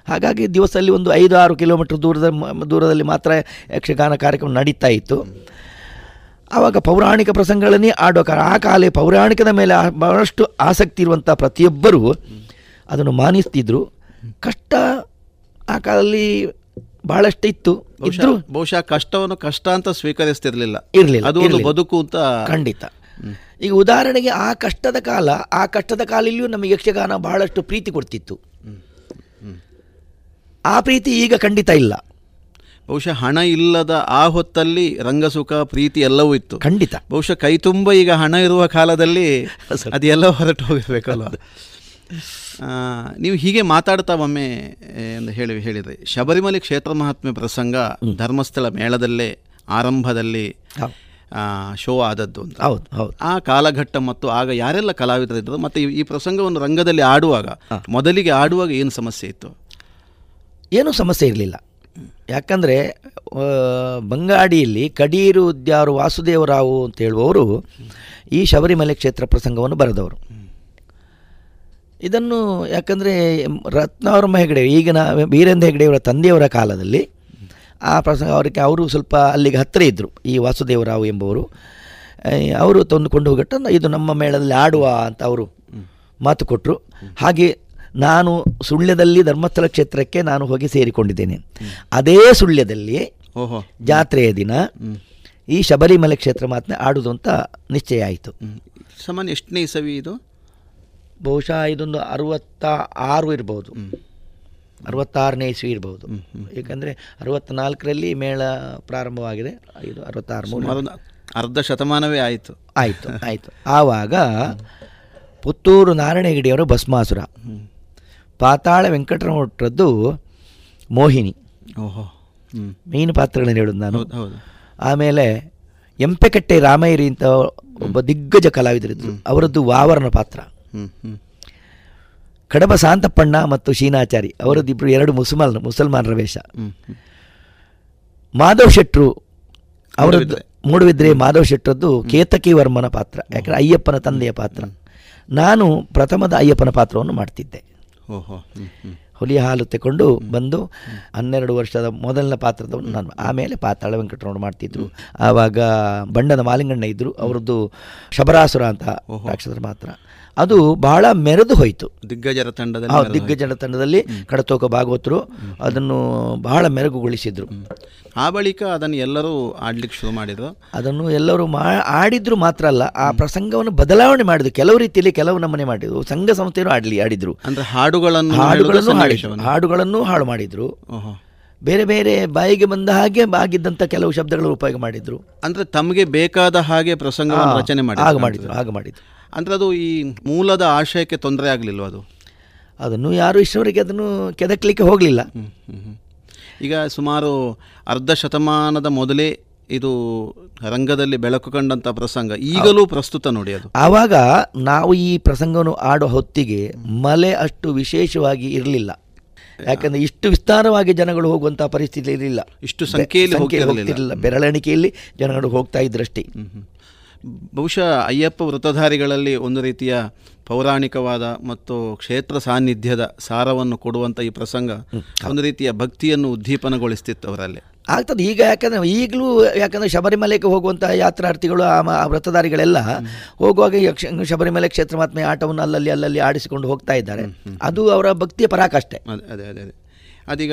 ಹಾಗಾಗಿ ದಿವಸದಲ್ಲಿ ಒಂದು ಐದು ಆರು ಕಿಲೋಮೀಟ್ರ್ ದೂರದ ದೂರದಲ್ಲಿ ಮಾತ್ರ ಯಕ್ಷಗಾನ ಕಾರ್ಯಕ್ರಮ ನಡೀತಾ ಇತ್ತು. ಆವಾಗ ಪೌರಾಣಿಕ ಪ್ರಸಂಗಗಳನ್ನೇ ಆಡೋಕಾರ ಆ ಕಾಲ ಪೌರಾಣಿಕದ ಮೇಲೆ ಬಹಳಷ್ಟು ಆಸಕ್ತಿ ಇರುವಂಥ ಪ್ರತಿಯೊಬ್ಬರೂ ಅದನ್ನು ಮಾನಿಸ್ತಿದ್ರು. ಕಷ್ಟ ಆ ಕಾಲದಲ್ಲಿ ಬಹಳಷ್ಟು ಇತ್ತು. ಬಹುಶಃ ಇದ್ರು ಬಹುಶಃ ಕಷ್ಟವನ್ನು ಕಷ್ಟ ಅಂತ ಸ್ವೀಕರಿಸ್ತಿರ್ಲಿಲ್ಲ. ಇರಲಿಲ್ಲ ಅದು ಒಂದು ಬದುಕು ಅಂತ ಖಂಡಿತ. ಈಗ ಉದಾಹರಣೆಗೆ ಆ ಕಷ್ಟದ ಕಾಲ ಆ ಕಷ್ಟದ ಕಾಲಲ್ಲಿಯೂ ನಮಗೆ ಯಕ್ಷಗಾನ ಬಹಳಷ್ಟು ಪ್ರೀತಿ ಕೊಡ್ತಿತ್ತು. ಆ ಪ್ರೀತಿ ಈಗ ಖಂಡಿತ ಇಲ್ಲ. ಬಹುಶಃ ಹಣ ಇಲ್ಲದ ಆ ಹೊತ್ತಲ್ಲಿ ರಂಗಸುಖ ಪ್ರೀತಿ ಎಲ್ಲವೂ ಇತ್ತು. ಖಂಡಿತ. ಬಹುಶಃ ಕೈ ತುಂಬ ಈಗ ಹಣ ಇರುವ ಕಾಲದಲ್ಲಿ ಅದೆಲ್ಲ ಹೊರಟು ಹೋಗಿರ್ಬೇಕಲ್ವ? ನೀವು ಹೀಗೆ ಮಾತಾಡ್ತಾ ಒಮ್ಮೆ ಎಂದು ಹೇಳಿ ಹೇಳಿದ್ರಿ. ಶಬರಿಮಲೆ ಕ್ಷೇತ್ರ ಮಹಾತ್ಮೆ ಪ್ರಸಂಗ ಧರ್ಮಸ್ಥಳ ಮೇಳದಲ್ಲೇ ಆರಂಭದಲ್ಲಿ ಶೋ ಆದದ್ದು ಅಂತ. ಹೌದು ಹೌದು. ಆ ಕಾಲಘಟ್ಟ ಮತ್ತು ಆಗ ಯಾರೆಲ್ಲ ಕಲಾವಿದರಿದ್ದರು ಮತ್ತು ಈ- ಈ ಪ್ರಸಂಗವನ್ನು ರಂಗದಲ್ಲಿ ಆಡುವಾಗ ಮೊದಲಿಗೆ ಆಡುವಾಗ ಏನು ಸಮಸ್ಯೆ ಇತ್ತು? ಏನೂ ಸಮಸ್ಯೆ ಇರಲಿಲ್ಲ. ಯಾಕಂದರೆ ಬಂಗಾಡಿಯಲ್ಲಿ ಕಡೀರು ಉದ್ಯಾರು ವಾಸುದೇವರಾವು ಅಂತ ಹೇಳುವವರು ಈ ಶಬರಿಮಲೆ ಕ್ಷೇತ್ರ ಪ್ರಸಂಗವನ್ನು ಬರೆದವರು. ಇದನ್ನು ಯಾಕಂದರೆ ರತ್ನಾವರಮ್ಮ ಹೆಗಡೆ ಈಗಿನ ವೀರೇಂದ್ರ ಹೆಗಡೆಯವರ ತಂದೆಯವರ ಕಾಲದಲ್ಲಿ ಆ ಪ್ರಸಂಗ, ಅವರಿಗೆ ಅವರು ಸ್ವಲ್ಪ ಅಲ್ಲಿಗೆ ಹತ್ತಿರ ಇದ್ದರು ಈ ವಾಸುದೇವರಾವು ಎಂಬುವರು. ಅವರು ತಂದುಕೊಂಡು ಹೋಗಟ್ಟ ಇದು ನಮ್ಮ ಮೇಳದಲ್ಲಿ ಆಡುವ ಅಂತ ಅವರು ಮಾತು ಕೊಟ್ಟರು ಹಾಗೆ ನಾನು ಸುಳ್ಯದಲ್ಲಿ ಧರ್ಮಸ್ಥಳ ಕ್ಷೇತ್ರಕ್ಕೆ ನಾನು ಹೋಗಿ ಸೇರಿಕೊಂಡಿದ್ದೇನೆ. ಅದೇ ಸುಳ್ಯದಲ್ಲಿ ಓಹೋ. ಜಾತ್ರೆಯ ದಿನ ಈ ಶಬರಿಮಲೆ ಕ್ಷೇತ್ರ ಮಾತನ್ನ ಆಡುವುದು ಅಂತ ನಿಶ್ಚಯ ಆಯಿತು. ಸಾಮಾನ್ಯ ಎಷ್ಟನೇ ಇಸವಿ ಇದು? ಬಹುಶಃ ಇದೊಂದು ಅರವತ್ತ ಆರು ಇರ್ಬೋದು. ಅರವತ್ತಾರನೇ ಇಸ್ವಿ ಇರ್ಬೋದು. ಏಕೆಂದರೆ ಅರವತ್ತ್ನಾಲ್ಕರಲ್ಲಿ ಮೇಳ ಪ್ರಾರಂಭವಾಗಿದೆ. ಇದು ಅರವತ್ತಾರು ಅರ್ಧ ಶತಮಾನವೇ ಆಯಿತು. ಆಯಿತು ಆಯಿತು. ಆವಾಗ ಪುತ್ತೂರು ನಾರಾಯಣಗಿಡಿಯವರು ಭಸ್ಮಾಸುರ. ಪಾತಾಳ ವೆಂಕಟರಮಠರದ್ದು ಮೋಹಿನಿ. ಓಹೋ. ಮೀನು ಪಾತ್ರಗಳನ್ನು ಹೇಳೋದು ನಾನು. ಆಮೇಲೆ ಎಂಪೆಕಟ್ಟೆ ರಾಮಯ್ಯರಿ ಅಂತ ಒಬ್ಬ ದಿಗ್ಗಜ ಕಲಾವಿದರಿದ್ದರು ಅವರದ್ದು ವಾವರನ ಪಾತ್ರ. ಕಡಬ ಸಾಂತಪ್ಪಣ್ಣ ಮತ್ತು ಶೀನಾಚಾರಿ ಅವರದ್ದಿಬ್ಬರು ಎರಡು ಮುಸಲ್ಮಾನ್ ಮುಸಲ್ಮಾನರ ವೇಷ. ಮಾಧವ್ ಶೆಟ್ರು ಅವರದ್ದು ಮೂಡುವಿದ್ರೆ. ಮಾಧವ್ ಶೆಟ್ರದ್ದು ಕೇತಕಿ ವರ್ಮನ ಪಾತ್ರ ಯಾಕಂದರೆ ಅಯ್ಯಪ್ಪನ ತಂದೆಯ ಪಾತ್ರ. ನಾನು ಪ್ರಥಮದ ಅಯ್ಯಪ್ಪನ ಪಾತ್ರವನ್ನು ಮಾಡ್ತಿದ್ದೆ. ಹ್ಮ್. ಹಾಲು ತಗೊಂಡು ಬಂದು ಹನ್ನೆರಡು ವರ್ಷದ ಮೊದಲನೇ ಪಾತ್ರದವನು ನಾನು. ಆಮೇಲೆ ಪಾತಾಳ ವೆಂಕಟರಮಣ ಮಾಡ್ತಿದ್ರು. ಆವಾಗ ಬಣ್ಣದ ಮಾಲಿಂಗಣ್ಣ ಇದ್ರು. ಅವ್ರದ್ದು ಶಬರಾಸುರ ಅಂತ ರಾಕ್ಷಸರ ಮಾತ್ರ. ಅದು ಬಹಳ ಮೆರೆದು ಹೋಯಿತು. ದಿಗ್ಗಜರ ತಂಡದಲ್ಲಿ ದಿಗ್ಗಜರ ತಂಡದಲ್ಲಿ ಕಡತೋಕ ಭಾಗವತರು ಅದನ್ನು ಬಹಳ ಮೆರಗುಗೊಳಿಸಿದ್ರು. ಆ ಬಳಿಕ ಅದನ್ನು ಎಲ್ಲರೂ ಆಡ್ಲಿಕ್ಕೆ ಶುರು ಮಾಡಿದ್ರು. ಅದನ್ನು ಎಲ್ಲರೂ ಮಾ ಆಡಿದ್ರು ಮಾತ್ರ ಅಲ್ಲ ಆ ಪ್ರಸಂಗವನ್ನು ಬದಲಾವಣೆ ಮಾಡಿದ್ರು. ಕೆಲವು ರೀತಿಯಲ್ಲಿ ಕೆಲವು ನಮೂನೆ ಮಾಡಿದ್ರು. ಸಂಘ ಸಂಸ್ಥೆಯನ್ನು ಆಡ್ಲಿ ಆಡಿದ್ರು. ಅಂದ್ರೆ ಹಾಡುಗಳನ್ನು ಹಾಡುಗಳನ್ನು ಹಾಡಿದ್ರು ಹಾಡುಗಳನ್ನು ಹಾಳು ಮಾಡಿದ್ರು. ಬೇರೆ ಬೇರೆ ಬಾಯಿಗೆ ಬಂದ ಹಾಗೆ ಆಗಿದ್ದಂಥ ಕೆಲವು ಶಬ್ದಗಳು ಉಪಯೋಗ ಮಾಡಿದ್ರು. ಅಂದ್ರೆ ತಮಗೆ ಬೇಕಾದ ಹಾಗೆ ಪ್ರಸಂಗ ರಚನೆ ರಚನೆ ಹಾಗೆ ಮಾಡಿ ಮಾಡಿದ್ರು ಹಾಗೆ ಮಾಡಿದ್ರು. ಅಂದ್ರೆ ಅದು ಈ ಮೂಲದ ಆಶಯಕ್ಕೆ ತೊಂದರೆ ಆಗಲಿಲ್ವ ಅದು? ಅದನ್ನು ಯಾರು ಇಷ್ಟವರೆಗೆ ಅದನ್ನು ಕೆದಕ್ಲಿಕ್ಕೆ ಹೋಗಲಿಲ್ಲ. ಈಗ ಸುಮಾರು ಅರ್ಧ ಶತಮಾನದ ಮೊದಲೇ ಇದು ರಂಗದಲ್ಲಿ ಬೆಳಕು ಕಂಡಂಥ ಪ್ರಸಂಗ. ಈಗಲೂ ಪ್ರಸ್ತುತ ನೋಡಿ ಅದು. ಆವಾಗ ನಾವು ಈ ಪ್ರಸಂಗವನ್ನು ಆಡೋ ಹೊತ್ತಿಗೆ ಮಲೆ ಅಷ್ಟು ವಿಶೇಷವಾಗಿ ಇರಲಿಲ್ಲ. ಯಾಕಂದ್ರೆ ಇಷ್ಟು ವಿಸ್ತಾರವಾಗಿ ಜನಗಳು ಹೋಗುವಂಥ ಪರಿಸ್ಥಿತಿ ಇರಲಿಲ್ಲ. ಇಷ್ಟು ಸಂಖ್ಯೆಯಲ್ಲಿ ಹೋಗ್ತಿರಲಿಲ್ಲ. ಜನಗಳು ಹೋಗ್ತಾ ಇದ್ರಷ್ಟೇ. ಬಹುಶಃ ಅಯ್ಯಪ್ಪ ವ್ರತಧಾರಿಗಳಲ್ಲಿ ಒಂದು ರೀತಿಯ ಪೌರಾಣಿಕವಾದ ಮತ್ತು ಕ್ಷೇತ್ರ ಸಾನ್ನಿಧ್ಯದ ಸಾರವನ್ನು ಕೊಡುವಂಥ ಈ ಪ್ರಸಂಗ ಒಂದು ರೀತಿಯ ಭಕ್ತಿಯನ್ನು ಉದ್ದೀಪನಗೊಳಿಸ್ತಿತ್ತು ಅವರಲ್ಲಿ. ಆಗ್ತದೆ. ಈಗ ಯಾಕಂದ್ರೆ ಈಗಲೂ ಯಾಕಂದ್ರೆ ಶಬರಿಮಲೆಗೆ ಹೋಗುವಂಥ ಯಾತ್ರಾರ್ಥಿಗಳು ಆ ವ್ರತಧಾರಿಗಳೆಲ್ಲ ಹೋಗುವಾಗ ಯಕ್ಷ ಶಬರಿಮಲೆ ಕ್ಷೇತ್ರ ಮಾತ್ಮೆ ಆಟವನ್ನು ಅಲ್ಲಲ್ಲಿ ಅಲ್ಲಲ್ಲಿ ಆಡಿಸಿಕೊಂಡು ಹೋಗ್ತಾ ಇದ್ದಾರೆ. ಅದು ಅವರ ಭಕ್ತಿಯ ಪರಾಕಾಷ್ಠೆ. ಅದೇ ಅದೇ ಅದೇ ಅದೇ. ಅದೀಗ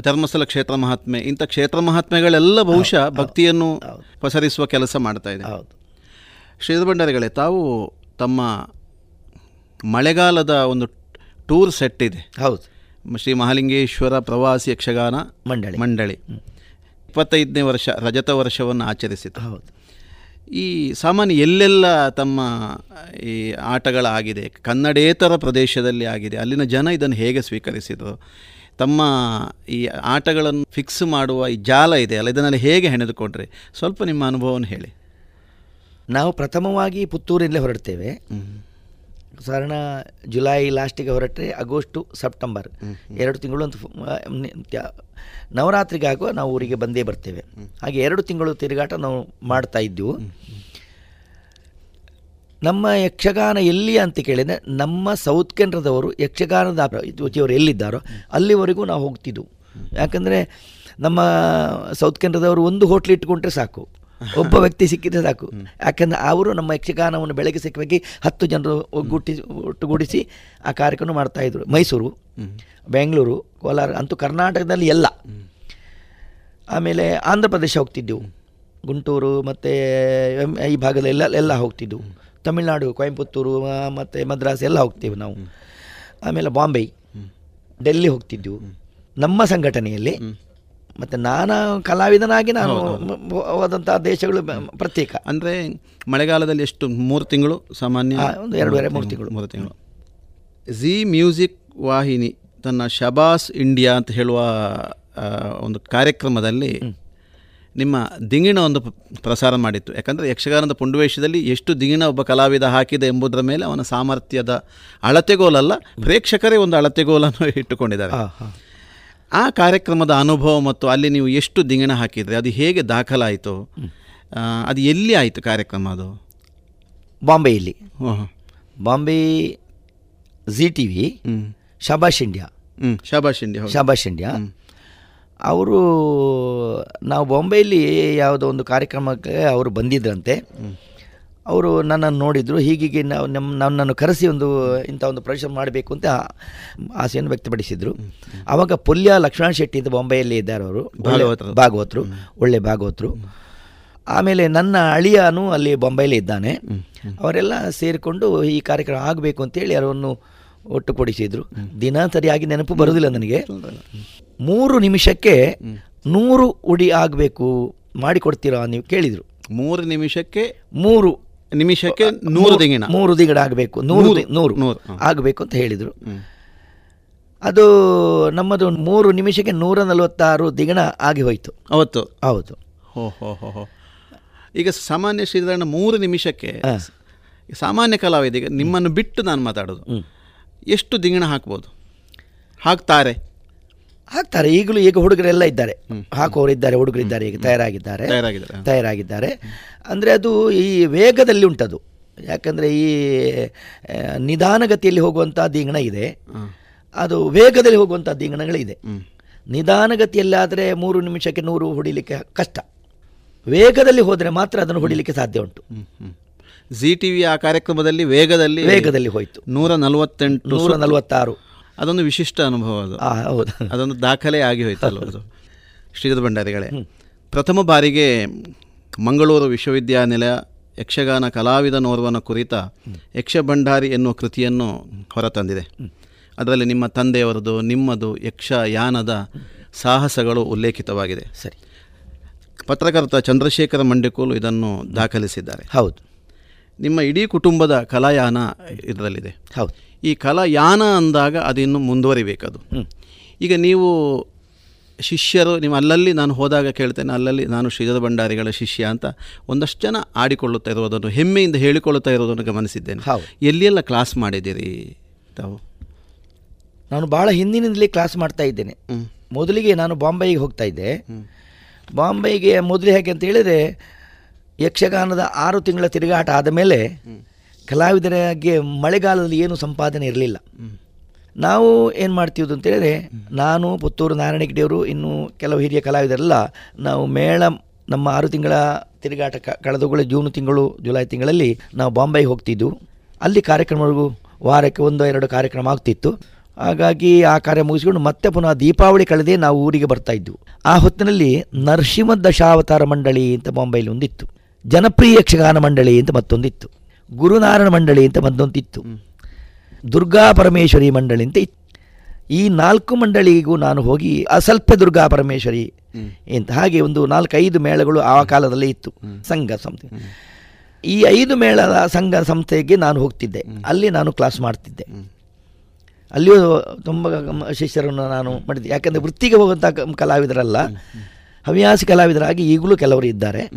ಧರ್ಮಸ್ಥಳ ಕ್ಷೇತ್ರ ಮಹಾತ್ಮೆ ಇಂಥ ಕ್ಷೇತ್ರ ಮಹಾತ್ಮೆಗಳೆಲ್ಲ ಬಹುಶಃ ಭಕ್ತಿಯನ್ನು ಪಸರಿಸುವ ಕೆಲಸ ಮಾಡ್ತಾ ಇದೆ. ಹೌದು. ಶ್ರೀಧರ ಭಂಡಾರಿಗಳೇ ತಾವು ತಮ್ಮ ಮಳೆಗಾಲದ ಒಂದು ಟೂರ್ ಸೆಟ್ ಇದೆ. ಹೌದು. ಶ್ರೀ ಮಹಾಲಿಂಗೇಶ್ವರ ಪ್ರವಾಸಿ ಯಕ್ಷಗಾನ ಮಂಡಳಿ. ಮಂಡಳಿ. ಇಪ್ಪತ್ತೈದನೇ ವರ್ಷ ರಜತ ವರ್ಷವನ್ನು ಆಚರಿಸಿತು. ಹೌದು. ಈ ಸಾಮಾನ್ಯ ಎಲ್ಲೆಲ್ಲ ತಮ್ಮ ಈ ಆಟಗಳಾಗಿದೆ ಕನ್ನಡೇತರ ಪ್ರದೇಶದಲ್ಲಿ ಆಗಿದೆ ಅಲ್ಲಿನ ಜನ ಇದನ್ನು ಹೇಗೆ ಸ್ವೀಕರಿಸಿದರು? ತಮ್ಮ ಈ ಆಟಗಳನ್ನು ಫಿಕ್ಸ್ ಮಾಡುವ ಈ ಜಾಲ ಇದೆ ಅಲ್ಲ ಇದನ್ನೆಲ್ಲ ಹೇಗೆ ಹೆಣೆದುಕೊಂಡ್ರೆ? ಸ್ವಲ್ಪ ನಿಮ್ಮ ಅನುಭವವನ್ನು ಹೇಳಿ. ನಾವು ಪ್ರಥಮವಾಗಿ ಪುತ್ತೂರಿಂದಲೇ ಹೊರಡ್ತೇವೆ. ಸಾಧಾರಣ ಜುಲೈ ಲಾಸ್ಟಿಗೆ ಹೊರಟ್ರೆ ಆಗಸ್ಟು ಸೆಪ್ಟೆಂಬರ್ ಎರಡು ತಿಂಗಳು ಅಂತ ಫು- ಆ, ನಿ- ತ್ಯ- ನವರಾತ್ರಿಗೆ ಆಗುವ ನಾವು ಊರಿಗೆ ಬಂದೇ ಬರ್ತೇವೆ. ಹಾಗೆ ಎರಡು ತಿಂಗಳು ತಿರುಗಾಟ ನಾವು ಮಾಡ್ತಾ ಇದ್ದೆವು. ನಮ್ಮ ಯಕ್ಷಗಾನ ಎಲ್ಲಿ ಅಂತ ಕೇಳಿದರೆ ನಮ್ಮ ಸೌತ್ ಕೇಂದ್ರದವರು ಯಕ್ಷಗಾನದ ಇವರು ಎಲ್ಲಿದ್ದಾರೋ ಅಲ್ಲಿವರೆಗೂ ನಾವು ಹೋಗ್ತಿದ್ದೆವು ಯಾಕಂದರೆ ನಮ್ಮ ಸೌತ್ ಕೇಂದ್ರದವರು ಒಂದು ಹೋಟ್ಲ್ ಇಟ್ಕೊಂಡ್ರೆ ಸಾಕು. ಒಬ್ಬ ವ್ಯಕ್ತಿ ಸಿಕ್ಕಿದ್ರೆ ಸಾಕು. ಯಾಕಂದರೆ ಅವರು ನಮ್ಮ ಯಕ್ಷಗಾನವನ್ನು ಬೆಳಗ್ಗೆ ಸಿಕ್ಕಿ ಹತ್ತು ಜನರು ಒಗ್ಗೂಟಿ ಒಟ್ಟುಗೂಡಿಸಿ ಆ ಕಾರ್ಯಕ್ರಮ ಮಾಡ್ತಾಯಿದ್ರು ಮೈಸೂರು, ಬೆಂಗಳೂರು, ಕೋಲಾರ ಅಂತೂ ಕರ್ನಾಟಕದಲ್ಲಿ ಎಲ್ಲ. ಆಮೇಲೆ ಆಂಧ್ರ ಪ್ರದೇಶ ಹೋಗ್ತಿದ್ದೆವು. ಗುಂಟೂರು ಮತ್ತು ಈ ಭಾಗದಲ್ಲೆಲ್ಲ ಎಲ್ಲ ಹೋಗ್ತಿದ್ದೆವು. ತಮಿಳುನಾಡು ಕೊಯಂಪುತ್ತೂರು ಮತ್ತು ಮದ್ರಾಸ್ ಎಲ್ಲ ಹೋಗ್ತೇವೆ ನಾವು. ಆಮೇಲೆ ಬಾಂಬೆ ಡೆಲ್ಲಿ ಹೋಗ್ತಿದ್ದೆವು ನಮ್ಮ ಸಂಘಟನೆಯಲ್ಲಿ ಮತ್ತು ನಾನು ಕಲಾವಿದನಾಗಿ ನಾನು ಹೋದಂಥ ದೇಶಗಳು ಪ್ರತ್ಯೇಕ. ಅಂದರೆ ಮಳೆಗಾಲದಲ್ಲಿ ಎಷ್ಟು ಮೂರು ತಿಂಗಳು ಸಾಮಾನ್ಯ? ಒಂದು ಎರಡೂವರೆ ಮೂರು ತಿಂಗಳು. ಮೂರು ತಿಂಗಳು. ಝಿ ಮ್ಯೂಸಿಕ್ ವಾಹಿನಿ ತನ್ನ ಶಬಾಸ್ ಇಂಡಿಯಾ ಅಂತ ಹೇಳುವ ಒಂದು ಕಾರ್ಯಕ್ರಮದಲ್ಲಿ ನಿಮ್ಮ ದಿಂಗಿಣ ಒಂದು ಪ್ರಸಾರ ಮಾಡಿತ್ತು. ಯಾಕಂದರೆ ಯಕ್ಷಗಾನದ ಪುಂಡುವೇಶದಲ್ಲಿ ಎಷ್ಟು ದಿಂಗಿಣ ಒಬ್ಬ ಕಲಾವಿದ ಹಾಕಿದೆ ಎಂಬುದರ ಮೇಲೆ ಅವನ ಸಾಮರ್ಥ್ಯದ ಅಳತೆಗೋಲಲ್ಲ ಪ್ರೇಕ್ಷಕರೇ ಒಂದು ಅಳತೆಗೋಲನ್ನು ಇಟ್ಟುಕೊಂಡಿದ್ದಾರೆ. ಆ, ಕಾರ್ಯಕ್ರಮದ ಅನುಭವ ಮತ್ತು ಅಲ್ಲಿ ನೀವು ಎಷ್ಟು ದಿಂಗಿಣ ಹಾಕಿದ್ರಿ ಅದು ಹೇಗೆ ದಾಖಲಾಯಿತು? ಅದು ಎಲ್ಲಿ ಆಯಿತು ಕಾರ್ಯಕ್ರಮ ಅದು? ಬಾಂಬೆಯಲ್ಲಿ. ಹ್ಞೂ Bombay G T V Shabash India. ಹ್ಞೂ ಶಾಬಾಷ್ ಇಂಡಿಯಾ ಶಬಾಶ್ ಶಾಬಾಷ್ ಇಂಡಿಯಾ. ಅವರು ನಾವು ಬಾಂಬೆಯಲ್ಲಿ ಯಾವುದೋ ಒಂದು ಕಾರ್ಯಕ್ರಮಕ್ಕೆ ಅವರು ಬಂದಿದ್ರಂತೆ. ಅವರು ನನ್ನನ್ನು ನೋಡಿದರು. ಹೀಗೀಗೆ ನಾವು ನಮ್ಮ ನನ್ನನ್ನು ಕರೆಸಿ ಒಂದು ಇಂಥ ಒಂದು ಪ್ರವೇಶ ಮಾಡಬೇಕು ಅಂತ ಆಸೆಯನ್ನು ವ್ಯಕ್ತಪಡಿಸಿದರು. ಆವಾಗ ಪುಲ್ಯ ಲಕ್ಷ್ಮಣ ಶೆಟ್ಟಿ ಅಂತ ಬಾಂಬೆಯಲ್ಲಿ ಇದ್ದಾರೆ ಅವರು. ಭಾಗವತರು. ಒಳ್ಳೆ ಭಾಗವತರು. ಆಮೇಲೆ ನನ್ನ ಅಳಿಯನು ಅಲ್ಲಿ ಬಾಂಬೆಯಲ್ಲಿ ಇದ್ದಾನೆ. ಅವರೆಲ್ಲ ಸೇರಿಕೊಂಡು ಈ ಕಾರ್ಯಕ್ರಮ ಆಗಬೇಕು ಅಂತೇಳಿ ಅವರನ್ನು ಒಟ್ಟುಗೂಡಿಸಿದ್ರು. ದಿನ ಸರಿಯಾಗಿ ನೆನಪು ಬರೋದಿಲ್ಲ ನನಗೆ. ಮೂರು ನಿಮಿಷಕ್ಕೆ ನೂರು ಉಡಿ ಆಗಬೇಕು ಮಾಡಿಕೊಡ್ತೀರಾ ನೀವು ಕೇಳಿದರು. ಮೂರು ನಿಮಿಷಕ್ಕೆ ಮೂರು ನಿಮಿಷಕ್ಕೆ ನೂರು ದಿಂಗಿಣ ಮೂರು ದಿಗಡ ಆಗಬೇಕು. ನೂರು ನೂರು, ನೂರು. ಆಗಬೇಕು ಅಂತ ಹೇಳಿದರು. ಅದು ನಮ್ಮದು ಮೂರು ನಿಮಿಷಕ್ಕೆ ನೂರ ನಲವತ್ತಾರು ದಿಗಣ ಆಗಿ ಹೋಯಿತು. ಅವತ್ತು? ಹೌದು. ಈಗ ಸಾಮಾನ್ಯ ಶ್ರೀಧರಣ ಮೂರು ನಿಮಿಷಕ್ಕೆ ಸಾಮಾನ್ಯ ಕಲಾವಿದ ಈಗ ನಿಮ್ಮನ್ನು ಬಿಟ್ಟು ನಾನು ಮಾತಾಡೋದು. ಎಷ್ಟು ದಿಂಗಿಣ ಹಾಕ್ಬೋದು? ಹಾಕ್ತಾರೆ? ಹಾಕ್ತಾರೆ. ಈಗಲೂ ಈಗ ಹುಡುಗರೆಲ್ಲ ಇದ್ದಾರೆ. ಹಾಕುವವರು ಇದ್ದಾರೆ ಹುಡುಗರಿದ್ದಾರೆ ಈಗ ತಯಾರಾಗಿದ್ದಾರೆ. ತಯಾರಾಗಿದ್ದಾರೆ. ತಯಾರಾಗಿದ್ದಾರೆ. ಅಂದರೆ ಅದು ಈ ವೇಗದಲ್ಲಿ ಉಂಟದು. ಯಾಕಂದರೆ ಈ ನಿಧಾನಗತಿಯಲ್ಲಿ ಹೋಗುವಂಥ ದೀಂಗಣ ಇದೆ. ಅದು ವೇಗದಲ್ಲಿ ಹೋಗುವಂಥ ದೀಂಗಣಗಳಿದೆ ನಿಧಾನಗತಿಯಲ್ಲಾದರೆ ಮೂರು ನಿಮಿಷಕ್ಕೆ ನೂರು ಹೊಡಿಲಿಕ್ಕೆ ಕಷ್ಟ. ವೇಗದಲ್ಲಿ ಹೋದರೆ ಮಾತ್ರ ಅದನ್ನು ಹೊಡಿಲಿಕ್ಕೆ ಸಾಧ್ಯ ಉಂಟು. ಜಿ ಟಿ ವಿ ಆ ಕಾರ್ಯಕ್ರಮದಲ್ಲಿ ವೇಗದಲ್ಲಿ ವೇಗದಲ್ಲಿ ಹೋಯಿತು. ನೂರ ನಲವತ್ತೆಂಟು ನೂರ. ನಲವತ್ತಾರು. ಅದೊಂದು ವಿಶಿಷ್ಟ ಅನುಭವ ಅದು. ಹೌದು. ಅದೊಂದು ದಾಖಲೆ ಆಗಿ ಹೋಯ್ತಲ್ಲ ಅದು. ಶ್ರೀಧರ ಭಂಡಾರಿಗಳೇ ಪ್ರಥಮ ಬಾರಿಗೆ ಮಂಗಳೂರು ವಿಶ್ವವಿದ್ಯಾನಿಲಯ ಯಕ್ಷಗಾನ ಕಲಾವಿದನೋರ್ವನ ಕುರಿತ ಯಕ್ಷ ಭಂಡಾರಿ ಎನ್ನುವ ಕೃತಿಯನ್ನು ಹೊರತಂದಿದೆ. ಅದರಲ್ಲಿ ನಿಮ್ಮ ತಂದೆಯವರದು ನಿಮ್ಮದು ಯಕ್ಷಯಾನದ ಸಾಹಸಗಳು ಉಲ್ಲೇಖಿತವಾಗಿದೆ. ಸರಿ. ಪತ್ರಕರ್ತ ಚಂದ್ರಶೇಖರ ಮಂಡಿಕೋಲು ಇದನ್ನು ದಾಖಲಿಸಿದ್ದಾರೆ. ಹೌದು. ನಿಮ್ಮ ಇಡೀ ಕುಟುಂಬದ ಕಲಾಯಾನ ಇದರಲ್ಲಿದೆ. ಹೌದು. ಈ ಕಲಾಯಾನ ಅಂದಾಗ ಅದಿನ್ನು ಮುಂದುವರಿಬೇಕದು. ಈಗ ನೀವು ಶಿಷ್ಯರು ನಿಮ್ಮ ಅಲ್ಲಲ್ಲಿ ನಾನು ಹೋದಾಗ ಕೇಳ್ತೇನೆ ಅಲ್ಲಲ್ಲಿ ನಾನು ಶ್ರೀಧರ ಭಂಡಾರಿಗಳ ಶಿಷ್ಯ ಅಂತ ಒಂದಷ್ಟು ಜನ ಆಡಿಕೊಳ್ಳುತ್ತಾ ಇರೋದನ್ನು ಹೆಮ್ಮೆಯಿಂದ ಹೇಳಿಕೊಳ್ಳುತ್ತಾ ಇರೋದನ್ನು ಗಮನಿಸಿದ್ದೇನೆ. ಎಲ್ಲಿಯೆಲ್ಲ ಕ್ಲಾಸ್ ಮಾಡಿದ್ದೀರಿ ತಾವು? ನಾನು ಭಾಳ ಹಿಂದಿನಿಂದಲೇ ಕ್ಲಾಸ್ ಮಾಡ್ತಾ ಇದ್ದೇನೆ. ಮೊದಲಿಗೆ ನಾನು ಬಾಂಬೆಗೆ ಹೋಗ್ತಾ ಇದ್ದೆ. ಬಾಂಬೆಗೆ ಮೊದಲು ಹೇಗೆ ಅಂತ ಹೇಳಿದರೆ ಯಕ್ಷಗಾನದ ಆರು ತಿಂಗಳ ತಿರುಗಾಟ ಆದ ಮೇಲೆ ಕಲಾವಿದರಿಗೆ ಮಳೆಗಾಲದಲ್ಲಿ ಏನು ಸಂಪಾದನೆ ಇರಲಿಲ್ಲ. ನಾವು ಏನು ಮಾಡ್ತೀವಿ ಅಂತ ಹೇಳಿದ್ರೆ ನಾನು ಪುತ್ತೂರು ನಾರಾಯಣಗಿಡಿಯವರು ಇನ್ನು ಕೆಲವು ಹಿರಿಯ ಕಲಾವಿದರೆಲ್ಲ ನಾವು ಮೇಳ ನಮ್ಮ ಆರು ತಿಂಗಳ ತಿರುಗಾಟ ಕಳೆದವುಗಳ ಜೂನ್ ತಿಂಗಳು ಜುಲೈ ತಿಂಗಳಲ್ಲಿ ನಾವು ಬಾಂಬೆಗೆ ಹೋಗ್ತಿದ್ದು ಅಲ್ಲಿ ಕಾರ್ಯಕ್ರಮಗಳಿಗೂ ವಾರಕ್ಕೆ ಒಂದು ಎರಡು ಕಾರ್ಯಕ್ರಮ ಆಗ್ತಿತ್ತು. ಹಾಗಾಗಿ ಆ ಕಾರ್ಯ ಮುಗಿಸಿಕೊಂಡು ಮತ್ತೆ ಪುನಃ ದೀಪಾವಳಿ ಕಳೆದೇ ನಾವು ಊರಿಗೆ ಬರ್ತಾ ಆ ಹೊತ್ತಿನಲ್ಲಿ ನರಸಿಂಹ ದಶಾವತಾರ ಮಂಡಳಿ ಅಂತ ಬಾಂಬೆಯಲ್ಲಿ ಒಂದಿತ್ತು. ಜನಪ್ರಿಯ ಯಕ್ಷಗಾನ ಮಂಡಳಿ ಅಂತ ಮತ್ತೊಂದಿತ್ತು. ಗುರುನಾರಾಯಣ ಮಂಡಳಿ ಅಂತ ಬಂದಂತಿತ್ತು. ದುರ್ಗಾ ಪರಮೇಶ್ವರಿ ಮಂಡಳಿ ಅಂತ ಇತ್ತು. ಈ ನಾಲ್ಕು ಮಂಡಳಿಗೂ ನಾನು ಹೋಗಿ ಅಸಲ್ಪೆ ದುರ್ಗಾ ಪರಮೇಶ್ವರಿ ಅಂತ ಹಾಗೆ ಒಂದು ನಾಲ್ಕೈದು ಮೇಳಗಳು ಆ ಕಾಲದಲ್ಲೇ ಇತ್ತು. ಸಂಘ ಸಂಸ್ಥೆ. ಈ ಐದು ಮೇಳದ ಸಂಘ ಸಂಸ್ಥೆಗೆ ನಾನು ಹೋಗ್ತಿದ್ದೆ. ಅಲ್ಲಿ ನಾನು ಕ್ಲಾಸ್ ಮಾಡ್ತಿದ್ದೆ. ಅಲ್ಲಿಯೂ ತುಂಬ ಶಿಷ್ಯರನ್ನು ನಾನು ಮಾಡಿದ್ದೆ. ಯಾಕಂದರೆ ವೃತ್ತಿಗೆ ಹೋಗುವಂಥ ಕಲಾವಿದರಲ್ಲ. ಹವ್ಯಾಸಿ ಕಲಾವಿದರಾಗಿ ಈಗಲೂ ಕೆಲವರು ಇದ್ದಾರೆ.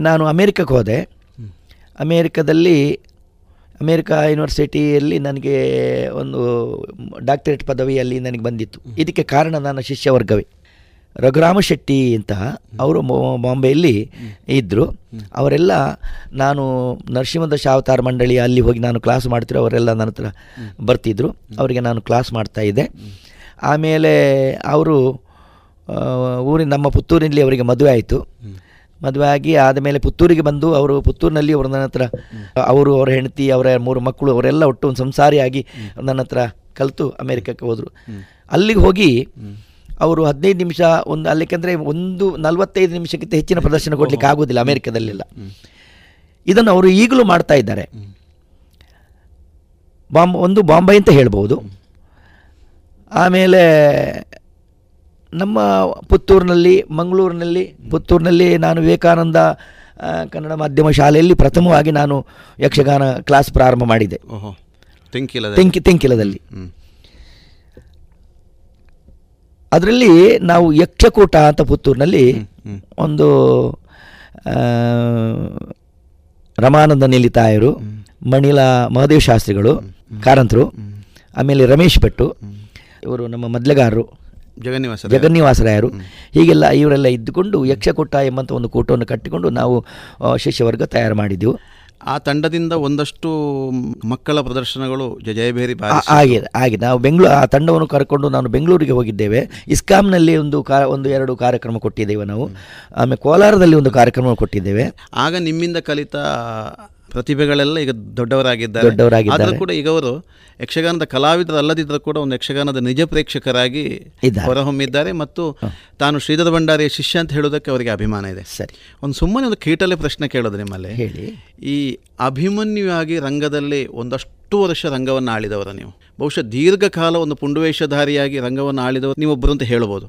ನಾನು ಅಮೇರಿಕಕ್ಕೆ ಹೋದೆ. ಅಮೇರಿಕದಲ್ಲಿ ಅಮೇರಿಕಾ ಯೂನಿವರ್ಸಿಟಿಯಲ್ಲಿ ನನಗೆ ಒಂದು ಡಾಕ್ಟರೇಟ್ ಪದವಿಯಲ್ಲಿ ನನಗೆ ಬಂದಿತ್ತು. ಇದಕ್ಕೆ ಕಾರಣ ನನ್ನ ಶಿಷ್ಯ ವರ್ಗವೇ ರಘುರಾಮ ಶೆಟ್ಟಿ ಅಂತ ಅವರು ಬಾಂಬೆಯಲ್ಲಿ ಇದ್ದರು ಅವರೆಲ್ಲ ನಾನು ನರಸಿಂಹದ ಶಾವತಾರ ಮಂಡಳಿ ಅಲ್ಲಿ ಹೋಗಿ ನಾನು ಕ್ಲಾಸ್ ಮಾಡ್ತಿರೋ ಅವರೆಲ್ಲ ನನ್ನ ಹತ್ರ ಬರ್ತಿದ್ರು. ಅವರಿಗೆ ನಾನು ಕ್ಲಾಸ್ ಮಾಡ್ತಾ ಇದ್ದೆ. ಆಮೇಲೆ ಅವರು ಊರಿನ ನಮ್ಮ ಪುತ್ತೂರಿನಲ್ಲಿ ಅವರಿಗೆ ಮದುವೆ ಆಯಿತು. ಮದುವೆ ಆಗಿ ಆದಮೇಲೆ ಪುತ್ತೂರಿಗೆ ಬಂದು ಅವರು ಪುತ್ತೂರಿನಲ್ಲಿ ಅವರು ನನ್ನ ಹತ್ರ ಅವರು ಅವರ ಹೆಂಡತಿ ಅವರ ಮೂರು ಮಕ್ಕಳು ಅವರೆಲ್ಲ ಒಟ್ಟು ಒಂದು ಸಂಸಾರಿಯಾಗಿ ನನ್ನ ಹತ್ರ ಕಲಿತು ಅಮೇರಿಕಕ್ಕೆ ಹೋದರು. ಅಲ್ಲಿಗೆ ಹೋಗಿ ಅವರು ಹದಿನೈದು ನಿಮಿಷ ಒಂದು ಅಲ್ಲಿಕೆಂದರೆ ಒಂದು ನಲವತ್ತೈದು ನಿಮಿಷಕ್ಕಿಂತ ಹೆಚ್ಚಿನ ಪ್ರದರ್ಶನ ಕೊಡಲಿಕ್ಕೆ ಆಗೋದಿಲ್ಲ ಅಮೇರಿಕದಲ್ಲೆಲ್ಲ. ಇದನ್ನು ಅವರು ಈಗಲೂ ಮಾಡ್ತಾ ಇದ್ದಾರೆ. ಬಾಂಬ್ ಒಂದು ಬಾಂಬೆ ಅಂತ ಹೇಳ್ಬೋದು. ಆಮೇಲೆ ನಮ್ಮ ಪುತ್ತೂರಿನಲ್ಲಿ ಮಂಗಳೂರಿನಲ್ಲಿ ಪುತ್ತೂರಿನಲ್ಲಿ ನಾನು ವಿವೇಕಾನಂದ ಕನ್ನಡ ಮಾಧ್ಯಮ ಶಾಲೆಯಲ್ಲಿ ಪ್ರಥಮವಾಗಿ ನಾನು ಯಕ್ಷಗಾನ ಕ್ಲಾಸ್ ಪ್ರಾರಂಭ ಮಾಡಿದೆ. ತೆಂಕಿ ತೆಂಕಿಲದಲ್ಲಿ. ಅದರಲ್ಲಿ ನಾವು ಯಕ್ಷಕೂಟ ಅಂತ ಪುತ್ತೂರಿನಲ್ಲಿ ಒಂದು ರಮಾನಂದ ನಿಲಿತಾಯರು ಮಣಿಲ ಮಹದೇವ್ ಶಾಸ್ತ್ರಿಗಳು ಕಾರಂತರು ಆಮೇಲೆ ರಮೇಶ್ ಭಟ್ಟು ಇವರು ನಮ್ಮ ಮೊದಲಗಾರರು. ಜಗನ್ನಿವಾಸ ಜಗನ್ನಿವಾಸರಾಯರು. ಹೀಗೆಲ್ಲ ಇವರೆಲ್ಲ ಇದ್ದುಕೊಂಡು ಯಕ್ಷಕೂಟ ಎಂಬಂಥ ಒಂದು ಕೂಟವನ್ನು ಕಟ್ಟಿಕೊಂಡು ನಾವು ಶಿಷ್ಯವರ್ಗ ತಯಾರು ಮಾಡಿದ್ದೆವು. ಆ ತಂಡದಿಂದ ಒಂದಷ್ಟು ಮಕ್ಕಳ ಪ್ರದರ್ಶನಗಳು ಜಯಭೇರಿ ಆಗಿದೆ ಆಗಿದೆ. ನಾವು ಬೆಂಗಳೂರು ಆ ತಂಡವನ್ನು ಕರ್ಕೊಂಡು ನಾನು ಬೆಂಗಳೂರಿಗೆ ಹೋಗಿದ್ದೇವೆ. ಇಸ್ಕಾಂನಲ್ಲಿ ಒಂದು ಕಾ ಒಂದು ಎರಡು ಕಾರ್ಯಕ್ರಮ ಕೊಟ್ಟಿದ್ದೇವೆ ನಾವು. ಆಮೇಲೆ ಕೋಲಾರದಲ್ಲಿ ಒಂದು ಕಾರ್ಯಕ್ರಮ ಕೊಟ್ಟಿದ್ದೇವೆ. ಆಗ ನಿಮ್ಮಿಂದ ಕಲಿತ ಪ್ರತಿಭೆಗಳೆಲ್ಲ ಈಗ ದೊಡ್ಡವರಾಗಿದ್ದಾರೆ. ದೊಡ್ಡವರಾಗಿದ್ದಾರೆ. ಆದರೂ ಕೂಡ ಈಗ ಅವರು ಯಕ್ಷಗಾನದ ಕಲಾವಿದರಲ್ಲದಿದ್ದರೂ ಕೂಡ ಒಂದು ಯಕ್ಷಗಾನದ ನಿಜ ಪ್ರೇಕ್ಷಕರಾಗಿ. ಹೊರಹೊಮ್ಮಿದ್ದಾರೆ ಮತ್ತು ತಾನು ಶ್ರೀಧರ ಭಂಡಾರಿಯ ಶಿಷ್ಯ ಅಂತ ಹೇಳೋದಕ್ಕೆ ಅವರಿಗೆ ಅಭಿಮಾನ ಇದೆ. ಸರಿ. ಒಂದು ಸುಮ್ಮನೆ ಒಂದು ಕೀಟಲೆ ಪ್ರಶ್ನೆ ಕೇಳೋದು ನಿಮ್ಮಲ್ಲಿ. ಹೇಳಿ. ಈ ಅಭಿಮನ್ಯುವಾಗಿ ರಂಗದಲ್ಲಿ ಒಂದಷ್ಟು ವರ್ಷ ರಂಗವನ್ನು ಆಳಿದವರು ನೀವು. ಬಹುಶಃ ದೀರ್ಘಕಾಲ ಒಂದು ಪುಂಡುವೇಷಧಾರಿಯಾಗಿ ರಂಗವನ್ನು ಆಳಿದವರು ನೀವೊಬ್ಬರು ಅಂತ ಹೇಳ್ಬೋದು.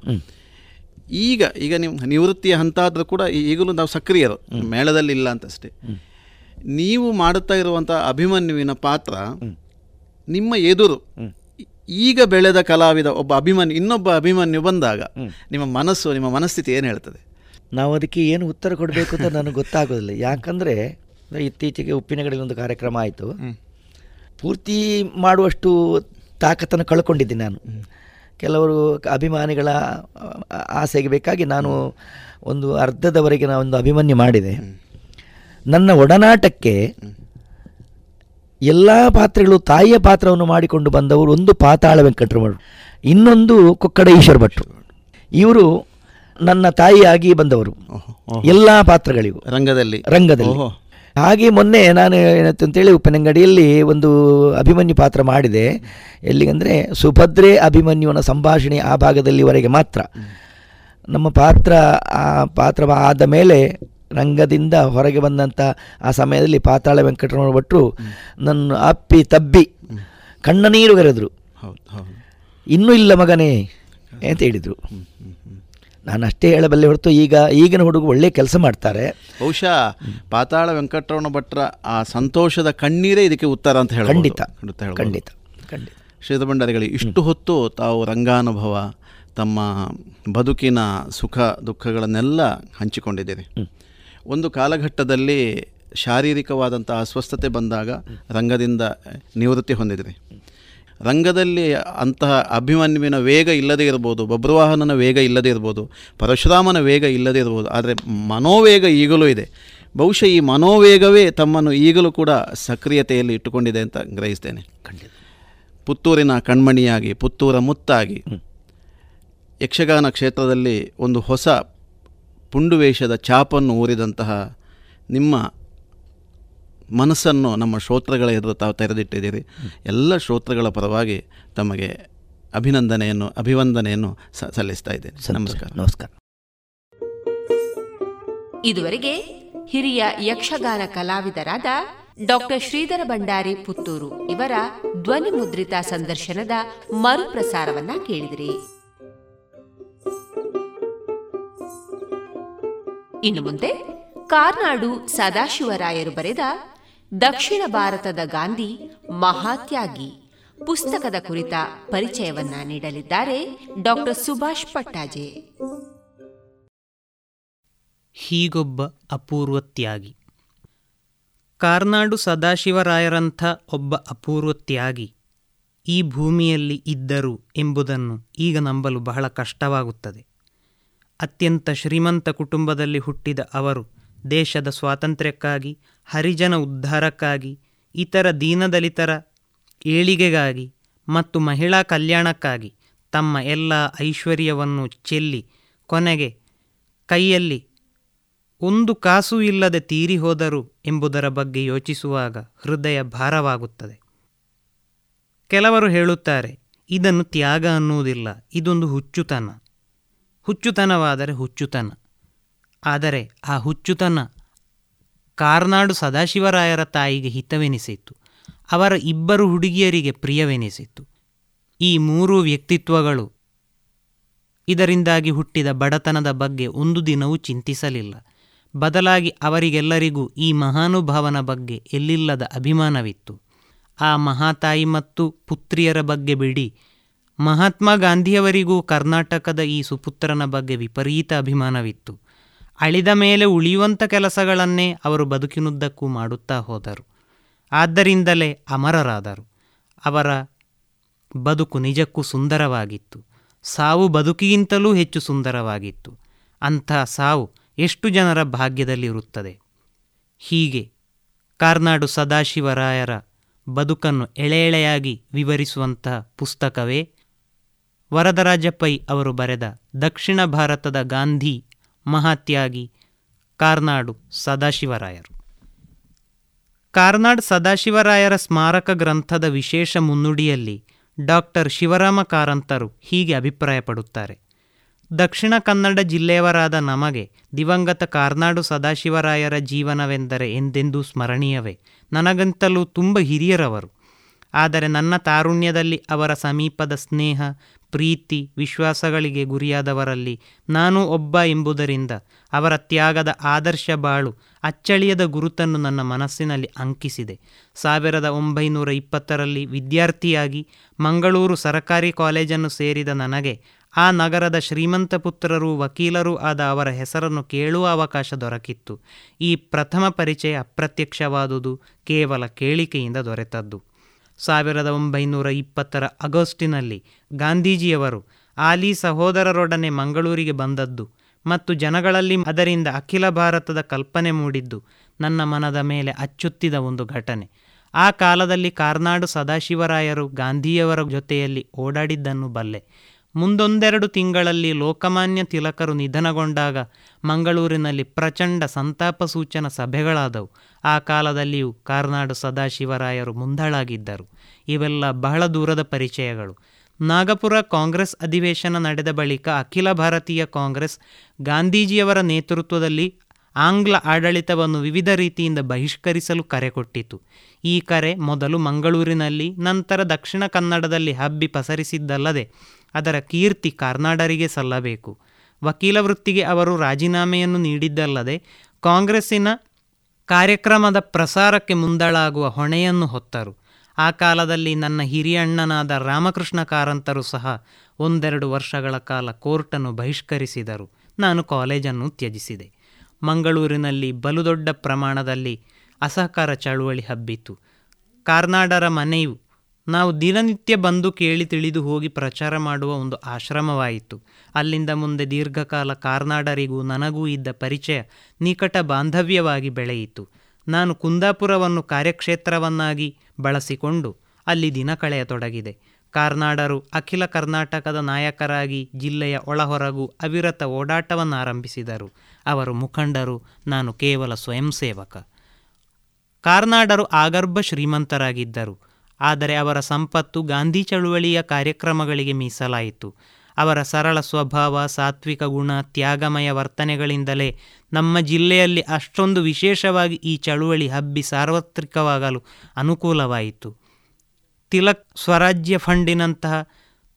ಈಗ ಈಗ ನೀವು ನಿವೃತ್ತಿಯ ಹಂತ ಆದರೂ ಕೂಡ ಈಗಲೂ ನಾವು ಸಕ್ರಿಯರು. ಮೇಳದಲ್ಲಿ ಇಲ್ಲ ಅಂತಷ್ಟೇ. ನೀವು ಮಾಡುತ್ತಾ ಇರುವಂಥ ಅಭಿಮನ್ಯುವಿನ ಪಾತ್ರ ನಿಮ್ಮ ಎದುರು. ಈಗ ಬೆಳೆದ ಕಲಾವಿದ ಒಬ್ಬ ಅಭಿಮನ್ಯು ಇನ್ನೊಬ್ಬ ಅಭಿಮನ್ಯು ಬಂದಾಗ ನಿಮ್ಮ ಮನಸ್ಸು ನಿಮ್ಮ ಮನಸ್ಥಿತಿ ಏನು ಹೇಳ್ತದೆ? ನಾವು ಅದಕ್ಕೆ ಏನು ಉತ್ತರ ಕೊಡಬೇಕು ಅಂತ ನನಗೆ ಗೊತ್ತಾಗೋದಿಲ್ಲ. ಯಾಕಂದರೆ ಇತ್ತೀಚೆಗೆ ಉಪ್ಪಿನಗಡಲ್ಲಿ ಒಂದು ಕಾರ್ಯಕ್ರಮ ಆಯಿತು. ಪೂರ್ತಿ ಮಾಡುವಷ್ಟು ತಾಕತ್ತನ್ನು ಕಳ್ಕೊಂಡಿದ್ದೀನಿ ನಾನು. ಕೆಲವರು ಅಭಿಮಾನಿಗಳ ಆಸೆಗೆ ಬೇಕಾಗಿ ನಾನು ಒಂದು ಅರ್ಧದವರೆಗೆ ನಾನು ಒಂದು ಅಭಿಮನ್ಯು ಮಾಡಿದೆ. ನನ್ನ ಒಡನಾಟಕ್ಕೆ ಎಲ್ಲ ಪಾತ್ರಗಳು ತಾಯಿಯ ಪಾತ್ರವನ್ನು ಮಾಡಿಕೊಂಡು ಬಂದವರು ಒಂದು ಪಾತಾಳ ವೆಂಕಟರಮಣರು ಇನ್ನೊಂದು ಕೊಕ್ಕಡ ಈಶ್ವರ ಭಟ್ರು ಇವರು ನನ್ನ ತಾಯಿಯಾಗಿ ಬಂದವರು. ಎಲ್ಲ ಪಾತ್ರಗಳಿಗೂ. ರಂಗದಲ್ಲಿ. ರಂಗದಲ್ಲಿ. ಹಾಗೆ ಮೊನ್ನೆ ನಾನು ಏನಾಯ್ತು ಅಂತೇಳಿ ಉಪ್ಪಿನಂಗಡಿಯಲ್ಲಿ ಒಂದು ಅಭಿಮನ್ಯು ಪಾತ್ರ ಮಾಡಿದೆ. ಎಲ್ಲಿಗಂದರೆ ಸುಭದ್ರೆ ಅಭಿಮನ್ಯುವನ ಸಂಭಾಷಣೆ ಆ ಭಾಗದಲ್ಲಿವರೆಗೆ ಮಾತ್ರ. ನಮ್ಮ ಪಾತ್ರ ಆ ಪಾತ್ರ ಆದ ಮೇಲೆ ರಂಗದಿಂದ ಹೊರಗೆ ಬಂದಂಥ ಆ ಸಮಯದಲ್ಲಿ ಪಾತಾಳ ವೆಂಕಟರಮಣ ಭಟ್ರು ನನ್ನ ಅಪ್ಪಿ ತಬ್ಬಿ ಕಣ್ಣ ನೀರು ಕರೆದರು ಹೌದು ಹೌದು. ಇನ್ನೂ ಇಲ್ಲ ಮಗನೇ ಅಂತ ಹೇಳಿದರು. ನಾನು ಅಷ್ಟೇ ಹೇಳಬಲ್ಲೆ ಹೊರತು ಈಗ ಈಗಿನ ಹುಡುಗ ಒಳ್ಳೆ ಕೆಲಸ ಮಾಡ್ತಾರೆ. ಬಹುಶಃ ಪಾತಾಳ ವೆಂಕಟರಮಣ ಭಟ್ರ ಆ ಸಂತೋಷದ ಕಣ್ಣೀರೇ ಇದಕ್ಕೆ ಉತ್ತರ ಅಂತ ಹೇಳಿ ಖಂಡಿತ. ಖಂಡಿತ ಖಂಡಿತ ಶ್ರೀತ ಭಂಡಾರಿಗಳು ಇಷ್ಟು ಹೊತ್ತು ತಾವು ರಂಗಾನುಭವ ತಮ್ಮ ಬದುಕಿನ ಸುಖ ದುಃಖಗಳನ್ನೆಲ್ಲ ಹಂಚಿಕೊಂಡಿದ್ದೀರಿ. ಒಂದು ಕಾಲಘಟ್ಟದಲ್ಲಿ ಶಾರೀರಿಕವಾದಂಥ ಅಸ್ವಸ್ಥತೆ ಬಂದಾಗ ರಂಗದಿಂದ ನಿವೃತ್ತಿ ಹೊಂದಿದ್ರಿ. ರಂಗದಲ್ಲಿ ಅಂತಹ ಅಭಿಮನ್ಯುವಿನ ವೇಗ ಇಲ್ಲದೇ ಇರ್ಬೋದು ಬಬ್ರುವಾಹನನ ವೇಗ ಇಲ್ಲದೇ ಇರ್ಬೋದು ಪರಶುರಾಮನ ವೇಗ ಇಲ್ಲದೇ ಇರ್ಬೋದು ಆದರೆ ಮನೋವೇಗ ಈಗಲೂ ಇದೆ. ಬಹುಶಃ ಈ ಮನೋವೇಗವೇ ತಮ್ಮನ್ನು ಈಗಲೂ ಕೂಡ ಸಕ್ರಿಯತೆಯಲ್ಲಿ ಇಟ್ಟುಕೊಂಡಿದೆ ಅಂತ ಗ್ರಹಿಸ್ತೇನೆ. ಪುತ್ತೂರಿನ ಕಣ್ಮಣಿಯಾಗಿ ಪುತ್ತೂರ ಮುತ್ತಾಗಿ ಯಕ್ಷಗಾನ ಕ್ಷೇತ್ರದಲ್ಲಿ ಒಂದು ಹೊಸ ಪುಂಡುವೇಷದ ಚಾಪನ್ನು ಊರಿದಂತಹ ನಿಮ್ಮ ಮನಸ್ಸನ್ನು ನಮ್ಮ ಶ್ರೋತೃಗಳ ಎದುರು ತಾವು ತೆರೆದಿಟ್ಟಿದ್ದೀರಿ. ಎಲ್ಲ ಶ್ರೋತೃಗಳ ಪರವಾಗಿ ತಮಗೆ ಅಭಿನಂದನೆಯನ್ನು ಅಭಿವಂದನೆಯನ್ನು ಸ- ಸಲ್ಲಿಸ್ತಾ ಇದ್ದೇನೆ. ನಮಸ್ಕಾರ. ನಮಸ್ಕಾರ. ಇದುವರೆಗೆ ಹಿರಿಯ ಯಕ್ಷಗಾನ ಕಲಾವಿದರಾದ ಡಾಕ್ಟರ್ ಶ್ರೀಧರ ಭಂಡಾರಿ ಪುತ್ತೂರು ಇವರ ಧ್ವನಿ ಮುದ್ರಿತ ಸಂದರ್ಶನದ ಮರುಪ್ರಸಾರವನ್ನ ಕೇಳಿದಿರಿ. ಇನ್ನು ಮುಂದೆ ಕಾರ್ನಾಡು ಸದಾಶಿವರಾಯರು ಬರೆದ ದಕ್ಷಿಣ ಭಾರತದ ಗಾಂಧಿ ಮಹಾತ್ಯಾಗಿ ಪುಸ್ತಕದ ಕುರಿತ ಪರಿಚಯವನ್ನ ನೀಡಲಿದ್ದಾರೆ ಡಾಕ್ಟರ್ ಸುಭಾಷ್ ಪಟ್ಟಾಜೆ. ಹೀಗೊಬ್ಬ ಅಪೂರ್ವ ತ್ಯಾಗಿ. ಕಾರ್ನಾಡು ಸದಾಶಿವರಾಯರಂಥ ಒಬ್ಬ ಅಪೂರ್ವ ತ್ಯಾಗಿ ಈ ಭೂಮಿಯಲ್ಲಿ ಇದ್ದರು ಎಂಬುದನ್ನು ಈಗ ನಂಬಲು ಬಹಳ ಕಷ್ಟವಾಗುತ್ತದೆ. ಅತ್ಯಂತ ಶ್ರೀಮಂತ ಕುಟುಂಬದಲ್ಲಿ ಹುಟ್ಟಿದ ಅವರು ದೇಶದ ಸ್ವಾತಂತ್ರ್ಯಕ್ಕಾಗಿ, ಹರಿಜನ ಉದ್ಧಾರಕ್ಕಾಗಿ, ಇತರ ದೀನದಲಿತರ ಏಳಿಗೆಗಾಗಿ ಮತ್ತು ಮಹಿಳಾ ಕಲ್ಯಾಣಕ್ಕಾಗಿ ತಮ್ಮ ಎಲ್ಲ ಐಶ್ವರ್ಯವನ್ನು ಚೆಲ್ಲಿ ಕೊನೆಗೆ ಕೈಯಲ್ಲಿ ಒಂದು ಕಾಸು ಇಲ್ಲದೆ ತೀರಿ ಹೋದರು ಎಂಬುದರ ಬಗ್ಗೆ ಯೋಚಿಸುವಾಗ ಹೃದಯ ಭಾರವಾಗುತ್ತದೆ. ಕೆಲವರು ಹೇಳುತ್ತಾರೆ, ಇದನ್ನು ತ್ಯಾಗ ಅನ್ನುವುದಿಲ್ಲ, ಇದೊಂದು ಹುಚ್ಚುತನ. ಹುಚ್ಚುತನವಾದರೆ ಹುಚ್ಚುತನ. ಆದರೆ ಆ ಹುಚ್ಚುತನ ಕಾರ್ನಾಡು ಸದಾಶಿವರಾಯರ ತಾಯಿಗೆ ಹಿತವೆನಿಸಿತು. ಅವರ ಇಬ್ಬರು ಹುಡುಗಿಯರಿಗೆ ಪ್ರಿಯವೆನಿಸಿತು. ಈ ಮೂರು ವ್ಯಕ್ತಿತ್ವಗಳು ಇದರಿಂದಾಗಿ ಹುಟ್ಟಿದ ಬಡತನದ ಬಗ್ಗೆ ಒಂದು ದಿನವೂ ಚಿಂತಿಸಲಿಲ್ಲ. ಬದಲಾಗಿ ಅವರಿಗೆಲ್ಲರಿಗೂ ಈ ಮಹಾನುಭಾವನ ಬಗ್ಗೆ ಎಲ್ಲಿಲ್ಲದ ಅಭಿಮಾನವಿತ್ತು. ಆ ಮಹಾತಾಯಿ ಮತ್ತು ಪುತ್ರಿಯರ ಬಗ್ಗೆ ಬಿಡಿ. ಮಹಾತ್ಮ ಗಾಂಧಿಯವರಿಗೂ ಕರ್ನಾಟಕದ ಈ ಸುಪುತ್ರನ ಬಗ್ಗೆ ವಿಪರೀತ ಅಭಿಮಾನವಿತ್ತು. ಅಳಿದ ಮೇಲೆ ಉಳಿಯುವಂಥ ಕೆಲಸಗಳನ್ನೇ ಅವರು ಬದುಕಿನುದ್ದಕ್ಕೂ ಮಾಡುತ್ತಾ ಹೋದರು. ಆದ್ದರಿಂದಲೇ ಅಮರರಾದರು. ಅವರ ಬದುಕು ನಿಜಕ್ಕೂ ಸುಂದರವಾಗಿತ್ತು. ಸಾವು ಬದುಕಿಗಿಂತಲೂ ಹೆಚ್ಚು ಸುಂದರವಾಗಿತ್ತು. ಅಂಥ ಸಾವು ಎಷ್ಟು ಜನರ ಭಾಗ್ಯದಲ್ಲಿರುತ್ತದೆ ಹೀಗೆ ಕಾರ್ನಾಡು ಸದಾಶಿವರಾಯರ ಬದುಕನ್ನು ಎಳೆ ಎಳೆಯಾಗಿ ವಿವರಿಸುವಂತಹ ಪುಸ್ತಕವೇ ವರದರಾಜ ಪೈ ಅವರು ಬರೆದ ದಕ್ಷಿಣ ಭಾರತದ ಗಾಂಧಿ ಮಹಾತ್ಯಾಗಿ ಕಾರ್ನಾಡು ಸದಾಶಿವರಾಯರು. ಕಾರ್ನಾಡ್ ಸದಾಶಿವರಾಯರ ಸ್ಮಾರಕ ಗ್ರಂಥದ ವಿಶೇಷ ಮುನ್ನುಡಿಯಲ್ಲಿ ಡಾಕ್ಟರ್ ಶಿವರಾಮ ಕಾರಂತರು ಹೀಗೆ ಅಭಿಪ್ರಾಯಪಡುತ್ತಾರೆ. ದಕ್ಷಿಣ ಕನ್ನಡ ಜಿಲ್ಲೆಯವರಾದ ನಮಗೆ ದಿವಂಗತ ಕಾರ್ನಾಡು ಸದಾಶಿವರಾಯರ ಜೀವನವೆಂದರೆ ಎಂದೆಂದೂ ಸ್ಮರಣೀಯವೇ. ನನಗಂತಲೂ ತುಂಬ ಹಿರಿಯರವರು. ಆದರೆ ನನ್ನ ತಾರುಣ್ಯದಲ್ಲಿ ಅವರ ಸಮೀಪದ ಸ್ನೇಹ ಪ್ರೀತಿ ವಿಶ್ವಾಸಗಳಿಗೆ ಗುರಿಯಾದವರಲ್ಲಿ ನಾನು ಒಬ್ಬ ಎಂಬುದರಿಂದ ಅವರ ತ್ಯಾಗದ ಆದರ್ಶ ಬಾಳು ಅಚ್ಚಳಿಯದ ಗುರುತನ್ನು ನನ್ನ ಮನಸ್ಸಿನಲ್ಲಿ ಅಂಕಿಸಿದೆ. ಸಾವಿರದ ಒಂಬೈನೂರ ಇಪ್ಪತ್ತರಲ್ಲಿ ವಿದ್ಯಾರ್ಥಿಯಾಗಿ ಮಂಗಳೂರು ಸರಕಾರಿ ಕಾಲೇಜನ್ನು ಸೇರಿದ ನನಗೆ ಆ ನಗರದ ಶ್ರೀಮಂತ ಪುತ್ರರೂ ವಕೀಲರೂ ಆದ ಅವರ ಹೆಸರನ್ನು ಕೇಳುವ ಅವಕಾಶ ದೊರಕಿತ್ತು. ಈ ಪ್ರಥಮ ಪರಿಚಯ ಅಪ್ರತ್ಯಕ್ಷವಾದುದು ಕೇವಲ ಕೇಳಿಕೆಯಿಂದ ದೊರೆತದ್ದು. ಸಾವಿರದ ಒಂಬೈನೂರ ಇಪ್ಪತ್ತರ ಆಗಸ್ಟಿನಲ್ಲಿ ಗಾಂಧೀಜಿಯವರು ಆಲಿ ಸಹೋದರರೊಡನೆ ಮಂಗಳೂರಿಗೆ ಬಂದದ್ದು ಮತ್ತು ಜನಗಳಲ್ಲಿ ಅದರಿಂದ ಅಖಿಲ ಭಾರತದ ಕಲ್ಪನೆ ಮೂಡಿದ್ದು ನನ್ನ ಮನದ ಮೇಲೆ ಅಚ್ಚುತ್ತಿದ ಒಂದು ಘಟನೆ. ಆ ಕಾಲದಲ್ಲಿ ಕಾರ್ನಾಡು ಸದಾಶಿವರಾಯರು ಗಾಂಧಿಯವರ ಜೊತೆಯಲ್ಲಿ ಓಡಾಡಿದ್ದನ್ನು ಬಲ್ಲೆ. ಮುಂದೊಂದೆರಡು ತಿಂಗಳಲ್ಲಿ ಲೋಕಮಾನ್ಯ ತಿಲಕರು ನಿಧನಗೊಂಡಾಗ ಮಂಗಳೂರಿನಲ್ಲಿ ಪ್ರಚಂಡ ಸಂತಾಪ ಸೂಚನ ಸಭೆಗಳಾದವು. ಆ ಕಾಲದಲ್ಲಿಯೂ ಕಾರ್ನಾಡು ಸದಾಶಿವರಾಯರು ಮುಂದಳಾಗಿದ್ದರು. ಇವೆಲ್ಲ ಬಹಳ ದೂರದ ಪರಿಚಯಗಳು. ನಾಗಪುರ ಕಾಂಗ್ರೆಸ್ ಅಧಿವೇಶನ ನಡೆದ ಬಳಿಕ ಅಖಿಲ ಭಾರತೀಯ ಕಾಂಗ್ರೆಸ್ ಗಾಂಧೀಜಿಯವರ ನೇತೃತ್ವದಲ್ಲಿ ಆಂಗ್ಲ ಆಡಳಿತವನ್ನು ವಿವಿಧ ರೀತಿಯಿಂದ ಬಹಿಷ್ಕರಿಸಲು ಕರೆ ಕೊಟ್ಟಿತು. ಈ ಕರೆ ಮೊದಲು ಮಂಗಳೂರಿನಲ್ಲಿ, ನಂತರ ದಕ್ಷಿಣ ಕನ್ನಡದಲ್ಲಿ ಹಬ್ಬಿ ಪಸರಿಸಿದ್ದಲ್ಲದೆ ಅದರ ಕೀರ್ತಿ ಕಾರ್ನಾಡರಿಗೆ ಸಲ್ಲಬೇಕು. ವಕೀಲ ವೃತ್ತಿಗೆ ಅವರು ರಾಜೀನಾಮೆಯನ್ನು ನೀಡಿದ್ದಲ್ಲದೆ ಕಾಂಗ್ರೆಸ್ಸಿನ ಕಾರ್ಯಕ್ರಮದ ಪ್ರಸಾರಕ್ಕೆ ಮುಂದಳಾಗುವ ಹೊಣೆಯನ್ನು ಹೊತ್ತರು. ಆ ಕಾಲದಲ್ಲಿ ನನ್ನ ಹಿರಿಯಣ್ಣನಾದ ರಾಮಕೃಷ್ಣ ಕಾರಂತರು ಸಹ ಒಂದೆರಡು ವರ್ಷಗಳ ಕಾಲ ಕೋರ್ಟನ್ನು ಬಹಿಷ್ಕರಿಸಿದರು. ನಾನು ಕಾಲೇಜನ್ನು ತ್ಯಜಿಸಿದೆ. ಮಂಗಳೂರಿನಲ್ಲಿ ಬಲು ದೊಡ್ಡ ಪ್ರಮಾಣದಲ್ಲಿ ಅಸಹಕಾರ ಚಳುವಳಿ ಹಬ್ಬಿತು ಕಾರ್ನಾಡರ ಮನೆಯು ನಾವು ದಿನನಿತ್ಯ ಬಂದು ಕೇಳಿ ತಿಳಿದು ಹೋಗಿ ಪ್ರಚಾರ ಮಾಡುವ ಒಂದು ಆಶ್ರಮವಾಯಿತು. ಅಲ್ಲಿಂದ ಮುಂದೆ ದೀರ್ಘಕಾಲ ಕಾರ್ನಾಡರಿಗೂ ನನಗೂ ಇದ್ದ ಪರಿಚಯ ನಿಕಟ ಬಾಂಧವ್ಯವಾಗಿ ಬೆಳೆಯಿತು. ನಾನು ಕುಂದಾಪುರವನ್ನು ಕಾರ್ಯಕ್ಷೇತ್ರವನ್ನಾಗಿ ಬಳಸಿಕೊಂಡು ಅಲ್ಲಿ ದಿನ ಕಳೆಯತೊಡಗಿದೆ. ಕಾರ್ನಾಡರು ಅಖಿಲ ಕರ್ನಾಟಕದ ನಾಯಕರಾಗಿ ಜಿಲ್ಲೆಯ ಒಳಹೊರಗು ಅವಿರತ ಓಡಾಟವನ್ನು ಆರಂಭಿಸಿದರು ಅವರು ಮುಖಂಡರು, ನಾನು ಕೇವಲ ಸ್ವಯಂ ಸೇವಕ ಕಾರ್ನಾಡರು ಆಗರ್ಭ ಶ್ರೀಮಂತರಾಗಿದ್ದರು. ಆದರೆ ಅವರ ಸಂಪತ್ತು ಗಾಂಧಿ ಚಳುವಳಿಯ ಕಾರ್ಯಕ್ರಮಗಳಿಗೆ ಮೀಸಲಾಯಿತು. ಅವರ ಸರಳ ಸ್ವಭಾವ, ಸಾತ್ವಿಕ ಗುಣ, ತ್ಯಾಗಮಯ ವರ್ತನೆಗಳಿಂದಲೇ ನಮ್ಮ ಜಿಲ್ಲೆಯಲ್ಲಿ ಅಷ್ಟೊಂದು ವಿಶೇಷವಾಗಿ ಈ ಚಳುವಳಿ ಹಬ್ಬಿ ಸಾರ್ವತ್ರಿಕವಾಗಲು ಅನುಕೂಲವಾಯಿತು. ತಿಲಕ್ ಸ್ವರಾಜ್ಯ ಫಂಡಿನಂತಹ